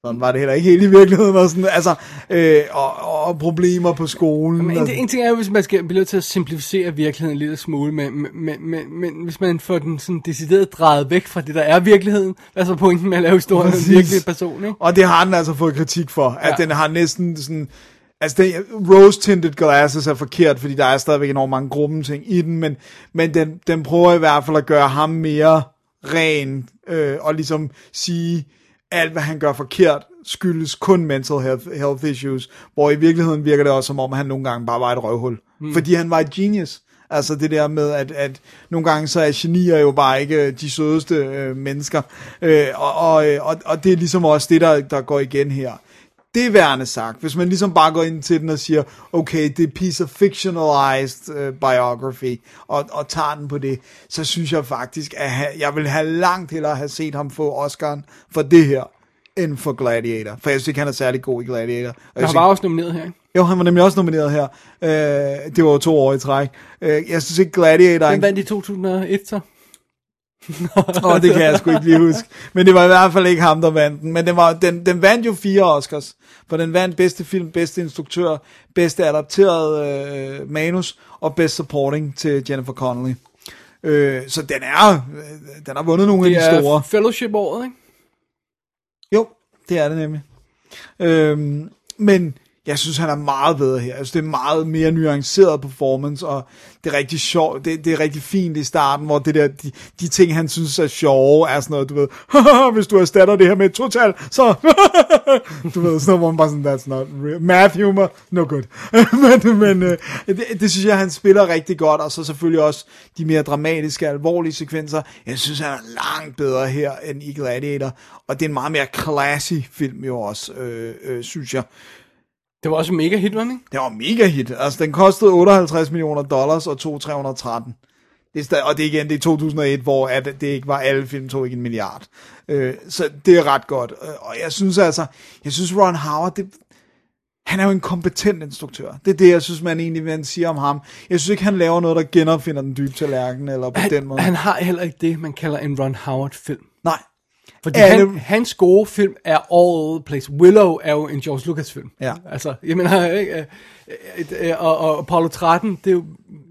Sådan var det heller ikke helt i virkeligheden. Og, sådan, altså, øh, og, og problemer på skolen. Men en, en ting er jo, hvis man skal blive nødt til at simplificere virkeligheden en lille smule, men, men, men, men, hvis man får den sådan decideret drejet væk fra det, der er virkeligheden, hvad er så pointen med at lave historien om en virkelig person, ikke? Og det har den altså fået kritik for, at Ja. den har næsten sådan... Altså, den, rose-tinted glasses er forkert, fordi der er stadigvæk enormt mange grumme ting i den, men, men den, den prøver i hvert fald at gøre ham mere ren, øh, og ligesom sige, alt hvad han gør forkert, skyldes kun mental health, health issues, hvor i virkeligheden virker det også som om, han nogle gange bare var et røvhul. Mm. Fordi han var et genius. Altså det der med, at, at nogle gange så er genier jo bare ikke de sødeste øh, mennesker. Øh, og, og, og, og det er ligesom også det, der, der går igen her. Det er værende sagt. Hvis man ligesom bare går ind til den og siger, okay, det er piece of fictionalized uh, biography, og, og tager den på det, så synes jeg faktisk, at jeg vil have langt hellere have set ham få Oscar'en for det her, end for Gladiator. For jeg synes ikke, han er særlig god i Gladiator. Og Han var også nomineret her, ikke? jo, han var nemlig også nomineret her. Uh, det var jo to år i træk. Uh, jeg synes ikke, Gladiator... Den en- vandt i 2001, så. Åh, det kan jeg sgu ikke lige huske. Men det var i hvert fald ikke ham, der vandt den. Men den, var, den, den vandt jo fire Oscars. For den vandt bedste film, bedste instruktør, bedste adapteret øh, manus og bedste supporting til Jennifer Connelly. Øh, så den er, øh, den har vundet nogle Det af de store. er fellowship-året, ikke? Jo, det er det nemlig. Øhm, men jeg synes, han er meget bedre her. Jeg synes, det er meget mere nuanceret performance, og det er rigtig sjovt. Det, det er rigtig fint i starten, hvor det der, de, de ting, han synes er sjove, er sådan noget, du ved, (laughs) hvis du erstatter det her med et total, så, (laughs) du ved, sådan noget, hvor man bare sådan, that's not real. Math humor, no good. (laughs) men men øh, det, det, synes jeg, han spiller rigtig godt, og så selvfølgelig også de mere dramatiske, alvorlige sekvenser. Jeg synes, han er langt bedre her end i Gladiator, og det er en meget mere classy film jo også, øh, øh, synes jeg. Det var også en mega hit, var ikke? Det var mega hit. Altså, den kostede 58 millioner dollars og tog 313. Det er stadig, og det er igen, det er 2001, hvor at det ikke var alle film, tog ikke en milliard. Øh, så det er ret godt. Øh, Og jeg synes altså, jeg synes Ron Howard, det, han er jo en kompetent instruktør. Det er det, jeg synes, man egentlig vil sige om ham. Jeg synes ikke, han laver noget, der genopfinder den dybe tallerken, eller på den måde. Han har heller ikke det, man kalder en Ron Howard-film. Nej. Fordi Alle- han, hans gode film er all over the place. Willow er jo en George Lucas film. Ja. Altså, jeg mener, ikke? Øh, øh, øh, Og, og Apollo 13, det er jo,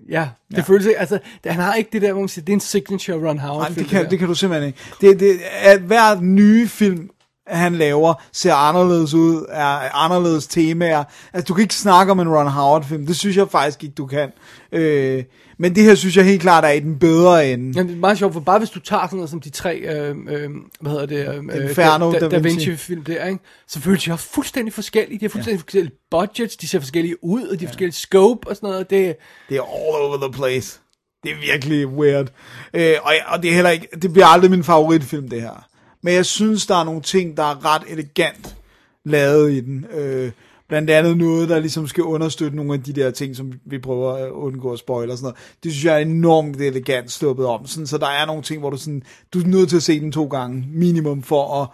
ja, det ja. føles ikke, altså, det, han har ikke det der, hvor man siger, det er en signature Ron Howard Nej, film. det kan, der. det kan du simpelthen ikke. Det, det, at hver nye film, han laver, ser anderledes ud, er anderledes temaer. Altså, du kan ikke snakke om en Ron Howard-film. Det synes jeg faktisk ikke, du kan. Øh, men det her synes jeg helt klart er i den bedre ende. Jamen, det er meget sjovt, for bare hvis du tager sådan noget som de tre, øh, øh, hvad hedder det, øh, Inferno, da, da, Da da Vinci. Vinci-film der, ikke? så føles de også fuldstændig forskellige. De har fuldstændig ja. forskellige budgets, de ser forskellige ud, og de har forskellige scope og sådan noget. Det, Det er all over the place. Det er virkelig weird. Øh, og, og det er heller ikke, det bliver aldrig min favoritfilm, det her. Men jeg synes, der er nogle ting, der er ret elegant lavet i den. Øh, blandt andet noget, der ligesom skal understøtte nogle af de der ting, som vi prøver at undgå at spoil og sådan noget. Det synes jeg er enormt elegant sluppet om. Sådan, så der er nogle ting, hvor du sådan, du er nødt til at se den to gange, minimum, for at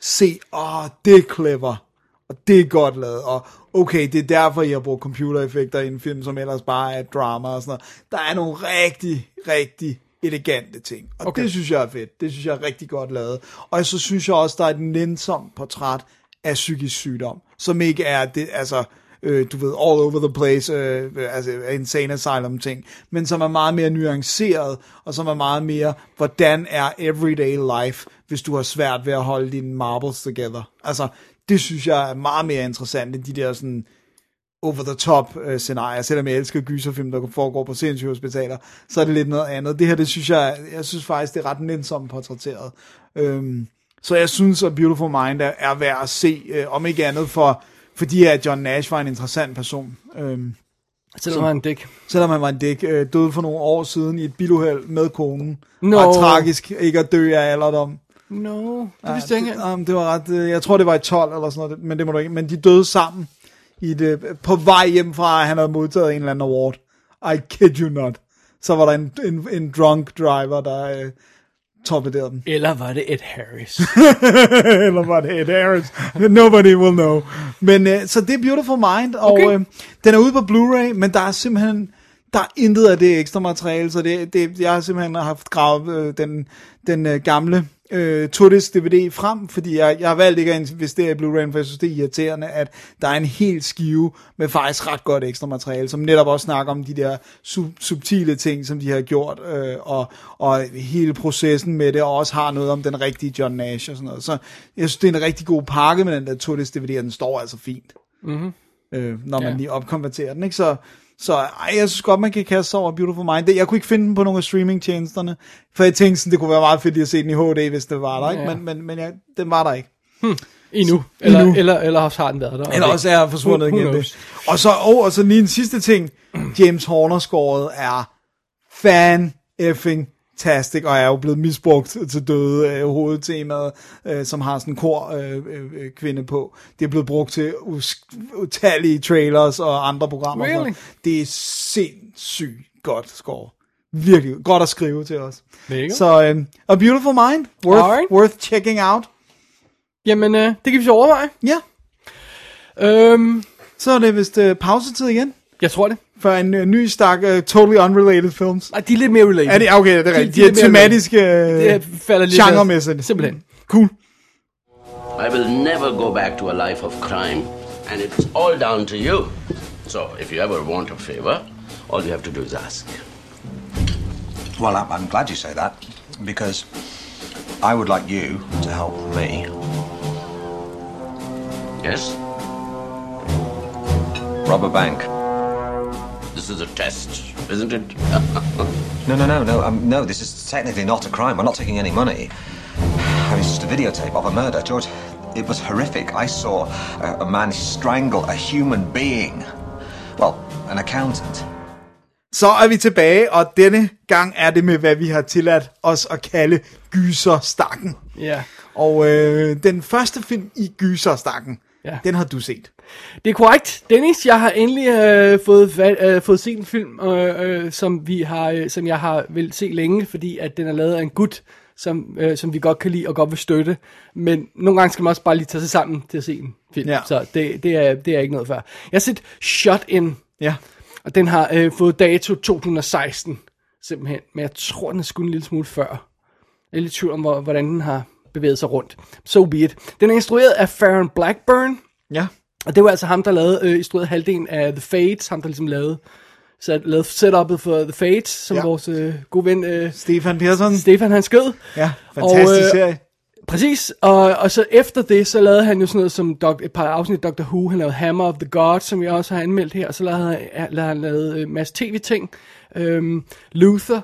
se, åh, oh, det er clever. Og det er godt lavet, og okay, det er derfor, I har brugt computereffekter i en film, som ellers bare er drama og sådan noget. Der er nogle rigtig, rigtig elegante ting, og. Okay. det synes jeg er fedt. Det synes jeg er rigtig godt lavet. Og så synes jeg også, der er et nænsomt portræt af psykisk sygdom, som ikke er det, altså, øh, du ved, all over the place, øh, altså insane asylum ting, men som er meget mere nuanceret, og som er meget mere, hvordan er everyday life, hvis du har svært ved at holde dine marbles together. Altså, det synes jeg er meget mere interessant end de der sådan over-the-top øh, scenarier. Selvom jeg elsker gyserfilm, der foregår på sindssyge hospitaler, så er det lidt noget andet. Det her, det synes jeg, jeg synes faktisk, det er ret nænsomt portrætteret. Øhm, så jeg synes, at Beautiful Mind er, er værd at se, øh, om ikke andet for, fordi at John Nash var en interessant person. Øhm, selvom han er en dæk. selvom han var en dæk, øh, døde for nogle år siden i et biluheld med konen. Nå. Ret tragisk ikke at dø af alderdom. No, det vidste jeg ikke. det, um, det var ret, øh, jeg tror det var i 12 eller sådan noget, men det må du ikke, men de døde sammen i det, på vej hjem fra, at han havde modtaget en eller anden award. I kid you not. Så var der en, en, en drunk driver, der øh, torpederede den. Eller var det Ed Harris? (laughs) eller var det Ed Harris? Nobody will know. Men øh, så det er Beautiful Mind, og Okay. øh, den er ude på Blu-ray, men der er simpelthen der er intet af det ekstra materiale, så det, det, jeg har simpelthen haft gravet øh, den, den øh, gamle øh, Totis DVD frem, fordi jeg, jeg har valgt ikke at investere i Blu-ray, for jeg synes det er irriterende, at der er en hel skive med faktisk ret godt ekstra materiale, som netop også snakker om de der sub, subtile ting, som de har gjort, øh, og, og hele processen med det, og også har noget om den rigtige John Nash og sådan noget. Så jeg synes, det er en rigtig god pakke med den der Totis DVD, og den står altså fint, mm-hmm. øh, når man Ja. lige opkonverterer den, ikke? Så, så ej, jeg synes godt, man kan kaste sig over Beautiful Mind. Jeg kunne ikke finde den på nogle af streamingtjenesterne, for jeg tænkte sådan, det kunne være meget fedt at se den i HD, hvis det var der, ikke? Ja. Men, men, men ja, den var der ikke. Endnu. Eller, Endnu. eller, eller også har den været der. Eller også er forsvundet igen. Det. Og så, oh, og så lige en sidste ting. James Horner-skåret er fan effing tastic, og er jo blevet misbrugt til døde af hovedtemaet, øh, som har sådan en kor øh, øh, kvinde på. Det er blevet brugt til utallige trailers og andre programmer. Really? Det er sindssygt godt skåret. Virkelig godt at skrive til os. Mega. Så øh, A Beautiful Mind, worth, Alright. worth checking out. Jamen, øh, det kan vi så overveje. Ja, Øhm, så er det vist øh, pausetid igen. jeg tror det. For en uh, ny stak uh, totally unrelated films. Ej, de er lidt mere related. Er det, okay, det er rigtigt. De, de er er tematiske, uh, falder lidt genremæssigt. Simpelthen. Cool. I will never go back to a life of crime, and it's all down to you. So, if you ever want a favor, all you have to do is ask. Well, I'm, I'm glad you say that because I would like you to help me. Yes? Rob a bank. This is a test, isn't it? No, no, no, no. Um, no, this is technically not a crime. We're not taking any money. I mean, it's just a videotape of a murder. George, it was horrific. I saw a, a man strangle a human being. Well, an accountant. Så er vi tilbage, og denne gang er det med, hvad vi har tilladt os at kalde gyserstakken. Ja. Og øh, den første film i gyserstakken, Ja. den har du set. Det er korrekt. Dennis, jeg har endelig øh, fået, øh, fået set en film, øh, øh, som, vi har, øh, som jeg har vil se længe, fordi at den er lavet af en gut, som, øh, som vi godt kan lide og godt vil støtte. Men nogle gange skal man også bare lige tage sig sammen til at se en film. Ja. Så det, det, er, det er ikke noget før. Jeg har set Shot In, Ja. og den har øh, fået dato 2016, simpelthen. Men jeg tror, den er sgu en lille smule før. Jeg er lidt i tvivl om, hvor- hvordan den har bevæget sig rundt. So be it. Den er instrueret af Farron Blackburn, Ja. Og det var altså ham, der lavede, øh, instruerede halvdelen af The Fates, ham der ligesom lavede, så lavede setup'et for The Fates, som Ja. vores øh, gode ven øh, Stefan Persson. Stefan han skød. Ja, fantastisk Og, øh, serie. Præcis, og, og så efter det, så lavede han jo sådan noget som dok, et par afsnit af Doctor Who, han lavede Hammer of the Gods, som jeg også har anmeldt her, og så lavede han, lavede han lavet en masse tv-ting, øhm, Luther,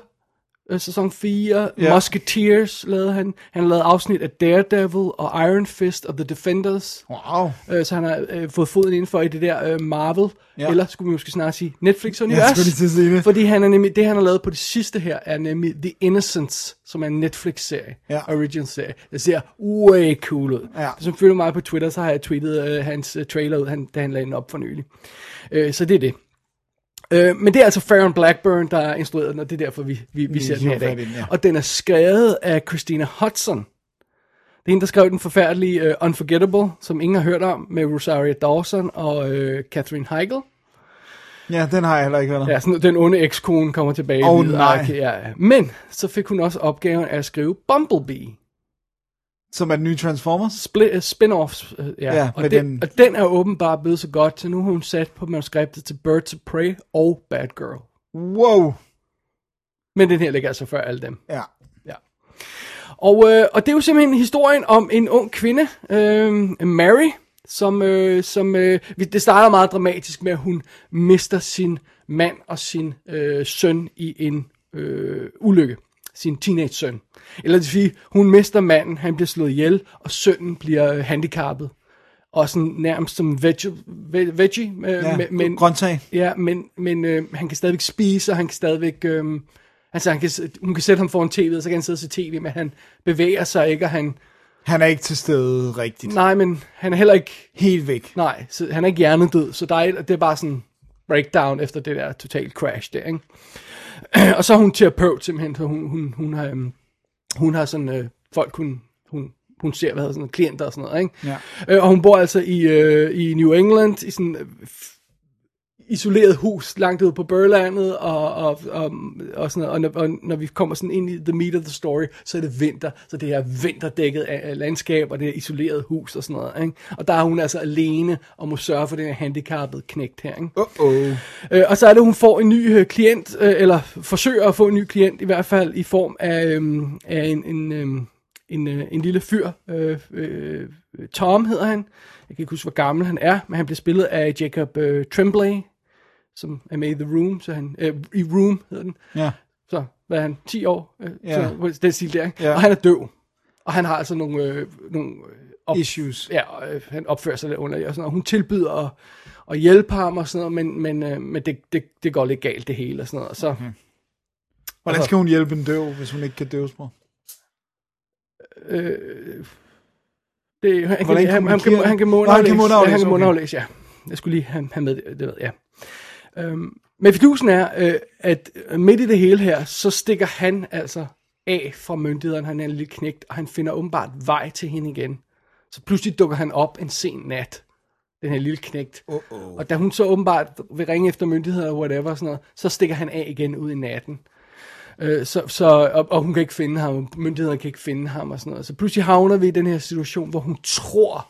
øh, sæson 4, Ja. ja. Musketeers lavede han, han lavede afsnit af Daredevil og Iron Fist og The Defenders, Wow. øh, så han har øh, fået foden indenfor i det der øh, Marvel, Ja. ja. eller skulle vi måske snart sige Netflix-univers, det. fordi han er nemlig, det han har lavet på det sidste her, er nemlig The Innocents, som er en Netflix-serie, Ja. Origins-serie. Det ser way cool ud. Ja. Hvis man følger mig på Twitter, så har jeg tweetet øh, hans øh, trailer ud, han, da han lagde den op for nylig. Øh, så det er det. Øh, men det er altså Farron Blackburn, der er instrueret den, og det er derfor, vi, vi, vi ser den her i dag. ja. Og den er skrevet af Christina Hudson. Det er hende, der skrev den forfærdelige uh, Unforgettable, som ingen har hørt om, med Rosario Dawson og øh, Catherine Heigl. Ja, den har jeg heller ikke hørt om. Ja, sådan, den onde ekskone kommer tilbage. Åh, livet. nej. Ja, ja. Men så fik hun også opgaven at skrive Bumblebee. Som er den nye Transformers. Spli- uh, spin-offs. Uh, ja, Ja, og, den, den- og den er åbenbart blevet så godt, så nu har hun sat på manuskriptet til Birds of Prey og Bad Girl. Wow. Men den her ligger altså før alle dem. Ja. Ja. Og, øh, og det er jo simpelthen historien om en ung kvinde, øh, Mary, som, øh, som øh, det starter meget dramatisk med, at hun mister sin mand og sin øh, søn i en øh, ulykke. Sin teenage-søn. Eller det vil sige, hun mister manden, han bliver slået ihjel, og sønnen bliver øh, handicappet. Og sådan nærmest som veggie, ve- veggie øh, Ja, men, grøntsag. Ja, men, men øh, han kan stadigvæk spise, og han kan stadigvæk... Øh, altså, han kan, hun kan sætte ham foran tv'et, og så kan han sidde og se tv, men han bevæger sig ikke, og han... Han er ikke til stede rigtigt. Nej, men han er heller ikke... Helt væk. Nej, så han er ikke hjernedød, så der er, det er bare sådan breakdown efter det der total crash der, ikke? (clears throat) og så er hun terapeut simpelthen, så hun, hun, hun har, øhm, hun har sådan øh, folk, hun, hun, hun ser, hvad hedder sådan klienter og sådan noget, ikke? Ja. Øh, og hun bor altså i, øh, i New England, i sådan øh, isoleret hus langt ude på Børlandet, og, og, og, og, sådan noget. Og, når, og når vi kommer sådan ind i the meat of the story, så er det vinter, så det er vinterdækket af landskab, og det er isoleret hus og sådan noget, ikke? Og der er hun altså alene, og må sørge for den her handicappede knægt her, ikke? Uh-oh. Øh, og så er det, hun får en ny øh, klient, øh, eller forsøger at få en ny klient, i hvert fald i form af, øh, af en, en, øh, en, øh, en lille fyr. Øh, øh, Tom hedder han. Jeg kan ikke huske, hvor gammel han er, men han bliver spillet af Jacob øh, Tremblay, som er med i The Room, så han, øh, i Room hedder den. Ja. Så hvad er han, 10 år? Øh, Ja. så, den stil der, ikke? Ja. Og han er døv. Og han har altså nogle, øh, nogle op, Issues. Ja, øh, han opfører sig lidt underligt og sådan noget. Hun tilbyder at, at hjælpe ham og sådan noget, men, men, øh, men det, det, det går lidt galt det hele og sådan noget. Og så, Mhm. Hvordan skal hun hjælpe en døv, hvis hun ikke kan døvsprog? øh, det, han, Hvordan kan, han, han, kan, kommunikerer han kan han kan mundaflæse. Ja, han kan okay. mundaflæse, ja. Jeg skulle lige have, have med det, det ved jeg. Øhm, men fidusen er, øh, at midt i det hele her, så stikker han altså af fra myndighederne. Han er en lille knægt, og han finder åbenbart vej til hende igen. Så pludselig dukker han op en sen nat, den her lille knægt. Uh-oh. Og da hun så åbenbart vil ringe efter myndigheder eller whatever, sådan noget, så stikker han af igen ud i natten. Øh, så, så, og, og hun kan ikke finde ham, og myndighederne kan ikke finde ham og sådan noget. Så pludselig havner vi i den her situation, hvor hun tror,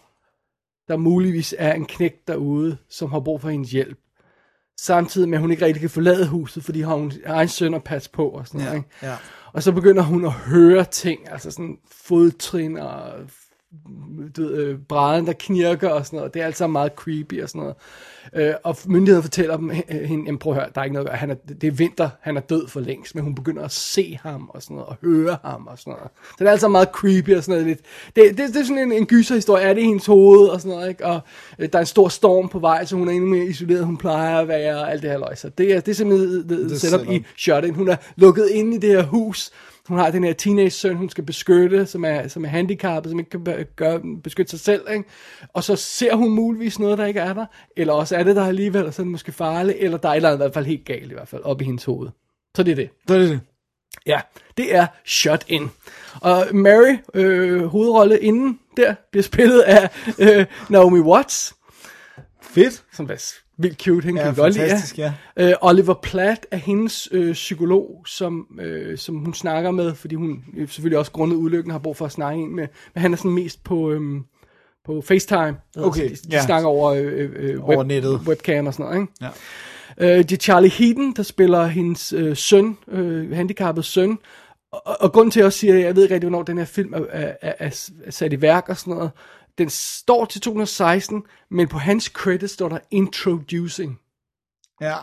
der muligvis er en knægt derude, som har brug for hendes hjælp. Samtidig med, at hun ikke rigtig kan forlade huset, fordi har hun egen søn at passe på og sådan noget. Ja, Ikke? ja. Og så begynder hun at høre ting, altså sådan fodtrin og du ved, øh, bræden, der knirker og sådan noget. Det er alt sammen meget creepy og sådan noget. Øh, og myndigheden fortæller dem, hende, prøv at høre, der er ikke noget, han er, det er vinter, han er død for længst, men hun begynder at se ham og sådan noget, og høre ham og sådan noget. Så det er altså meget creepy og sådan noget lidt. Det, det, det er sådan en, en gyserhistorie, er det i hendes hoved og sådan noget, ikke? Og øh, der er en stor storm på vej, så hun er endnu mere isoleret, hun plejer at være, og alt det her løg. Så det er, det er simpelthen det, det setup i shot Hun er lukket inde i det her hus, hun har den her teenage-søn, hun skal beskytte, som er, som er handicappet, som ikke kan be- gøre, beskytte sig selv. Ikke? Og så ser hun muligvis noget, der ikke er der. Eller også er det der alligevel, og så er det måske farligt. Eller der er eller andet i hvert fald helt galt, i hvert fald, op i hendes hoved. Så det er det. Så er det det. Ja, det er Shut In. Og Mary, øh, hovedrolle inden der, bliver spillet af øh, Naomi Watts, Fedt. som var vildt cute, hende Ja, kan godt lide. ja. Øh, Oliver Platt er hendes øh, psykolog, som, øh, som hun snakker med, fordi hun øh, selvfølgelig også grundet ulykken har brug for at snakke ind med. Men han er sådan mest på, øhm, på FaceTime. Okay, Altså, de, de ja. snakker over, øh, øh, Over web, nettet. webcam og sådan noget. Ikke? Ja. Øh, det er Charlie Heaton, der spiller hendes øh, søn, øh, handicappet søn. Og, og grunden til, at jeg også siger, at jeg ved ikke rigtig, hvornår den her film er, er, er, er sat i værk og sådan noget. Den står til 2016, men på hans credit står der Introducing Ja.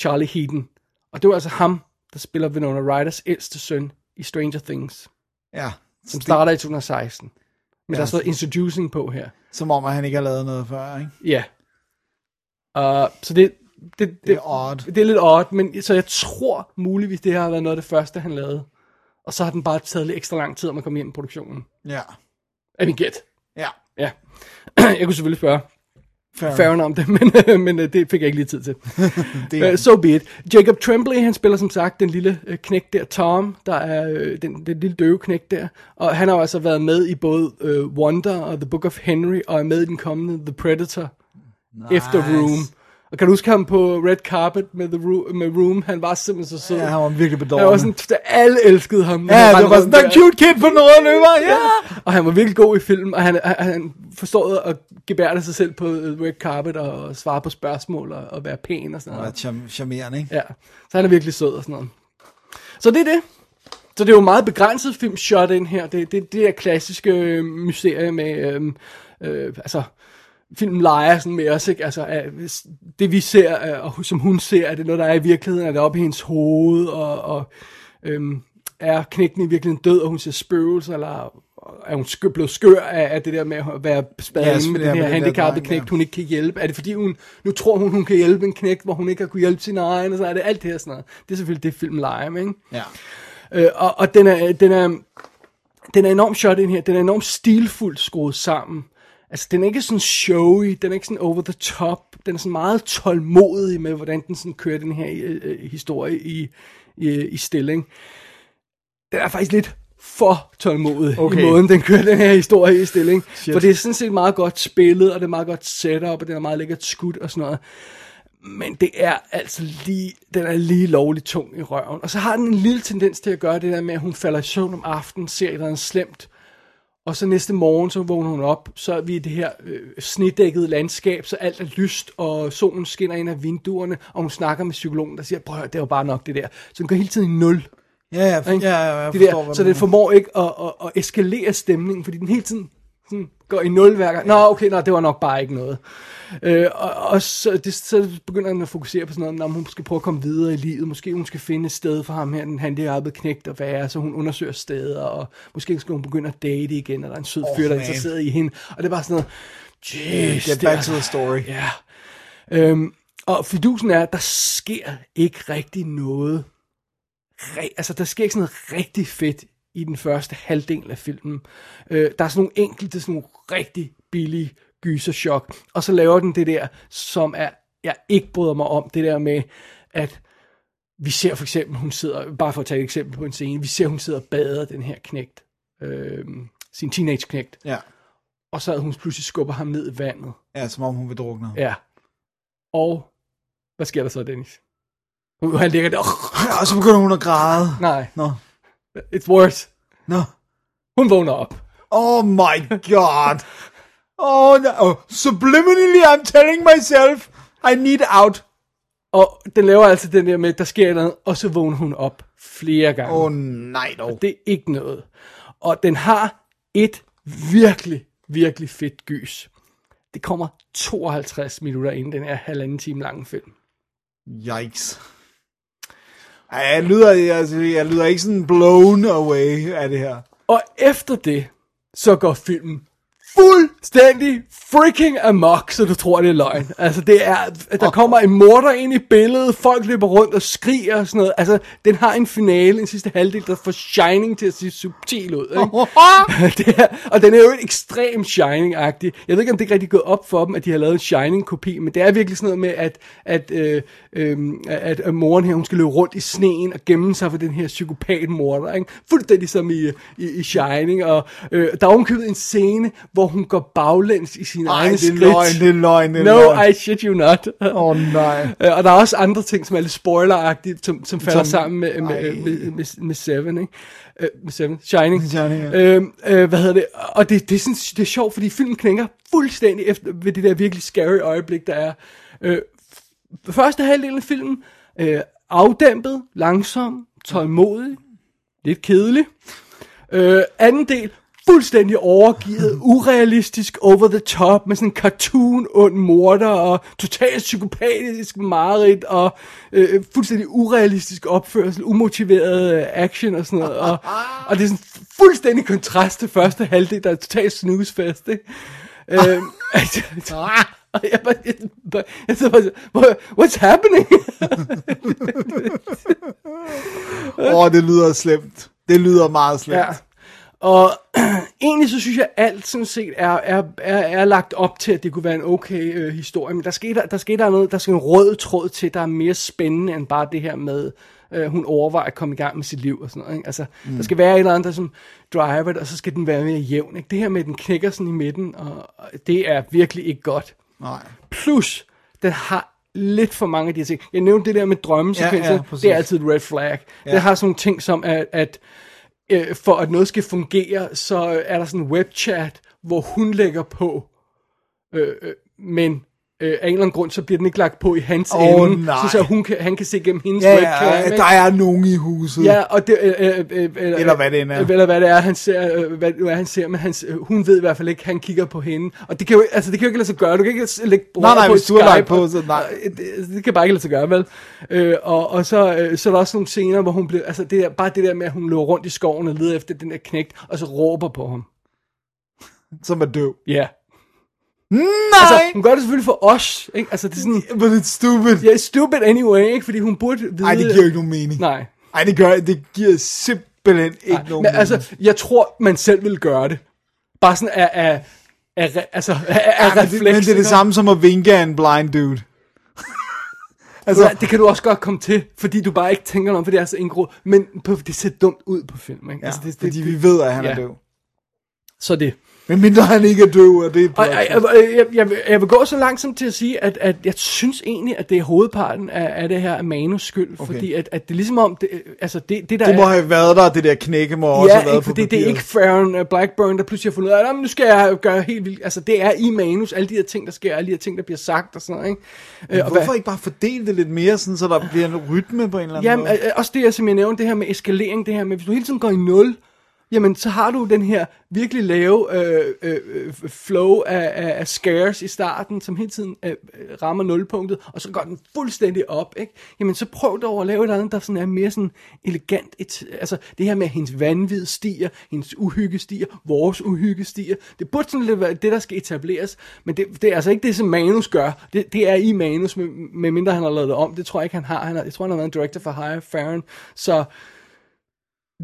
Charlie Heaton. Og det var altså ham, der spiller Winona Ryders ældste søn i Stranger Things, Ja. som starter i 2016. Men Ja. der står Introducing på her. Som om, at han ikke har lavet noget før, ikke? Ja. Uh, så det, det, det, Det er odd. Det er lidt odd, men så jeg tror muligvis, det her har været noget af det første, han lavede. Og så har den bare taget lidt ekstra lang tid, om at komme hjem i produktionen. Ja. Er min gæt. Ja. Ja. (clears throat) jeg kunne selvfølgelig spørge. Farron om det, (laughs) men, men øh, det fik jeg ikke lige tid til. (laughs) Det, Uh, so be it. Jacob Tremblay, han spiller som sagt den lille uh, knæk der, Tom, der er uh, den, den lille døve knæk der. Og han har jo altså været med i både uh, Wonder og The Book of Henry, og er med i den kommende The Predator nice. efter Room. Og kan du huske ham på Red Carpet med, The Room, med Room? Han var simpelthen så sød. ja, han var virkelig han bedårende. var sådan, alle elskede ham. ja, Han det var sådan, der der. cute kid på den røde løber, ja! Og han var virkelig god i filmen, og han, han, han forstod at gebærde sig selv på øh, red carpet og svare på spørgsmål og, og være pæn og sådan noget. charm- charmerende, ikke? Ja, så han er virkelig sød og sådan noget. Så det er det. Så det er jo meget begrænset filmshot ind her. Det, det, det er klassiske øh, mysterie med, øh, øh, altså, filmen leger sådan med os, ikke? Altså, det vi ser, er, og som hun ser, er det noget, der er i virkeligheden, er det oppe i hendes hoved, og, og øhm, er knægten i virkeligheden død, og hun ser spøgelser, eller er hun skør, blevet skør af, af det der med at være spadet Ja, med den med her der handicappede knægt, ja. hun ikke kan hjælpe? Er det fordi, hun nu tror hun, hun kan hjælpe en knægt, hvor hun ikke har kunne hjælpe sin egen, og så er det alt det her sådan noget. Det er selvfølgelig det, filmen leger med, ikke? Ja. Øh, og, og den er, den er, den er enormt shot ind her. Den er enormt stilfuldt skruet sammen. Altså, den er ikke sådan showy, den er ikke sådan over the top. Den er sådan meget tålmodig med, hvordan den sådan kører den her øh, øh, historie i, i, i stilling. Den er faktisk lidt for tålmodig okay. Okay. i måden, den kører den her historie i stilling. Shit. For det er sådan set meget godt spillet, og det er meget godt setup, og det er meget lækkert skudt og sådan noget. Men det er altså lige, den er lige lovligt tung i røven. Og så har den en lille tendens til at gøre det der med, at hun falder i søvn om aftenen, ser et eller andet slemt, og så næste morgen, så vågner hun op, så er vi i det her øh, snedækkede landskab, så alt er lyst, og solen skinner ind af vinduerne, og hun snakker med psykologen, der siger, prøv at høre, det var bare nok det der. Så hun går hele tiden i nul. Ja, ja, ja, ja, jeg det forstår, der, hvad så den formår ikke at, at, at eskalere stemningen, fordi den hele tiden sådan, går i nul hver gang. Nå, okay, nå, det var nok bare ikke noget. Øh, og, og så, det, så begynder han at fokusere på sådan noget, om hun skal prøve at komme videre i livet. Måske hun skal finde et sted for ham her, den handicappede knægt at være, så hun undersøger steder, og måske skal hun begynde at date igen, eller der er en sød Åh, fyr, der er interesseret i hende. Og det er bare sådan noget, jeez, Get det er- back to the story. Ja. Øhm, og fidusen er, at der sker ikke rigtig noget. Re- altså, der sker ikke sådan noget rigtig fedt i den første halvdel af filmen. Øh, der er sådan nogle enkelte, sådan nogle rigtig billige gyserchok. Og så laver den det der, som er, jeg ikke bryder mig om, det der med, at vi ser for eksempel, hun sidder, bare for at tage et eksempel på en scene, vi ser, hun sidder og bader den her knægt, øh, sin teenage-knægt, Ja. og så hun pludselig skubber ham ned i vandet. ja, som om hun vil drukne. Ja. Og hvad sker der så, Dennis? Han ligger der. Og så begynder hun at græde. Nej, Nå. It's worse. Nå. Hun vågner op. Oh my god. Oh, no. oh, subliminally I'm telling myself, I need out. Og den laver altså den der med, der sker noget, og så vågner hun op flere gange. Åh oh, nej dog. Det er ikke noget. Og den har et virkelig, virkelig fedt gys. Det kommer 52 minutter inden den er halvanden time lang film. Yikes. Ej, jeg lyder, altså, jeg lyder ikke sådan blown away af det her. Og efter det, så går filmen fuldstændig freaking amok, så du tror, det er løgn. Altså, det er, der kommer en morder ind i billedet, folk løber rundt og skriger og sådan noget. Altså, den har en finale, en sidste halvdel, der får Shining til at se subtil ud. Ikke? (laughs) det er, og den er jo ekstremt Shining-agtig. Jeg ved ikke, om det ikke rigtig er gået op for dem, at de har lavet en Shining-kopi, men det er virkelig sådan noget med, at, at, øh, øh, at, at moren her, hun skal løbe rundt i sneen og gemme sig for den her psykopat-morder. Ikke? Fuldstændig som i, i, i Shining. Og øh, der er omkøbet en scene, hvor hun går baglæns i sine Ej, egne det er skridt. løgn, det er løgn, det er No, løgn. I shit you not. Åh oh, nej. (laughs) Øh, og der er også andre ting, som er lidt spoileragtigt, som, som falder Som- sammen med, med, med, med, med Seven, ikke? Øh, med Seven, Shining. Shining, ja. øh, øh, hvad hedder det? Og det, det, er sådan, det er sjovt, fordi filmen knækker fuldstændig efter, ved det der virkelig scary øjeblik, der er. Øh, første halvdel af filmen, øh, afdæmpet, langsom, tålmodig, lidt kedelig. Øh, anden del, fuldstændig overgivet, urealistisk, over the top, med sådan en cartoon ond morder, og totalt psykopatisk mareridt, og øh, fuldstændig urealistisk opførsel, umotiveret øh, action og sådan noget. Og, og det er sådan fuldstændig kontrast til første halvdel, der er totalt snoozefest, ikke? øhm, (laughs) altså, og jeg, bare, jeg, bare, jeg bare, "What- what's happening? Åh, oh, det lyder slemt. Det lyder meget slemt. Ja. Og (clears throat) egentlig så synes jeg, at alt sådan set er, er, er, er lagt op til, at det kunne være en okay øh, historie. Men der skal, der, der skal der noget, der skal en rød tråd til, der er mere spændende end bare det her med, øh, hun overvejer at komme i gang med sit liv og sådan noget. Ikke? Altså, mm. der skal være et eller andet, der som driver det, og så skal den være mere jævn. Ikke? Det her med, at den knækker sådan i midten, og, og det er virkelig ikke godt. Nej. Plus, den har lidt for mange af de her ting. Jeg nævnte det der med drømmesekvenser. Ja, Ja, præcis. det er altid et red flag. Ja. Det har sådan nogle ting som, at, at øh, for at noget skal fungere, så er der sådan en webchat, hvor hun lægger på, øh, øh men øh, af en eller anden grund, så bliver den ikke lagt på i hans Åh, ende, nej. så, så hun kan, han kan se gennem hendes Ja, webcam. ja, der er nogen i huset. Ja, og det, øh, øh, øh, øh, Eller hvad det end er. Eller hvad det er, han ser, øh, hvad, hvad han ser, men han, øh, hun ved i hvert fald ikke, han kigger på hende. Og det kan jo, altså, det kan jo ikke lade sig gøre. Du kan ikke lægge Nej, nej, på hvis Skype, på, og- så nej. og Det, det kan bare ikke lade sig gøre, vel? Øh, og, og så, øh, så er der også nogle scener, hvor hun bliver, altså det der, bare det der med, at hun løber rundt i skoven og leder efter den der knægt, og så råber på ham. Som er døv. Ja. Yeah. Nej! Altså, hun gør det selvfølgelig for os, ikke? Altså, det er sådan, But it's stupid. ja, yeah, stupid anyway, ikke? Fordi hun burde vide... Ej, det giver ikke nogen mening. Nej. Ej, det gør det giver simpelthen ikke Nej, nogen men mening. altså, jeg tror, man selv vil gøre det. Bare sådan af, af, af, altså, af, af ja, men, det, refleks. men det er det samme som at vinke af en blind dude. (laughs) Altså, det kan du også godt komme til, fordi du bare ikke tænker noget, for det er så indgro. Men på, det ser dumt ud på film, ikke? Ja, altså, det, fordi det, vi ved, at han ja. er døv. Så det. Men mindre han ikke er døv, og det er Og jeg, jeg, jeg, jeg, vil- gå så langsomt til at sige, at, at jeg synes egentlig, at det er hovedparten af, af det her manus skyld, Okay. fordi at, at det er ligesom om, det, altså det, det der det må er, have været der, det der knække må også have ja, været ikke, på fordi det er ikke Farron uh, Blackburn, der pludselig har fundet ud af, at "Nå, nu skal jeg gøre helt vildt, altså det er i manus, alle de her ting, der sker, alle de her ting, der bliver sagt og sådan noget, ikke? Øh, og hvad- Hvorfor ikke bare fordele det lidt mere, sådan, så der bliver en rytme på en eller anden Jamen, måde? øh, også det, jeg, som jeg nævnte, det her med eskalering, det her med, hvis du hele tiden går i nul, jamen så har du den her virkelig lave øh, øh, øh, flow af, af, af scares i starten, som hele tiden øh, øh, rammer nulpunktet, og så går den fuldstændig op, ikke? Jamen så prøv dog at lave et andet, der sådan er mere sådan elegant, et, altså det her med, at hendes vanvid stiger, hendes uhygge stiger, vores uhygge stiger, det burde sådan lidt være det, der skal etableres, men det, det er altså ikke det, som manus gør, det, det er i manus, med, med mindre han har lavet det om, det tror jeg ikke, han har, han har jeg tror, han har været en director for Hire Farron, så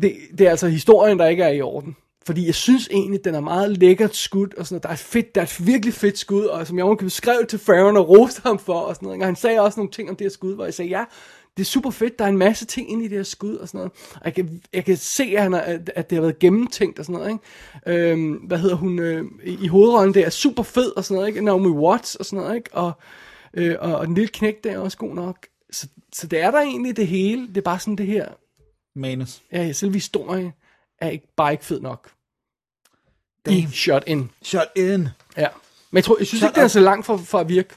det, det er altså historien, der ikke er i orden. Fordi jeg synes egentlig, den er meget lækkert skud, og sådan noget. Der er, et fedt, der er et virkelig fedt skud, og som jeg kan skrev til Farron og roste ham for, og sådan noget. Og han sagde også nogle ting om det her skud, hvor jeg sagde, ja, det er super fedt, der er en masse ting inde i det her skud, og sådan noget. Og jeg kan, jeg kan se, at, han er, at det har været gennemtænkt, og sådan noget, ikke? Øhm, hvad hedder hun, øh, i hovedrollen, det er super fed, og sådan noget, ikke? Naomi Watts, og sådan noget, ikke? Og, øh, og, og den lille knæk, der er også god nok. Så, så det er der egentlig det hele, det er bare sådan det her, Manus. ja, selve historien er ikke, bare ikke fed nok. I shot in. Shut in. Ja. Men jeg, tror, jeg synes Shut ikke, den er så langt for, for at virke.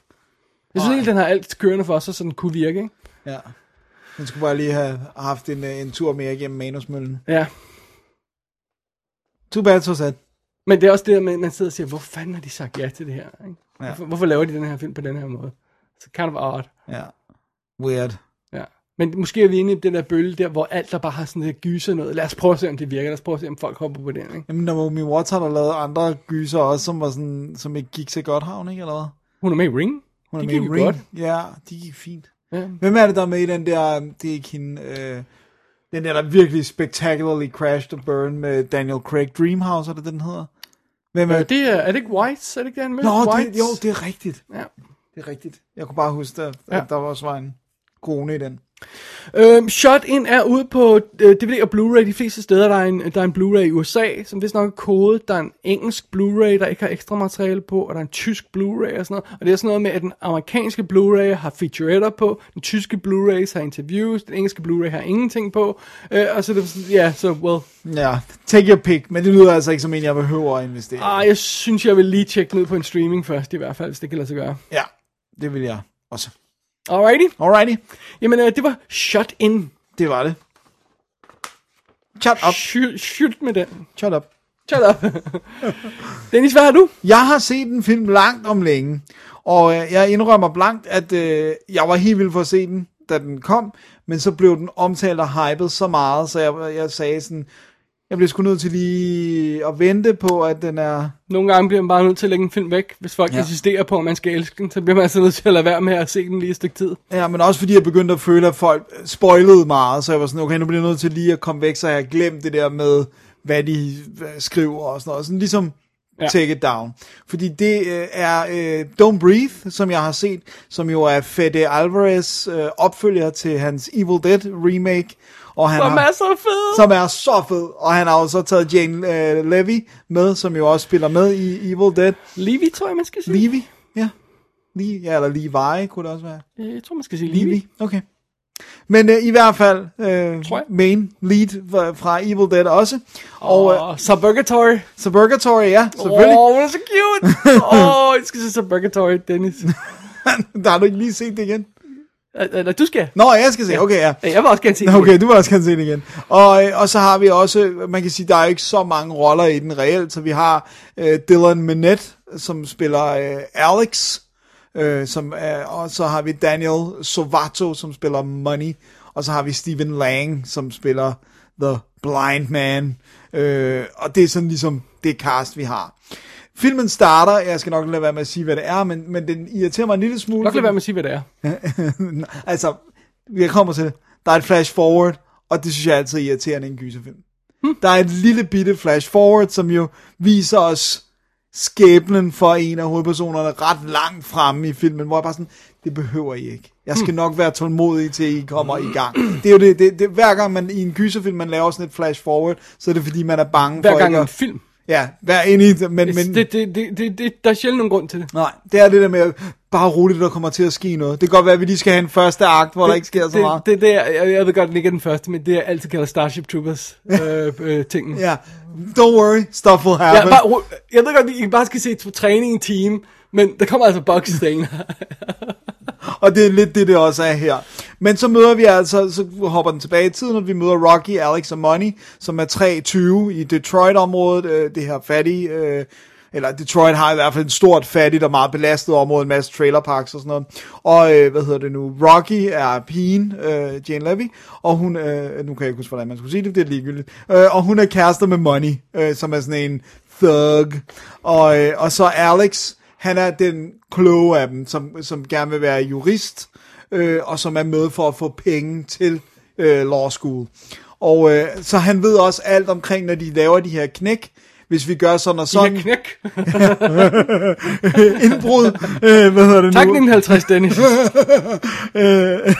Jeg synes Nej. ikke, den har alt kørende for sig, så den kunne virke, ikke? Ja. Man skulle bare lige have haft en, øh, en tur mere igennem manusmøllen. Ja. Too bad, so sad. Men det er også det, at man sidder og siger, hvor fanden har de sagt ja til det her? Ikke? Ja. Hvorfor, hvorfor laver de den her film på den her måde? Så kind of odd. Ja. Weird. Ja. Men måske er vi inde i den der bølge der, hvor alt der bare har sådan lidt gyser noget. Lad os prøve at se, om det virker. Lad os prøve at se, om folk hopper på den. Ikke? Jamen, Naomi Watts har der lavet andre gyser også, som, var sådan, som ikke gik så godt havn, ikke? Eller hvad? Hun er med i Ring. Hun er Det med i gik jo Ring. godt. Ja, de gik fint. Ja. Hvem er det, der er med i den der, det er ikke hende, øh, den der, der virkelig spectacularly crashed and burn med Daniel Craig, Dreamhouse, er det den hedder? Hvem er Øh, det er, er det ikke Whites? Er det ikke den med? Nå, Whites? det, jo, det er rigtigt. Ja. Det er rigtigt. Jeg kunne bare huske, at, Ja. at der også var en kone i den. Øhm, Shot In er ude på øh, DVD og Blu-ray de fleste steder. Der er en, der er en Blu-ray i USA, som vist nok er kodet. Der er en engelsk Blu-ray, der ikke har ekstra materiale på, og der er en tysk Blu-ray og sådan noget. Og det er sådan noget med, at den amerikanske Blu-ray har featuretter på, den tyske Blu-rays har interviews, den engelske Blu-ray har ingenting på. Øh, og så er det ja, så well. Ja, take your pick, men det lyder altså ikke som en, jeg behøver at investere. Ah, jeg synes, jeg vil lige tjekke ud på en streaming først, i hvert fald, hvis det kan lade sig gøre. Ja, det vil jeg også. Alrighty. Alrighty, Jamen, øh, det var Shot In. det var det. Shut up, Shoot, shoot med den. shut up. Shut up. (laughs) Dennis, hvad har du? Jeg har set en film langt om længe, og øh, jeg indrømmer blankt, at øh, jeg var helt vild for at se den, da den kom, men så blev den omtalt og hypet så meget, så jeg, jeg sagde sådan, jeg bliver sgu nødt til lige at vente på, at den er... Nogle gange bliver man bare nødt til at lægge en film væk. Hvis folk Ja. insisterer på, at man skal elske den, så bliver man altså nødt til at lade være med at se den lige et stykke tid. Ja, men også fordi jeg begyndte at føle, at folk spoilede meget, så jeg var sådan, okay, nu bliver jeg nødt til lige at komme væk, så jeg har glemt det der med, hvad de skriver og sådan noget. Sådan ligesom. Ja. take it down. Fordi det øh, er øh, Don't Breathe, som jeg har set, som jo er Fede Alvarez øh, opfølger til hans Evil Dead remake. Og han Som har, er så fed! som er så fed. Og han har jo så taget Jane øh, Levy med, som jo også spiller med i Evil Dead. Levi, tror jeg, man skal sige. Levi, ja. Lige, ja, eller Levi kunne det også være. Øh, Jeg tror, man skal sige Levi. Levi. Okay. Men øh, i hvert fald øh, main lead fra, fra Evil Dead også. Og øh, Og Suburgatory. Suburgatory, ja, selvfølgelig. Åh, oh, det er så cute! (laughs) Åh, oh, jeg skal se Suburgatory, Dennis. (laughs) Der har du ikke lige set det igen. Eller, du skal. Nå, jeg skal se, okay, ja. Jeg vil også gerne se den. Okay, du vil også gerne se det igen. Og, øh, og så har vi også, man kan sige, der er ikke så mange roller i den reelt, så vi har øh, Dylan Minette, som spiller øh, Alex, øh, som er, og så har vi Daniel Sovato, som spiller Money, og så har vi Stephen Lang, som spiller The Blind Man, øh, og det er sådan ligesom det cast, vi har. Filmen starter, jeg skal nok lade være med at sige, hvad det er, men, men den irriterer mig en lille smule. Nok lade være med at sige, hvad det er. (laughs) altså, jeg kommer til det. Der er et flash forward, og det synes jeg er altid irriterende i en gyserfilm. Hmm. Der er et lille bitte flash forward, som jo viser os skæbnen for en af hovedpersonerne ret langt fremme i filmen, hvor jeg bare sådan, det behøver I ikke. Jeg skal nok være tålmodig til I kommer i gang. Det er jo det, det, det hver gang man i en gyserfilm, man laver sådan et flash forward, så er det fordi, man er bange Hver for gang ikke en at, film. Ja, i det, men, men Det, det, det, det, det, der er sjældent nogen grund til det. nej, det er det der med, bare roligt, der kommer til at ske noget. Det kan godt være, at vi lige skal have en første akt, hvor der ikke sker så det, meget. Det, det, er, jeg, jeg ved godt, det ikke er den første, men det er altid kalder Starship Troopers øh, (laughs) øh, tingen. Ja, don't worry, stuff will Ja, happen. bare, ro- jeg ved godt, at I bare skal se på træning en time, men der kommer altså senere. (laughs) (laughs) og det er lidt det, det også er her. Men så møder vi altså, så hopper den tilbage i tiden, og vi møder Rocky, Alex og Money, som er 23 i Detroit-området, øh, det her fattige, øh, eller Detroit har i hvert fald et stort, fattigt og meget belastet område, en masse trailerparks og sådan noget. Og øh, hvad hedder det nu, Rocky er pigen, øh, Jane Levy, og hun, øh, nu kan jeg ikke huske, hvordan man skulle sige det, det er ligegyldigt, øh, og hun er kærester med Money, øh, som er sådan en thug, og, øh, og så Alex, han er den kloge af dem, som, som gerne vil være jurist, øh, og som er med for at få penge til øh, law school. Og øh, så han ved også alt omkring, når de laver de her knæk, hvis vi gør sådan og sådan. her knæk. (laughs) Indbrud. Øh, hvad hedder det Tak, nu? 1950, Dennis. (laughs) Øh,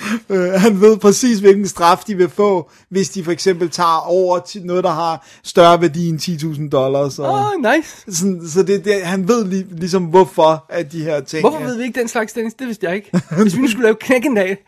(laughs) han ved præcis, hvilken straf de vil få, hvis de for eksempel tager over til noget, der har større værdi end 10.000 dollars. Åh, oh, nice. sådan, så det, det, han ved li, ligesom, hvorfor at de her ting... Hvorfor er- ved vi ikke den slags, Dennis? Det vidste jeg ikke. (laughs) Hvis vi nu skulle lave knæk en dag. (laughs)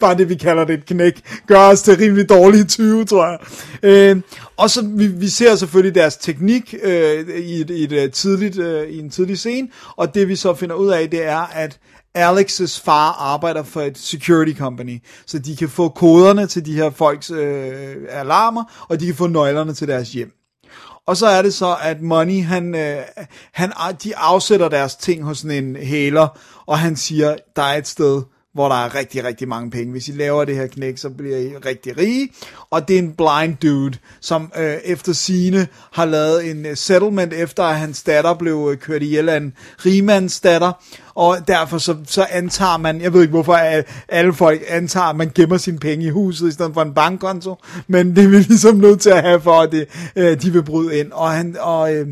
bare det, vi kalder det et knæk, gør os til rimelig dårlige 20, tror jeg. Øh, og så, vi, vi ser selvfølgelig deres teknik øh, i, et, i, et, øh, tidligt, øh, i en tidlig scene, og det vi så finder ud af, det er, at Alex's far arbejder for et security company, så de kan få koderne til de her folks øh, alarmer, og de kan få nøglerne til deres hjem. Og så er det så, at Money, han, øh, han, de afsætter deres ting hos sådan en hæler, og han siger, der er et sted, hvor der er rigtig, rigtig mange penge. Hvis I laver det her knæk, så bliver I rigtig rige. Og det er en blind dude, som øh, efter sine har lavet en øh, settlement, efter at hans datter blev øh, kørt ihjel af en rigmands datter. Og derfor så, så antager man, jeg ved ikke hvorfor alle folk antager, at man gemmer sine penge i huset i stedet for en bankkonto, men det er vi ligesom nødt til at have for, at det, øh, de vil bryde ind. Og han, og, øh,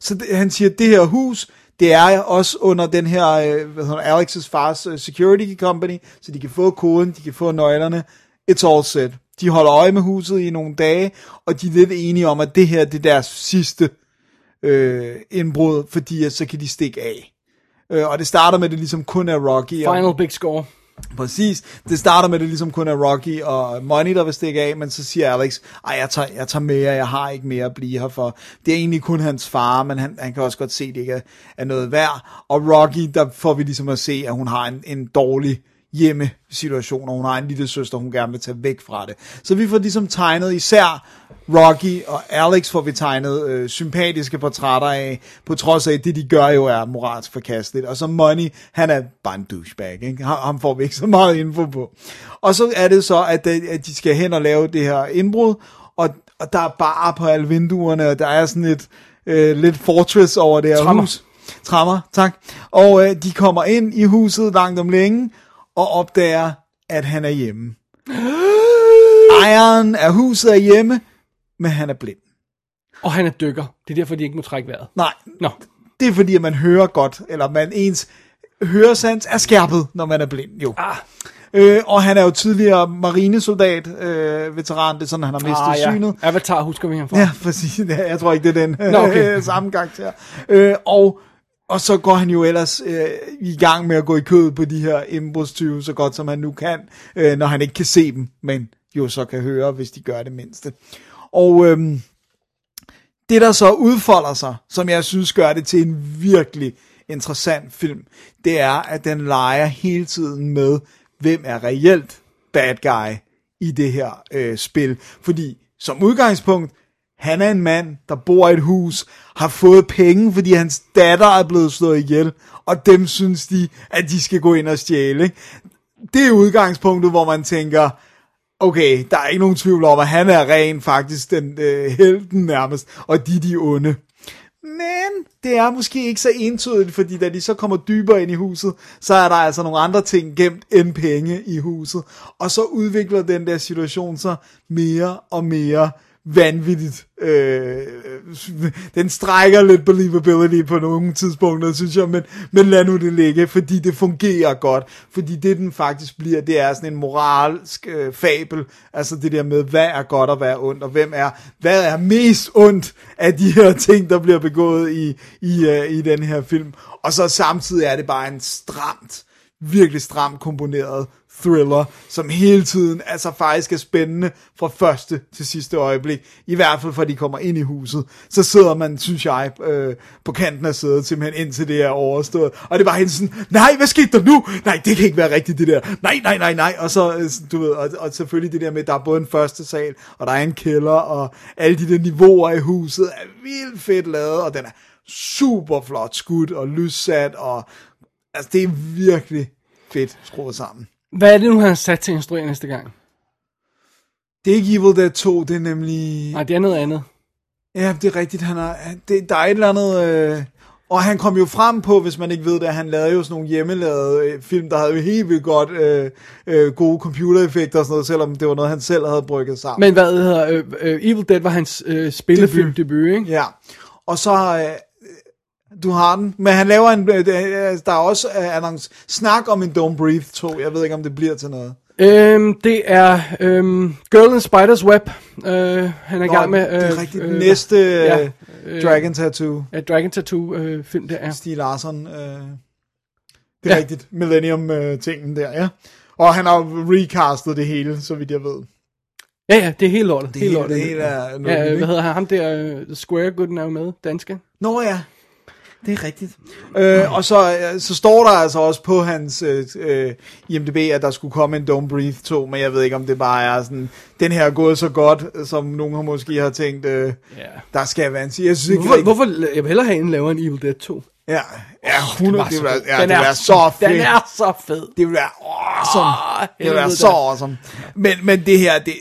så det, han siger, at det her hus, det er også under den her, øh, hvad hedder Alex's fars øh, security company, så de kan få koden, de kan få nøglerne. It's all set. De holder øje med huset i nogle dage, og de er lidt enige om, at det her det er deres sidste øh, indbrud, fordi at så kan de stikke af. Øh, og det starter med, at det ligesom kun er Rocky. og- Final big score. Præcis. Det starter med, at det ligesom kun er Rocky og Money, der vil stikke af, men så siger Alex, ej, jeg tager, jeg tager mere, jeg har ikke mere at blive her for. Det er egentlig kun hans far, men han, han kan også godt se, at det ikke er, er noget værd. Og Rocky, der får vi ligesom at se, at hun har en, en dårlig hjemmesituation, og hun har en lille søster, hun gerne vil tage væk fra det. Så vi får ligesom tegnet især Rocky og Alex får vi tegnet øh, sympatiske portrætter af, på trods af, at det de gør jo er moralsk forkasteligt. Og så Money, han er bare en douchebag, ikke? Ham, får vi ikke så meget info på. Og så er det så, at, de- at de skal hen og lave det her indbrud, og, og der er bare på alle vinduerne, og der er sådan et øh, lidt fortress over det her Tremmer. hus. Trammer, tak. Og øh, de kommer ind i huset langt om længe, og opdager, at han er hjemme. (gasps) Ejeren af huset er hjemme, men han er blind. Og han er dykker. Det er derfor, de ikke må trække vejret. Nej, Nå, det er fordi, at man hører godt, eller man ens høresans er skærpet, når man er blind, jo. Ah. Øh, og han er jo tidligere marinesoldat, øh, veteran, det er sådan, han har mistet ah, ja. synet. Avatar husker vi ham fra. Ja, præcis. Ja, jeg tror ikke, det er den Nå, okay. (laughs) samme karakter. Øh, og, og så går han jo ellers øh, i gang med at gå i kød på de her indbrudstyve, så godt som han nu kan, øh, når han ikke kan se dem, men jo så kan høre, hvis de gør det mindste. Og øh, det, der så udfolder sig, som jeg synes gør det til en virkelig interessant film, det er, at den leger hele tiden med, hvem er reelt bad guy i det her øh, spil. Fordi som udgangspunkt, han er en mand, der bor i et hus, har fået penge, fordi hans datter er blevet slået ihjel, og dem synes de, at de skal gå ind og stjæle. Ikke? Det er udgangspunktet, hvor man tænker, okay, der er ikke nogen tvivl om, at han er ren faktisk den øh, helten nærmest, og de de onde. Men det er måske ikke så entydigt, fordi da de så kommer dybere ind i huset, så er der altså nogle andre ting gemt end penge i huset. Og så udvikler den der situation sig mere og mere vanvittigt. Øh, den strækker lidt believability på nogle tidspunkter, synes jeg, men, men lad nu det ligge, fordi det fungerer godt. Fordi det, den faktisk bliver, det er sådan en moralsk øh, fabel, altså det der med, hvad er godt og hvad er ondt, og hvem er, hvad er mest ondt af de her ting, der bliver begået i, i, øh, i den her film. Og så samtidig er det bare en stramt virkelig stramt komponeret thriller, som hele tiden altså faktisk er spændende fra første til sidste øjeblik. I hvert fald, for de kommer ind i huset. Så sidder man, synes jeg, øh, på kanten af sædet, simpelthen indtil det er overstået. Og det var helt sådan, nej, hvad skete der nu? Nej, det kan ikke være rigtigt, det der. Nej, nej, nej, nej. Og så, øh, du ved, og, og selvfølgelig det der med, at der er både en første sal, og der er en kælder, og alle de der niveauer i huset er vildt fedt lavet, og den er super flot skudt og lyssat, og altså, det er virkelig fedt skruet sammen. Hvad er det nu, han har sat til at instruere næste gang? Det er ikke Evil Dead 2, det er nemlig... Nej, det er noget andet. Ja, det er rigtigt, han har... Det, der er et eller andet... Øh... Og han kom jo frem på, hvis man ikke ved det, at han lavede jo sådan nogle hjemmelavede øh, film, der havde jo helt vildt godt øh, øh, gode computereffekter og sådan noget, selvom det var noget, han selv havde brygget sammen. Men hvad hedder, øh, øh, Evil Dead var hans øh, spillefilm debut, ikke? Ja, og så... Øh, du har den, men han laver en, øh, der er også øh, annonce, snak om en Don't Breathe 2, jeg ved ikke, om det bliver til noget. Øhm, det er øhm, Girl in Spider's Web, øh, han er i gang med. Øh, det er rigtigt, øh, næste ja, øh, Dragon Tattoo. Ja, Dragon Tattoo øh, film, det er. Stig Larsson, øh, det er Ja. rigtigt, Millennium-tingen der, ja. Og han har recastet det hele, så vidt jeg ved. Ja, ja, det er helt lortet. Det helt lortet. det hele er Ja, øh, hvad hedder han? Ham der, uh, Square Gooden er jo med, danske. Nå ja, det er rigtigt. Øh, og så, øh, så står der altså også på hans øh, øh, IMDb, at der skulle komme en Don't Breathe 2, men jeg ved ikke, om det bare er sådan, den her er gået så godt, som nogen har måske har tænkt, øh, Ja. der skal være en Jeg synes ikke Hvorfor, rigtig- hvorfor, jeg vil hellere have en laver en Evil Dead 2. Ja, ja 100, det vil være, ja, den det vil er være så fedt. Den er så fed. Det vil være awesome. Åh, det vil være så awesome. Men, men det her, det,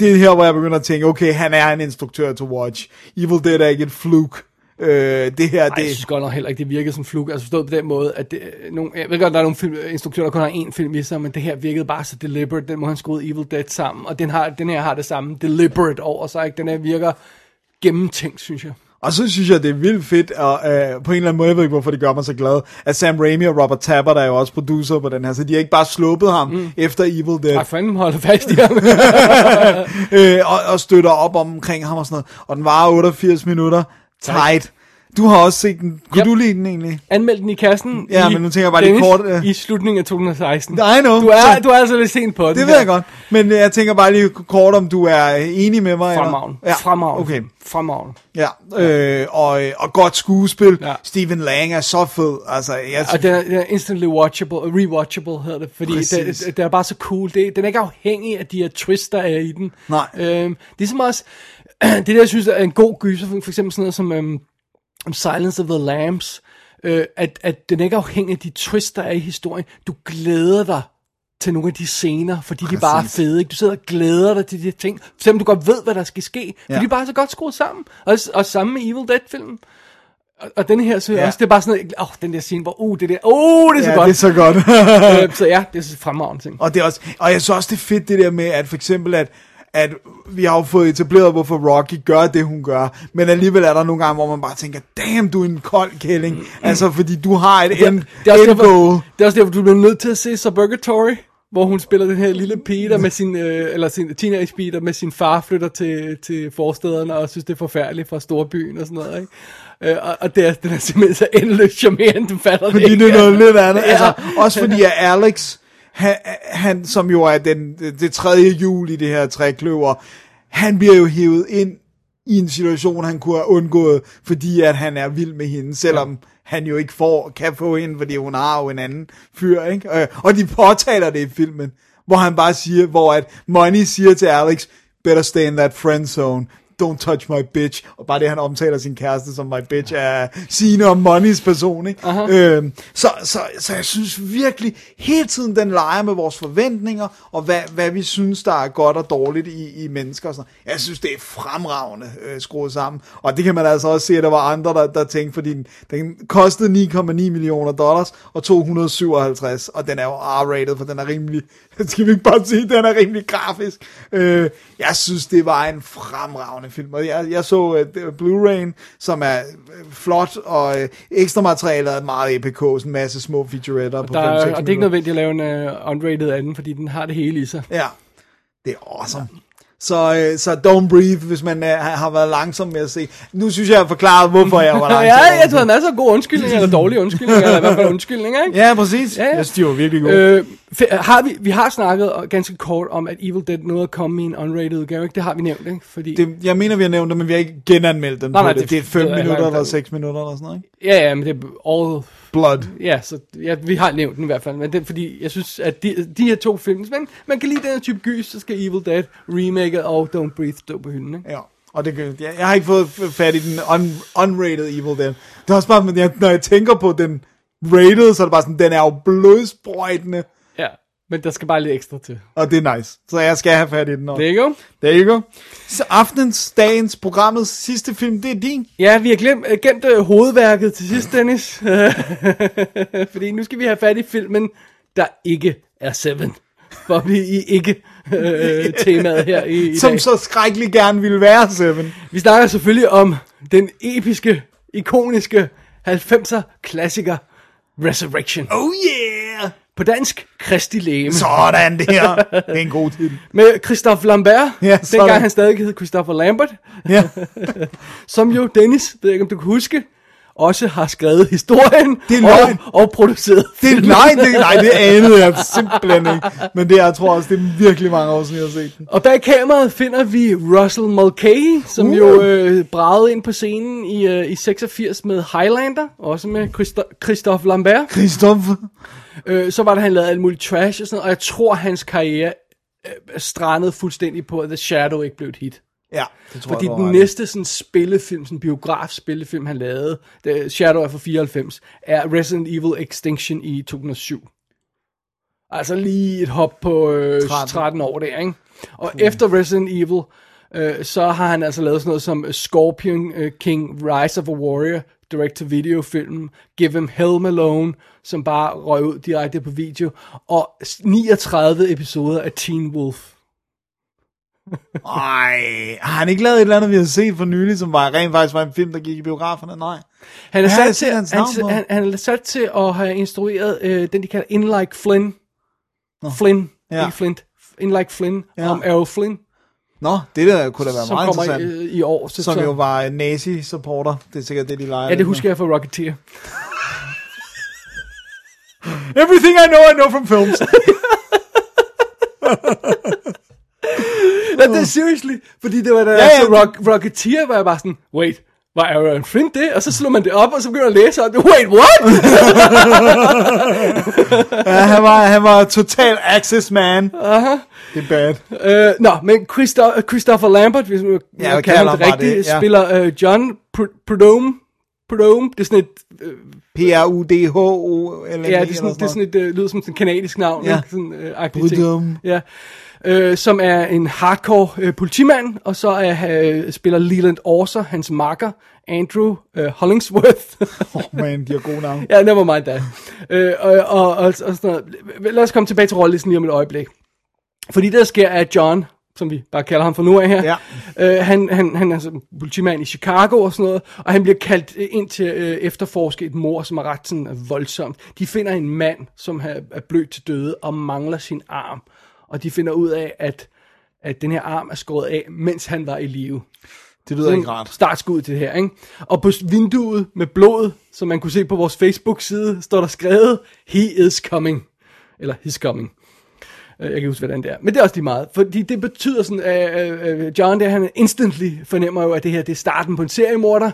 det er her, hvor jeg begynder at tænke, okay, han er en instruktør to watch. Evil Dead er ikke et fluke. Øh, det her, Ej, det... jeg synes godt nok heller ikke, det virkede som flug. Altså forstået på den måde, at det, nogle, jeg ved godt, der er nogle film, instruktører, der kun har én film i sig, men det her virkede bare så deliberate. Den må han skruet Evil Dead sammen, og den, har, den her har det samme deliberate over sig. Ikke? Den her virker gennemtænkt, synes jeg. Og så synes jeg, det er vildt fedt, og øh, på en eller anden måde, jeg ved ikke, hvorfor det gør mig så glad, at Sam Raimi og Robert Tappert er jo også producer på den her, så de har ikke bare sluppet ham mm. efter Evil Dead. Ej, fanden holder fast i ham. (laughs) øh, og, og støtter op omkring ham og sådan noget. Og den varer 88 minutter. Tight. Du har også set den. Kunne Yep. du lide den egentlig? Anmeld den i kassen. Ja, i, men nu tænker jeg bare lige Dennis, kort, øh. I slutningen af 2016. I know. Du er, Så- du er altså lidt sent på den. Det ved jeg godt. Men øh, jeg tænker bare lige kort, om du er enig med mig. eller? Fremragende. Ja, Fremragende. Okay. Fremragende. Ja, øh, og, øh, og godt skuespil. Ja. Stephen Lang er så fed. Altså, jeg, Og den er, den er instantly watchable, rewatchable hedder det, fordi Præcis. det, det, det er bare så cool. Det, den er ikke afhængig af de her twists, der er i den. Nej. Øhm, det er som også, (clears throat) det der, jeg synes er en god gyser, for, eksempel sådan noget som um, Silence of the Lambs, øh, at, at den ikke er afhængig af de twists, der er i historien. Du glæder dig til nogle af de scener, fordi Præcis. de bare er fede. Ikke? Du sidder og glæder dig til de her ting, selvom du godt ved, hvad der skal ske. Ja. Ja. De er bare så godt skruet sammen. Og, og sammen med Evil Dead-filmen. Og, og den her, så ja. Også, det er bare sådan, åh, oh, den der scene, hvor, uh, det der, uh, det er så ja, godt. det er så godt. (laughs) øh, så ja, det er så fremragende ting. Og, det er også, og jeg synes også, det er fedt det der med, at for eksempel, at, at vi har jo fået etableret, hvorfor Rocky gør det, hun gør. Men alligevel er der nogle gange, hvor man bare tænker, damn, du er en kold kælling. Altså, fordi du har et end, det, er også end derfor, det er også derfor, du bliver nødt til at se Suburgatory, hvor hun spiller den her lille pige, der med sin, øh, eller sin teenage pige, der med sin far flytter til, til forstederne, og synes, det er forfærdeligt fra storbyen og sådan noget, ikke? Øh, og, og det er, den er simpelthen så endeløst charmerende, du fatter Fordi ikke. det er noget lidt andet. (laughs) Ja. Altså, også fordi at Alex, han, han som jo er den, det tredje jul i det her trækløver, han bliver jo hævet ind i en situation, han kunne have undgået, fordi at han er vild med hende, selvom ja. han jo ikke får, kan få hende, fordi hun har jo en anden fyr, ikke? Øh, Og de påtaler det i filmen, hvor han bare siger, hvor at Money siger til Alex, better stay in that friend zone, don't touch my bitch, og bare det, han omtaler sin kæreste som my bitch, er sigende om Moneys person, ikke? Øhm, så, så, så jeg synes virkelig, hele tiden den leger med vores forventninger, og hvad, hvad vi synes, der er godt og dårligt i, i mennesker. Og sådan. Jeg synes, det er fremragende øh, skruet sammen, og det kan man altså også se, at der var andre, der, der tænkte, fordi den, den kostede 9,9 millioner dollars, og 257, og den er jo R-rated, for den er rimelig, (laughs) skal vi ikke bare sige, den er rimelig grafisk. Øh, jeg synes, det var en fremragende film, og jeg, jeg så uh, Blu-ray, som er øh, flot, og øh, ekstra materialet er meget EPK, sådan en masse små featuretter på Der 5-6 er, og det er ikke nødvendigt at lave en uh, unrated anden, fordi den har det hele i sig. Ja, det er awesome. Så, øh, så don't breathe, hvis man øh, har været langsom med at se. Nu synes jeg, jeg har forklaret, hvorfor jeg var (laughs) ja, langsom. jeg tror, er masser af gode undskyldninger, eller dårlige undskyldninger, eller i hvert fald undskyldninger, ikke? Ja, præcis. Ja, Ja, ja. ja. Jeg synes, de var virkelig gode. Øh, har vi, vi har snakket ganske kort om, at Evil Dead nåede at komme i en unrated udgave, ikke? Det har vi nævnt, ikke? Fordi, det, jeg mener, vi har nævnt det, men vi har ikke genanmeldt den Nej, på nej, det. det- er 5 det er minutter eller ud. 6 minutter eller sådan noget, ikke? ja, ja, men det er all... Blood. Ja, så ja, vi har nævnt den i hvert fald, men det fordi, jeg synes, at de, de her to film, hvis man, man kan lide den her type gys, så skal Evil Dead remake og Don't Breathe stå på hylden, ikke? Ja, og det, jeg, jeg har ikke fået fat i den un, unrated Evil Dead. Det er også bare, men jeg, når jeg tænker på den rated, så er det bare sådan, den er jo blodsprøjtende, Ja, men der skal bare lidt ekstra til. og det er nice. Så jeg skal have fat i den også. There you go. There you go. Så aftenens, dagens, programmets sidste film, det er din. Ja, vi har glemt, øh, gemt øh, hovedværket til sidst, (laughs) Dennis. (laughs) Fordi nu skal vi have fat i filmen, der ikke er Seven. For blive i ikke-temaet her i, i (laughs) Som dag. så skrækkelig gerne ville være, Seven. Vi snakker selvfølgelig om den episke, ikoniske 90'er klassiker Resurrection. Oh yeah! På dansk, Kristi Læme. Sådan der. Det er en god titel. (laughs) Med Christophe Lambert, Ja, sådan. dengang han stadig hed Christopher Lambert, Ja. (laughs) som jo Dennis, ved jeg ikke om du kan huske, også har skrevet historien Det er løgn. og, og produceret Det er, nej, det, nej, det anede jeg simpelthen ikke. Men det, jeg tror også, det er virkelig mange år siden, jeg har set den. Og bag kameraet finder vi Russell Mulcahy, som Uh. jo øh, bragede ind på scenen i, øh, i 86 med Highlander, også med Christo- Christophe Lambert. Christophe. Øh, så var der, han lavede alt muligt trash og sådan noget, og jeg tror, hans karriere øh, strandede fuldstændig på, at The Shadow ikke blev et hit. Ja, det tror Fordi jeg, den næste sådan spillefilm, sådan biograf-spillefilm, han lavede, det, Shadow er fra 94, er Resident Evil Extinction i 2007. Altså lige et hop på øh, 13. 13. 13 år der, ikke? Og mm. efter Resident Evil, øh, så har han altså lavet sådan noget som Scorpion øh, King, Rise of a Warrior, direct-to-video film, Give Him Hell Alone, som bare røg ud direkte på video, og 39 episoder af Teen Wolf. (laughs) Ej, har han ikke lavet et eller andet, vi har set for nylig, som var rent faktisk var en film, der gik i biograferne? Nej. Han er, sat til, han, han, han er sat til at have instrueret øh, den, de kalder In Like Flynn. Flynn, Ja. ikke Flint. In Like Flynn, Ja. om Errol Flynn, Nå, det der kunne da være som meget interessant. i, øh, i år. Så, Som så, jo var nazi-supporter. Det er sikkert det, de leger. Ja, det husker jeg fra Rocketeer. (laughs) Everything I know, I know from films. (laughs) (laughs) Nej, det er seriously, fordi det var da Ja, ja, det- rock, Rocketeer, var jeg bare sådan, wait, var Aaron Flynn det? Og så slog man det op, og så begyndte jeg at læse, og det, wait, what? ja, han var, han var total access man. Uh-huh. Det er bad. øh, nå, men Christo- Christopher Lambert, hvis man Ja, kalder kalder ham det rigtigt, det, ja. spiller øh, John Pr- Prudhomme. Prudhomme, det er sådan et øh, P-R-U-D-H-O eller Ja, det er sådan, det er sådan et, øh, lyder som sådan et kanadisk navn, Ja. ikke? Sådan, øh. Prudhomme. Ja. Øh, som er en hardcore øh, politimand, og så er, øh, spiller Leland Orser, hans makker, Andrew øh, Hollingsworth. (laughs) Oh man, de har gode navne. ja, never mind that. Øh, og, og, og, og sådan noget. Lad os komme tilbage til rollelisten lige om et øjeblik. Fordi det, der sker, er, at John, som vi bare kalder ham for nu af her, Ja. øh, han, han, han er altså politimand i Chicago og sådan noget, og han bliver kaldt ind til øh, efterforske et mor, som er ret sådan, øh, voldsomt. De finder en mand, som er, er blødt til døde og mangler sin arm, og de finder ud af, at, at den her arm er skåret af, mens han var i live. Det lyder ikke rart. Startskud til det her, ikke? Og på vinduet med blod, som man kunne se på vores Facebook-side, står der skrevet, He is coming. Eller He's coming. Øh, Jeg kan ikke huske, hvordan det er. Men det er også lige meget. Fordi det betyder sådan, at John der, han instantly fornemmer jo, at det her det er starten på en seriemorder.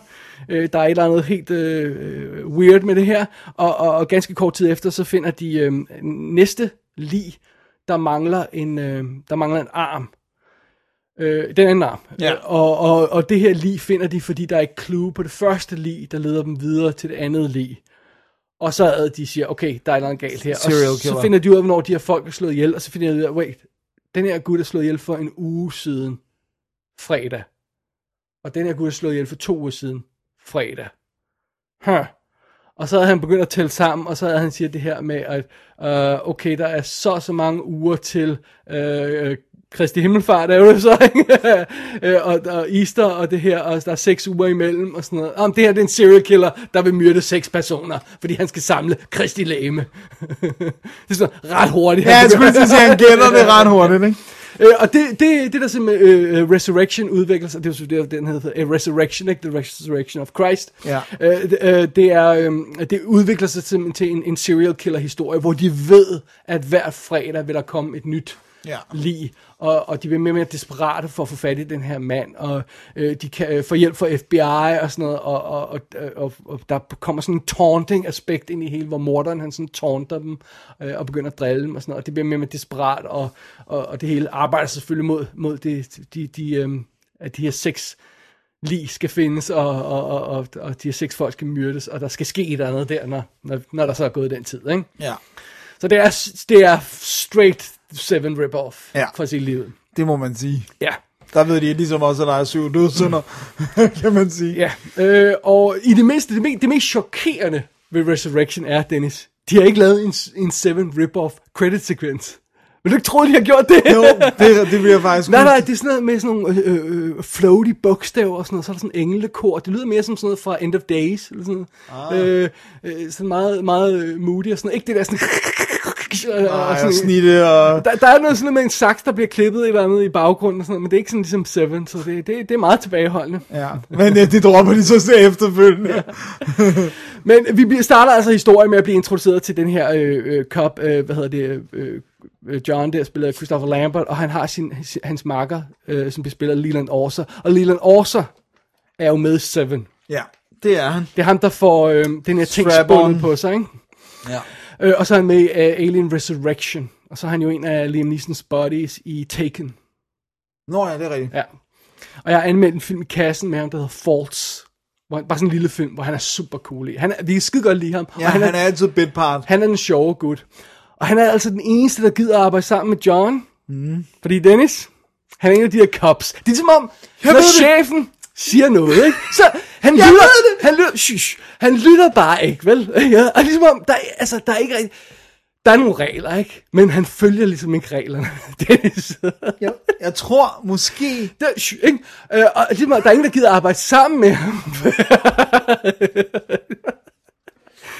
Uh, der er et eller andet helt uh, weird med det her. Og, og, og ganske kort tid efter, så finder de uh, næste lig, der mangler en, uh, der mangler en arm. Øh, den anden arm. Ja. Øh, Og, og, og det her lig finder de, fordi der er et clue på det første lig, der leder dem videre til det andet lig. Og så er de siger, okay, der er noget galt her. Serial og så killer. finder de ud af, hvornår de her folk er slået ihjel, og så finder de ud af, wait, den her gut er slået ihjel for en uge siden, fredag. Og den her gut er slået ihjel for to uger siden, fredag. Huh. Og så havde han begyndt at tælle sammen, og så havde han siger det her med, at uh, okay, der er så så mange uger til uh, Kristi Himmelfart er jo så, ikke? (laughs) Øh, og, og Easter og det her, og der er seks uger imellem og sådan noget. Om det her det er en serial killer, der vil myrde seks personer, fordi han skal samle Kristi læme. (laughs) det er sådan ret hurtigt. Ja, jeg skulle sige, at han gætter det ret hurtigt, ikke? (laughs) Øh, og det, det, det der simpelthen øh, øh, Resurrection udvikler sig, det er jo det, den hedder, øh, Resurrection, ikke? The Resurrection of Christ. Ja. Øh, det, øh, det, er, øh, det udvikler sig simpelthen til en, en serial killer historie, hvor de ved, at hver fredag vil der komme et nyt Ja. lig, og, og de bliver mere og mere desperate for at få fat i den her mand, og øh, de kan øh, få hjælp fra FBI og sådan noget, og, og, og, og, og der kommer sådan en taunting aspekt ind i hele, hvor morderen han sådan taunter dem, øh, og begynder at drille dem og sådan noget, og det bliver mere og mere desperat, og, og, og det hele arbejder selvfølgelig mod, mod det, de, de, øh, at de her seks lig skal findes, og, og, og, og, og de her seks folk skal myrdes, og der skal ske et eller andet der, når, når, når der så er gået den tid, ikke? Ja. Så det er, det er straight Seven rip-off, Ja. for at sige livet. Det må man sige. Ja, Der ved de ligesom også, at der er syv dødssynder, (laughs) kan man sige. ja. Øh, og i det mindste, det, mest, det mest chokerende ved Resurrection er, Dennis, de har ikke lavet en, en Seven rip-off credit sequence. Vil du ikke tro, de har gjort det? Jo, det, det bliver faktisk... (laughs) Nej, nej, det er sådan noget med sådan nogle øh, øh, floaty bogstaver og sådan noget, så er der sådan en englekor. Det lyder mere som sådan noget fra End of Days, eller sådan noget. Ah. Øh, øh, sådan meget, meget øh, moody og sådan noget. Ikke det der sådan... og, Ej, og snitte og... Der, der er noget sådan noget med en saks, der bliver klippet et eller andet i baggrunden og sådan noget, men det er ikke sådan ligesom Seven, så det, det, det er meget tilbageholdende. Ja, men ja, det dropper de så efterfølgende. Men vi starter altså historien med at blive introduceret til den her øh, øh, cop, øh, hvad hedder det, øh, øh, John der spiller Christopher Lambert, og han har sin, hans makker, øh, som af Leland Orser, og Leland Orser er jo med i Seven. Ja, det er han. Det er ham, der får øh, den her ting på sig, ikke? Ja. Øh, og så er han med i uh, Alien Resurrection, og så er han jo en af Liam Neesons buddies i Taken. Nå ja, det er rigtigt. Ja. Og jeg har anmeldt en film i kassen med ham, der hedder Faults. Hvor han, bare sådan en lille film, hvor han er super cool i. Han er, vi kan skide godt lide ham. Ja, og han, han er altid bit part. han er den sjove gut. Og han er altså den eneste, der gider arbejde sammen med John. Mm. Fordi Dennis, han er en af de her cops. Det er som om, Jeg når chefen siger noget, ikke? Så han Jeg lytter, det. han lytter, shush, han lytter bare ikke, vel? (laughs) Ja, og ligesom om, der, er- altså, der er ikke rigtig, der er nogle regler, ikke? Men han følger ligesom ikke reglerne. (laughs) Dennis. Jeg, jeg tror måske... Der, shh, ikke? Øh, og ligesom, om, der er ingen, der gider arbejde sammen med ham.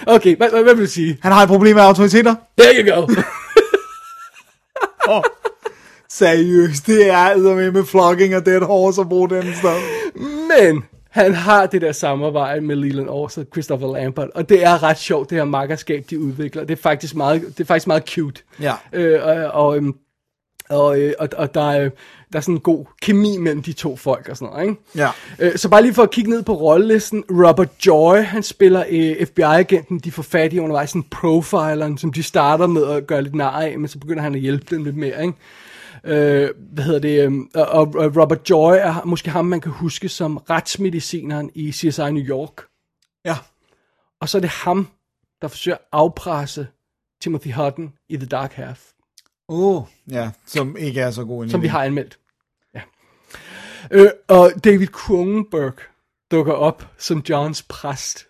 (laughs) okay, hvad, hvad, hvad vil du sige? Han har et problem med autoriteter. There you go. Seriøst, det er med med flogging og dead horse at bruge den sted. Men han har det der samarbejde med Leland Orser og Christopher Lambert, og det er ret sjovt, det her makkerskab, de udvikler. Det er faktisk meget, det er faktisk meget cute. Ja. Øh, og, og, øhm, og, øh, og, og der, er, der er sådan en god kemi mellem de to folk og sådan noget, ikke? Ja. Øh, så bare lige for at kigge ned på rollelisten. Robert Joy, han spiller øh, FBI-agenten, de får fat i undervejs, sådan profileren, som de starter med at gøre lidt nar af, men så begynder han at hjælpe dem lidt mere, ikke? Øh, hvad hedder det? Øh, og, og Robert Joy er måske ham, man kan huske som retsmedicineren i CSI New York. Ja. Og så er det ham, der forsøger at afpresse Timothy Hutton i The Dark Half, Oh, ja, som ikke er så god en som vi har anmeldt. Ja. Øh, og David Cronenberg dukker op som Johns præst.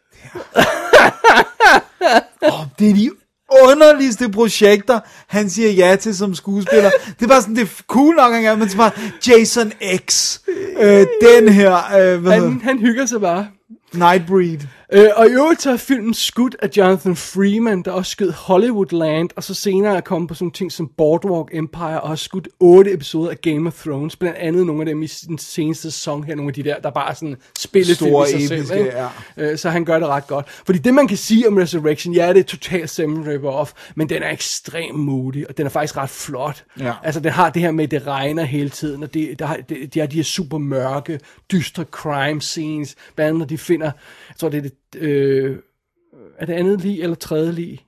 Oh, (laughs) det er de underligste projekter, han siger ja til som skuespiller. Det er bare sådan, det er cool nok engang, men så bare Jason X, øh, den her, øh, hvad Han, han hygger sig bare. Nightbreed. Øh, og i øvrigt så er filmen skudt af Jonathan Freeman, der også skød Hollywoodland, og så senere er kommet på sådan nogle ting som Boardwalk Empire, og har skudt otte episoder af Game of Thrones, blandt andet nogle af dem i den seneste sæson her, nogle af de der, der bare er sådan spillefilm Store, i sig episke, selv. Ikke? ja. Øh, så han gør det ret godt. Fordi det man kan sige om Resurrection, ja, det er totalt rip-off, men den er ekstremt moody, og den er faktisk ret flot. Ja. Altså, den har det her med, at det regner hele tiden, og det, der har, det, de har de her super mørke, dystre crime scenes, blandt andet når de finder, jeg tror det er det, øh, er det andet lig eller tredje lig?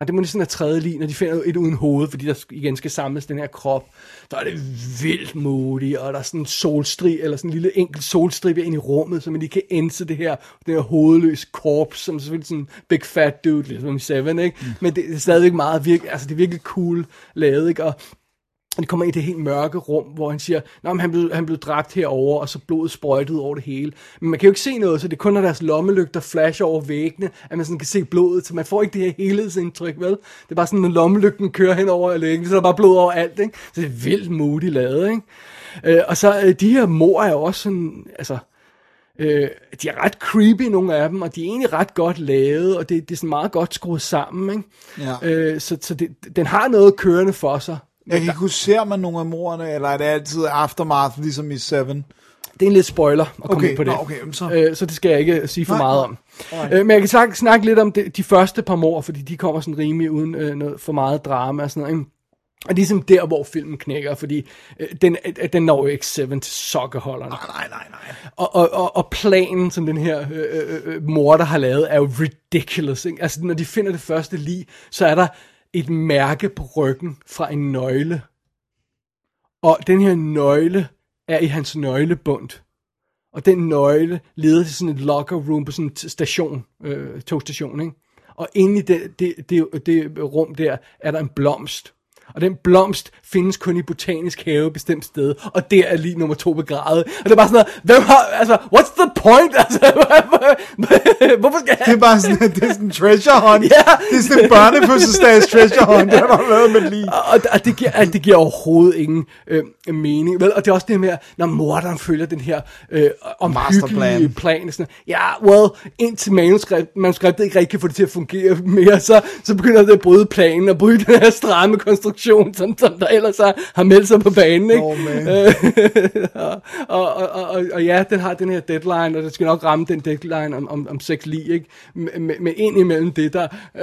Ja, det må næsten være tredje lig, når de finder et uden hoved, fordi der igen skal samles den her krop. Der er det vildt modigt, og der er sådan en solstrig, eller sådan en lille enkelt solstribe ind i rummet, så man lige kan ense det her, det her hovedløse korps, som selvfølgelig sådan en big fat dude, ligesom i Seven, ikke? Mm. Men det er stadigvæk meget virkelig, altså det er virkelig cool lavet, ikke? Og De kommer ind i det helt mørke rum, hvor han siger, at han blev, han blev dræbt herover og så blodet sprøjtet over det hele. Men man kan jo ikke se noget, så det er kun, når deres lommelygter flasher over væggene, at man sådan kan se blodet, så man får ikke det her helhedsindtryk, vel? Det er bare sådan, når lommelygten kører hen over lægen, så er der bare blod over alt, ikke? Så det er vildt modigt lavet, ikke? Øh, og så øh, de her mor er jo også sådan, altså, øh, de er ret creepy, nogle af dem, og de er egentlig ret godt lavet, og det, det er sådan meget godt skruet sammen, ikke? Ja. Øh, så så det, den har noget kørende for sig. Jeg kan ikke huske, ser man nogle af morerne, eller er det altid aftermath, ligesom i Seven? Det er en lidt spoiler at komme Okay, ind på det. nå, okay, så- Øh, så det skal jeg ikke sige for Nej, meget nej. om. Øh, men jeg kan snakke, snakke lidt om det, de første par mor, fordi de kommer sådan rimelig uden øh, noget for meget drama og sådan noget. ikke? Og det er ligesom der, hvor filmen knækker, fordi øh, den, øh, den når jo ikke Seven til sokkeholderne. Nej, nej, nej. Og, og, og, og planen, som den her øh, øh, øh, morder har lavet, er jo ridiculous. Ikke? Altså, når de finder det første lig, så er der et mærke på ryggen fra en nøgle. Og den her nøgle er i hans nøglebund. Og den nøgle leder til sådan et locker room på sådan en station, øh, togstation, ikke? Og inde i det, det, det, det rum der, er der en blomst. Og den blomst findes kun i botanisk have et bestemt sted, og der er lige nummer to begravet. Og det er bare sådan noget, hvem har, altså, what's the point? (laughs) Altså, hvorfor skal Det er bare sådan, det er sådan en treasure hunt. Ja. Det er sådan en børnefødselsdags treasure hunt, der var lavet med lige. og, og det, giver, at det giver overhovedet ingen øh, mening. Vel? Og det er også det med, når morderen følger den her øh, omhyggelige plan. Sådan, ja, well, indtil manuskript, manuskriptet ikke rigtig kan få det til at fungere mere, så, så begynder det at bryde planen og bryde den her stramme konstruktion, som, som der ellers har, har meldt sig på banen. Ikke? Oh. Øh, og, (laughs) og, og, og, og ja, den har den her deadline, og det skal nok ramme den deadline om, om, om seks lige, ikke? Men, men- ind imellem det, der, øh,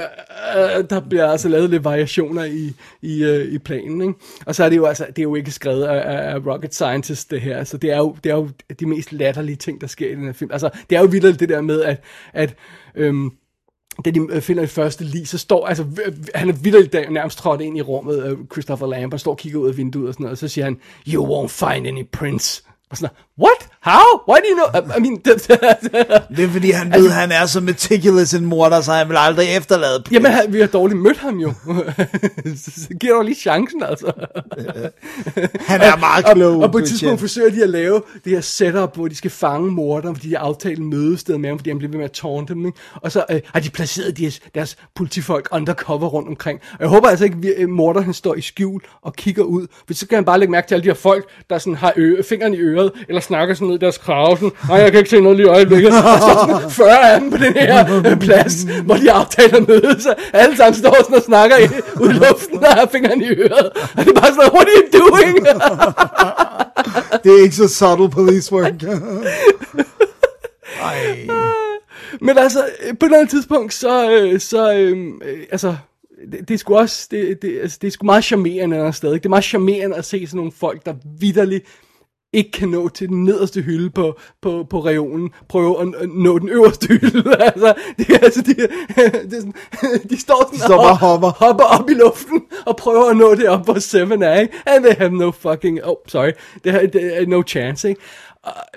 øh, der bliver altså lavet lidt variationer i, i, øh, i planen, ikke? Og så er det jo altså, det er jo ikke skrevet af, af af rocket scientist, det her, så det er, jo, det er jo de mest latterlige ting, der sker i den her film. Altså, det er jo vildt det der med, at, at øhm, da de øh, finder det første lige, så står, altså, øh, han er vildt nærmest trådt ind i rummet, øh, Christopher Lambert, står og kigger ud af vinduet og sådan noget, og så siger han, you won't find any prints. Og sådan what? How? Why do you know? I, mean, (laughs) Det er fordi, han ved, han er så meticulous en morder, så han vil aldrig efterlade pligt. Jamen, vi har dårligt mødt ham jo. (laughs) så, giver dog lige chancen, altså. (laughs) Han er meget og, klog. og på et tidspunkt forsøger de at lave det her setup, hvor de skal fange morderen, fordi de har aftalt mødested med ham, fordi han bliver ved med at tårne dem. Ikke? Og så øh, har de placeret deres, deres politifolk undercover rundt omkring. Og jeg håber altså ikke, at øh, morderen står i skjul og kigger ud, for så kan han bare lægge mærke til alle de her folk, der sådan har ø- fingeren i øret, eller snakker sådan ned i deres krave, sådan, nej, jeg kan ikke se noget lige i øjeblikket. Og så sådan 40 af dem på den her øh, plads, hvor de aftaler møde, så alle sammen står sådan og snakker i, ud i luften og har fingeren i øret. Og det er bare sådan, what are you doing? (laughs) Det er ikke så subtle police work. (laughs) Ej. Men altså, på et eller andet tidspunkt, så, øh, så øh, øh, altså, det, det er sgu også, det, det, altså, det er sgu meget charmerende. Ikke? Det er meget charmerende at se sådan nogle folk, der vidderligt ikke kan nå til den nederste hylde på, på, på reolen, prøve at, at nå den øverste hylde. (laughs) altså, det, er- altså, de, (laughs) det (laughs) sådan, de står sådan bare og hopper. hopper op i luften og prøver at nå det op, hvor Seven er, ikke? And they have no fucking, oh, sorry, they have, they have no chance, ikke?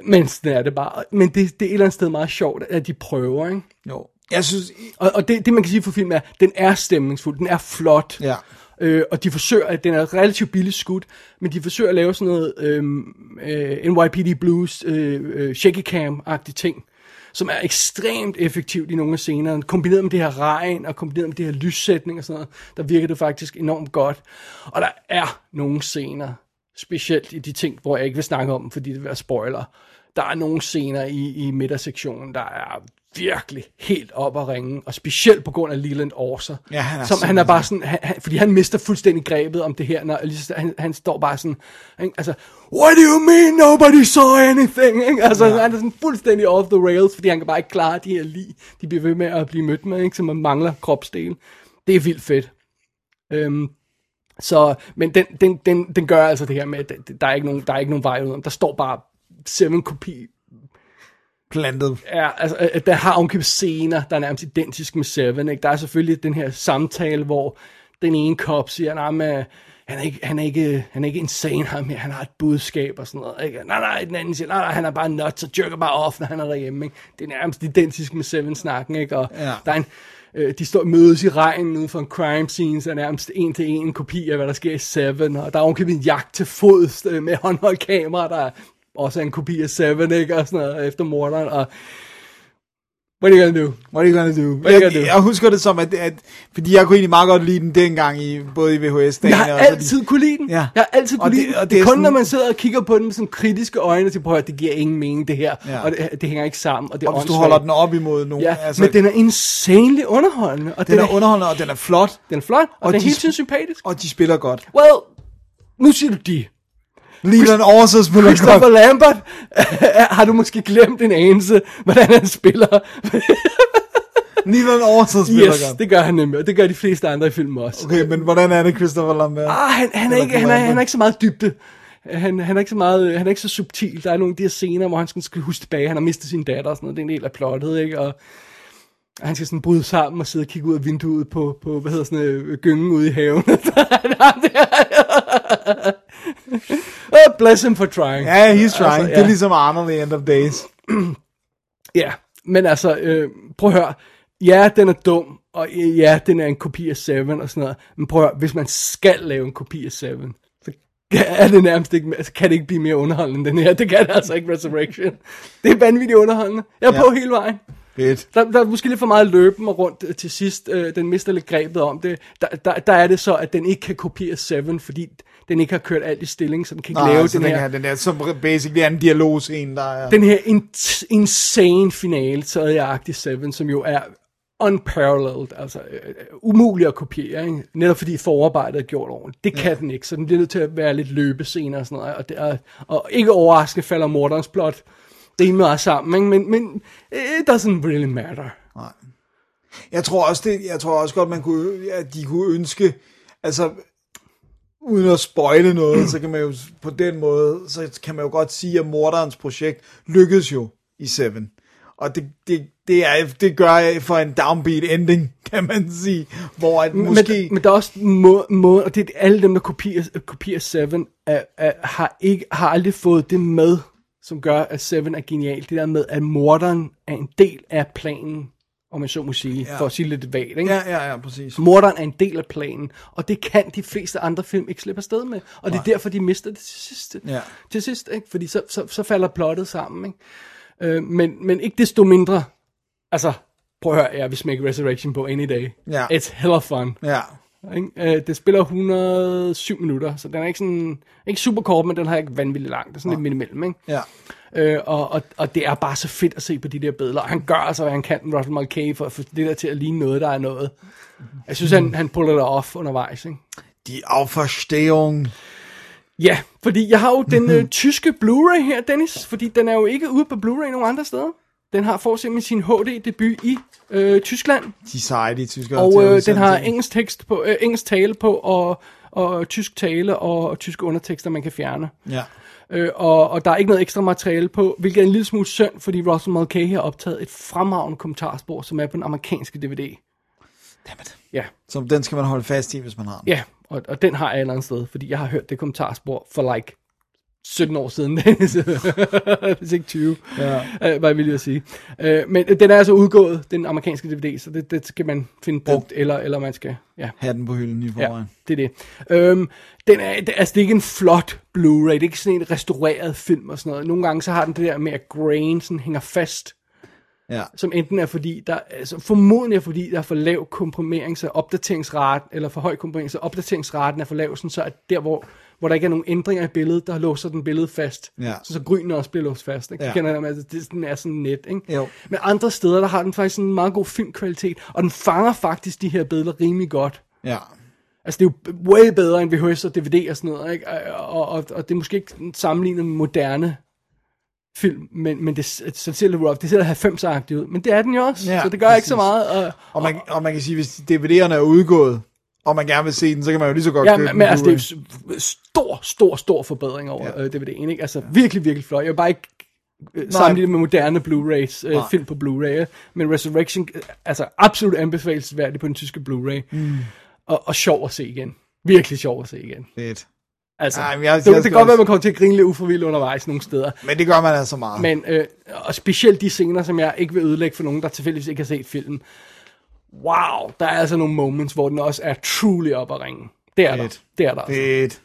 Men sådan er det bare. Men det, det er et eller andet sted meget sjovt, at de prøver, ikke? Jo. Jeg synes... Og, og det, det, man kan sige for filmen er, den er stemningsfuld, den er flot. Ja. Øh, og de forsøger, at den er relativt billigt skudt, men de forsøger at lave sådan noget øhm, øh, øh, NYPD Blues, øh, øh, shaky cam-agtige ting, som er ekstremt effektivt i nogle af scenerne. Kombineret med det her regn, og kombineret med det her lyssætning og sådan noget, der virker det faktisk enormt godt. Og der er nogle scener, specielt i de ting, hvor jeg ikke vil snakke om dem, fordi det vil være spoiler. Der er nogle scener i, i midtersektionen, der er virkelig helt op at ringe, og specielt på grund af Leland Orser. Ja, han er som han er bare sådan, han, han, fordi han mister fuldstændig grebet om det her, når han, han står bare sådan, ikke? altså, what do you mean nobody saw anything, ikke? altså ja. han er sådan fuldstændig off the rails, fordi han kan bare ikke klare de her lige, de bliver ved med at blive mødt med, ikke? så man mangler kropsdel. Det er vildt fedt. Øhm, så, men den, den, den, den gør altså det her med, at der- er ikke nogen, der er ikke nogen vej ud om. Der står bare Seven kopi Plantet. Ja, altså, øh, der har omkøbt scener, der er nærmest identisk med Seven. Ikke? Der er selvfølgelig den her samtale, hvor den ene cop siger, nej, men han er ikke, han er ikke, han er ikke insane ham her, han har et budskab og sådan noget, ikke? Nej, nej, den anden siger, nej, nej, han er bare nuts og jerker bare off, når han er derhjemme, ikke? Det er nærmest identisk med Seven-snakken, ikke? Og Ja. der er en, øh, de står mødes i regnen ude for en crime scene, så er nærmest en til en kopi af, hvad der sker i Seven, og der er ovenkøbet en jagt til fods øh, med håndholdt kamera, der er også er en kopi af Seven, ikke? Og sådan noget, efter morderen, og what are you gonna do? What are you gonna do? are you Jeg, gonna do? jeg husker det som, at, at, fordi jeg kunne egentlig meget godt lide den dengang, i, både i VHS-dagen Jeg har og altid kunne lide den. Ja. Jeg har altid Og kunne det- lide den. og Det, det er er kun, sådan- når man sidder og kigger på den med sådan kritiske øjne, til prøv at det giver ingen mening, det her. Ja. Og det, det hænger ikke sammen, og det er Og hvis du holder den op imod nogen, Ja, altså, men den er insanely underholdende. Og den er underholdende, og den er flot, den er flot, og, og og den er helt sympatisk. og de spiller godt. Well, nu siger du de. Leland Orser spiller Christopher. Lambert, (laughs) har du måske glemt en anelse, hvordan han spiller? (laughs) Leland Orser spiller yes, godt. det gør han nemlig, og det gør de fleste andre i filmen også. Okay, men hvordan er det, Christopher Lambert? Ah, han, han, er ikke, han, er, han er ikke så meget dybde. Han, han, er ikke så meget, han er ikke så subtil. Der er nogle af de her scener, hvor han skal huske tilbage. Han har mistet sin datter og sådan noget. Det er en del af plottet, ikke? Og, og han skal sådan bryde sammen og sidde og kigge ud af vinduet på, på hvad hedder sådan øh, gyngen ude i haven. (laughs) oh, (laughs) bless him for trying. Ja, he's trying. Altså, Det er ligesom Arnold i End of Days. (clears throat) Ja, men altså, øh, prøv at høre. Ja, den er dum, og ja, den er en kopi af Seven og sådan noget. Men prøv at høre, hvis man skal lave en kopi af Seven, så (laughs) er det nærmest ikke, så kan det ikke blive mere underholdende end den her. Det kan det altså ikke, Resurrection. Det er vanvittigt underholdende. Jeg er Ja. ja. på hele vejen. Fedt. Der, der er måske lidt for meget løben og rundt øh, til sidst. Øh, den mister lidt grebet om det. Der, der, der er det så, at den ikke kan kopiere Seven, fordi den ikke har kørt alt i stilling, så den kan ikke Nej, lave den, den, her... den der, som basically er en dialogscene, der er... den her in- insane finale til Agtig 7, som jo er unparalleled, altså øh, umulig at kopiere, ikke? netop fordi forarbejdet er gjort ordentligt. Det kan ja. den ikke, så den bliver nødt til at være lidt løbescener og sådan noget, og, det er, og ikke overraskende falder morderens plot rimelig meget sammen, ikke? men, men it doesn't really matter. Jeg tror også, det, jeg tror også godt, man kunne, at de kunne ønske, altså, uden at spoile noget, så kan man jo på den måde, så kan man jo godt sige, at morderens projekt lykkedes jo i Seven. Og det, det, det, er, det gør jeg for en downbeat ending, (laughs) kan man sige, hvor at måske... Men, men der er også må, må, og det er alle dem, der kopierer, kopierer Seven, er, er, har, ikke, har aldrig fået det med, som gør, at Seven er genial. Det der med, at morderen er en del af planen, om man så må sige, ja. for at sige lidt vagt. Ikke? Ja, ja, ja, præcis. Morderen er en del af planen, og det kan de fleste andre film ikke slippe afsted med. Og det er derfor, de mister det til sidst. Ja. Til sidst, ikke? Fordi så, så, så falder plottet sammen. Ikke? Øh, men, men ikke desto mindre, altså, prøv at høre, jeg vil smække Resurrection på any day. Ja. It's hell of fun. Ja, Ikke? Øh, det spiller 107 minutter, så den er ikke sådan, ikke super kort, men den har ikke vanvittigt lang. Det er sådan lidt midt imellem, ikke? ja. Øh, og, og, og det er bare så fedt at se på de der billeder. Og han gør altså, hvad han kan, Russell Mulcahy, for at få det der til at ligne noget, der er noget. Jeg synes, han, han puller det off undervejs, ikke? Die Auferstehung. Ja, fordi jeg har jo den øh, (laughs) tyske Blu-ray her, Dennis, fordi den er jo ikke ude på Blu-ray nogen andre steder. Den har for eksempel sin HD-debut i øh, Tyskland, De seje, de tyskere. og øh, den har engelsk, tekst på, øh, engelsk tale på, og, og tysk tale, og, og tyske undertekster, man kan fjerne. Ja. Øh, og, og der er ikke noget ekstra materiale på, hvilket er en lille smule synd, fordi Russell Mulcahy har optaget et fremragende kommentarspor, som er på den amerikanske DVD. Dammit. Ja, Så den skal man holde fast i, hvis man har den. ja og, og den har jeg et eller andet sted, fordi jeg har hørt det kommentarspor for like 17 år siden, Dennis. (laughs) hvis ikke 20, Ja. øh, hvad vil jeg sige. Øh, men den er altså udgået, den amerikanske DVD, så det, det skal man finde brugt, eller, eller man skal, ja. have den på hylden i Ja, forvejen. det er det. Øhm, den er, det, altså, det er ikke en flot Blu-ray, det er ikke sådan en restaureret film og sådan noget. Nogle gange så har den det der med, at grain sådan hænger fast, Ja. som enten er fordi, der, altså formodentlig er fordi, der er for lav komprimerings- og opdateringsrate, eller for høj komprimerings- og opdateringsraten er for lav, sådan så at der, hvor, hvor der ikke er nogen ændringer i billedet, der låser den billedet fast. Ja. Så, så grinen også bliver låst fast. Ikke? Ja. Kender jeg, altså, det, den er sådan net. Ikke? Jo. Men andre steder, der har den faktisk en meget god filmkvalitet, og den fanger faktisk de her billeder rimelig godt. Ja. Altså, det er jo way bedre end VHS og DVD og sådan noget, ikke? Og, og, og det er måske ikke sammenlignet med moderne film, men, men det, så ser det rough, det ser 90-agtigt ud, men det er den jo også, Ja, så det gør ikke så præcis. meget. Og, Og man, og man kan sige, hvis DVD'erne er udgået, og man gerne vil se den, så kan man jo lige så godt ja, købe men, den altså, det er stor, stor, stor forbedring over Ja. ja. øh, DVD'en, ikke? Altså, virkelig, virkelig flot. Jeg vil bare ikke øh, sammenligne med moderne Blu-rays, øh, Nej. film på Blu-ray, øh. men Resurrection, øh, altså absolut anbefalesværdig på den tyske Bluray, mm. og, og sjov at se igen. virkelig sjov at se igen. Fedt. Altså, Ej, men jeg- det, jeg det kan godt være, også- man kommer til at grine lidt uforvildt undervejs nogle steder. Men det gør man altså meget. Men, øh, og specielt de scener, som jeg ikke vil ødelægge for nogen, der tilfældigvis ikke har set filmen. Wow, der er altså nogle moments, hvor den også er truly op at ringe. Det er der. Fedt. Det er der. Altså. Fedt.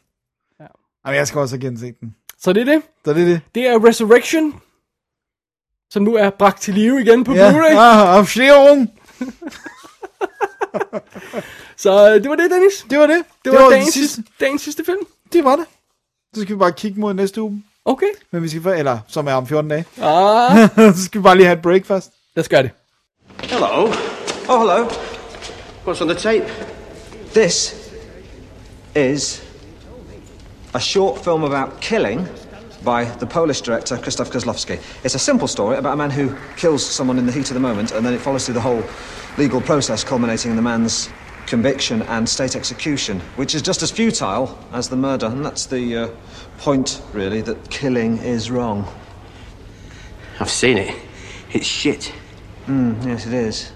Ja. Jamen, jeg skal også have genset den. Så det er det. Så det er det. Det er Resurrection, som nu er bragt til live igen på Ja, Blu-ray. ah, Aufstehung. (laughs) Så øh, det var det, Dennis. Det var det. Det var, det dagens, sidste. sidste. dagens sidste film. Det var det. Så skal vi bare kigge mod næste uge. Okay. Men vi skal, for- eller som er om 14 dage. Ah, (laughs) så skal vi bare lige have et break først. lad os gøre det. Hello. Oh, hello. What's on the tape? This is a short film about killing by the Polish director Krzysztof Kozlowski. It's a simple story about a man who kills someone in the heat of the moment, and then it follows through the whole legal process, culminating in the man's conviction and state execution, which is just as futile as the murder. And that's the uh, point, really, that killing is wrong. I've seen it. It's shit. Yes, it is.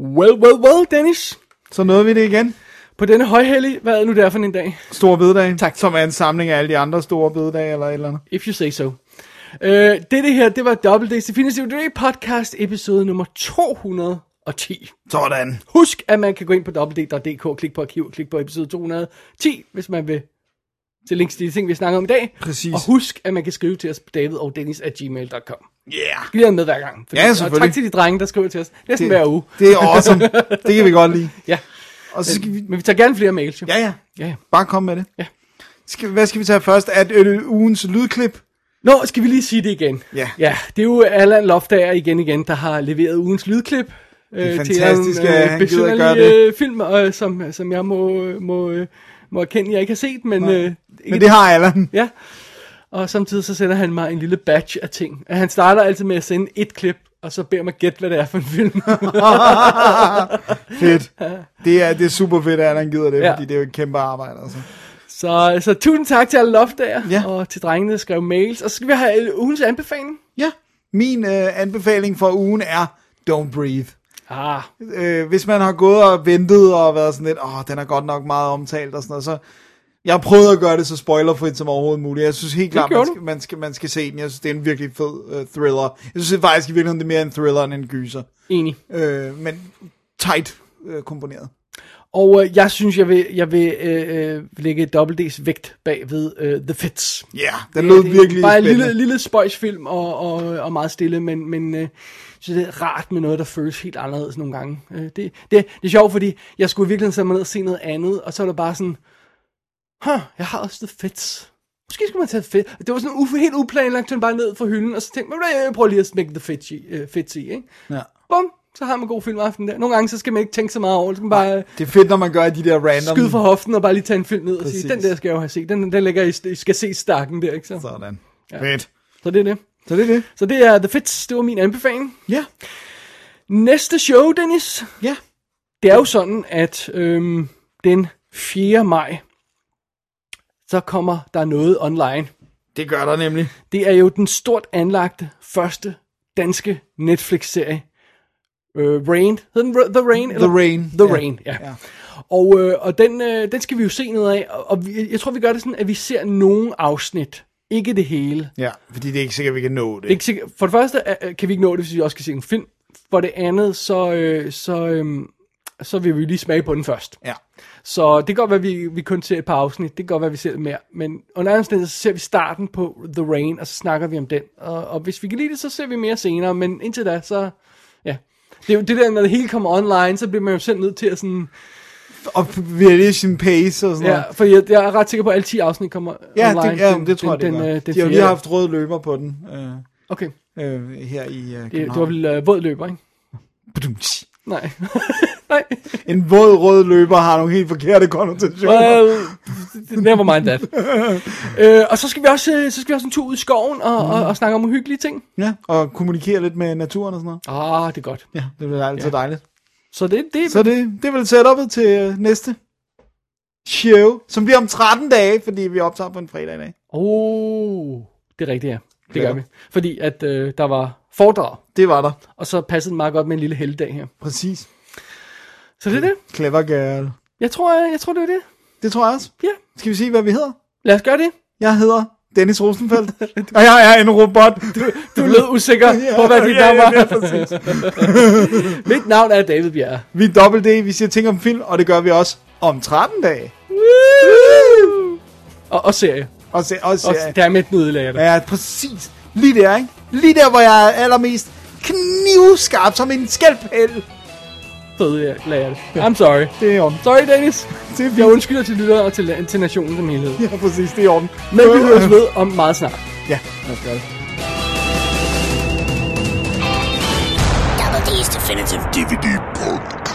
Well, well, well, Dennis. Så nåede vi det igen. På denne højhellig, hvad er nu der for en dag? Stor bededag. Tak. Som er en samling af alle de andre store bededage eller et eller andet. If you say so. Øh, det, det her, det var Double Days Definitive Day podcast episode nummer 210. Sådan. Husk, at man kan gå ind på www.dk, klik på arkiv, klik på episode 210, hvis man vil til links til de ting, vi snakker om i dag. Præcis. Og husk, at man kan skrive til os på david og dennis at gmail.com. Yeah. Vi er med hver gang. Fordi, Ja, og selvfølgelig. tak til de drenge, der skriver til os. Næsten hver uge. Det er awesome. det kan vi godt lide. (laughs) Ja. Og så skal vi... Men vi tager gerne flere mails, jo. Ja, ja. ja. ja. Bare kom med det. Ja. Skal, hvad skal vi tage først? Det øh, ugens lydklip? Nå, skal vi lige sige det igen? Ja. Ja, det er jo Allan Loftager igen igen, der har leveret ugens lydklip. Det er fantastisk, at han gider gøre det. øh, film, øh, som, som jeg må, må, øh, må erkende, jeg ikke har set, men... Øh, ikke, Men det har Allan. Ja, og samtidig så sender han mig en lille batch af ting. Han starter altid med at sende et klip, og så beder mig gætte, hvad det er for en film. (laughs) Fedt. Det er, det er super fedt, at Allan gider det, Ja. ja. fordi det er jo et kæmpe arbejde. Altså. så, så tusind tak til alle Loftager, Ja. og til drengene, der skrev mails. Og så skal vi have øh, ugens anbefaling. Ja. Min øh, anbefaling for ugen er Don't Breathe. Ah, øh, hvis man har gået og ventet og været sådan lidt, åh, den er godt nok meget omtalt og sådan noget, så jeg har prøvet at gøre det så spoilerfrit som overhovedet muligt. Jeg synes helt klart, man skal, man, skal, man skal se den. Jeg synes, det er en virkelig fed uh, thriller. Jeg synes faktisk i virkeligheden, det er mere en thriller end en gyser. enig. Øh, men tight øh, komponeret. Og øh, jeg synes, jeg vil, jeg vil øh, øh, lægge Double D's vægt bag ved øh, The Fits. Ja, yeah, den Det er- lød det er virkelig Bare en lille, lille spøjsfilm og, og, og meget stille, men, men øh, så det er rart med noget, der føles helt anderledes nogle gange. Øh, det, det, det er sjovt, fordi jeg skulle virkelig sætte mig ned og se noget andet, og så er det bare sådan, huh, jeg har også The Fits. Måske skulle man tage Fits. Det var sådan uf, helt uplanlagt, den bare ned fra hylden, og så tænkte jeg, jeg prøver lige at smække The Fits i, øh, fits i ikke? Ja. Bum, så har man god filmaften der. Nogle gange, så skal man ikke tænke så meget over det. Så man bare... Det er fedt, når man gør de der random... skyde fra hoften og bare lige tage en film ned og Præcis. sige, den der skal jeg jo have set, den, den ligger i, skal se stakken der, ikke så? Sådan. Ja. Fedt. Så det er det. Så det er det. Så det er The Fits, det var min anbefaling. Ja. Næste show, Dennis, Ja. det er jo sådan, at øhm, den 4. maj, så kommer der noget online. Det gør der nemlig. Det er jo den stort anlagte første danske Netflix-serie. Øh, Rain. Hed den The Rain? The Rain. The Ja. Rain, ja. Ja. Og, øh, og den, øh, den skal vi jo se noget af, og, og vi, jeg tror, vi gør det sådan, at vi ser nogle afsnit. Ikke det hele. Ja, fordi det er ikke sikkert, at vi kan nå det. Det er ikke sikkert, for det første øh, kan vi ikke nå det, hvis vi også skal se en film. For det andet, så, øh, så, øh, så vil vi lige smage på den først. Ja. Så det kan godt være, at vi, vi kun ser et par afsnit. Det kan godt være, at vi ser lidt mere. Men under andre steder, så ser vi starten på The Rain, og så snakker vi om den. Og, og hvis vi kan lide det, så ser vi mere senere. Men indtil da, så... Ja. Det er jo det der, når det hele kommer online, så bliver man jo selv nødt til at sådan... Og vælge sin pace og sådan Ja, noget. for jeg, jeg er ret sikker på, at alle 10 afsnit kommer Ja, online. det, ja den- det tror jeg, den, det den, øh, den De har jo lige haft røde løber på den øh, Okay, øh, her i øh, det, det var vel øh, våd løber, ikke? Badumts. Nej. (laughs) Nej. En våd rød løber har nogle helt forkerte konnotationer. Well, never mind that. (laughs) øh, og så skal vi også øh, så skal vi også en tur ud i skoven og, og, og snakke om uhyggelige ting. Ja, og kommunikere lidt med naturen og sådan noget. Ah, det er godt. Ja, det bliver altid Ja. dejligt. Så det, det, Så det, det er vel setup'et til øh, næste show, som bliver om 13 dage, fordi vi optager på en fredag i dag. Oh, det er rigtigt, ja. Det Ja. gør vi. Fordi at øh, der var foredrag, Det var der. og så passede den meget godt med en lille helgdag her. Præcis. Så det er det. Clever girl. Jeg tror, jeg, jeg tror det er det. Det tror jeg også. Ja, Skal vi sige, hvad vi hedder? lad os gøre det. Jeg hedder Dennis Rosenfeldt, (laughs) og jeg er en robot. Du lød usikker (laughs) på, hvad dit ja, navn ja, var. ja, præcis. (laughs) Mit navn er David Bjerre. Vi er dobbelt D, vi siger ting om film, og det gør vi også om 13 dage. Og, og serie. Og, se, og Og serie. dermed den ødelægger det. Ja, præcis. Lige der, ikke? Lige der, hvor jeg er allermest knivskarp som en skalpel. Så ødelægger det. I'm sorry. Det er i orden. Sorry, Dennis. Det er Jeg undskylder til lyttere og til, til nationen som helhed. Ja, præcis, det er i orden. Men vi høres ved om meget snart. Ja, lad os gøre det. Double D's Definitive DVD Podcast.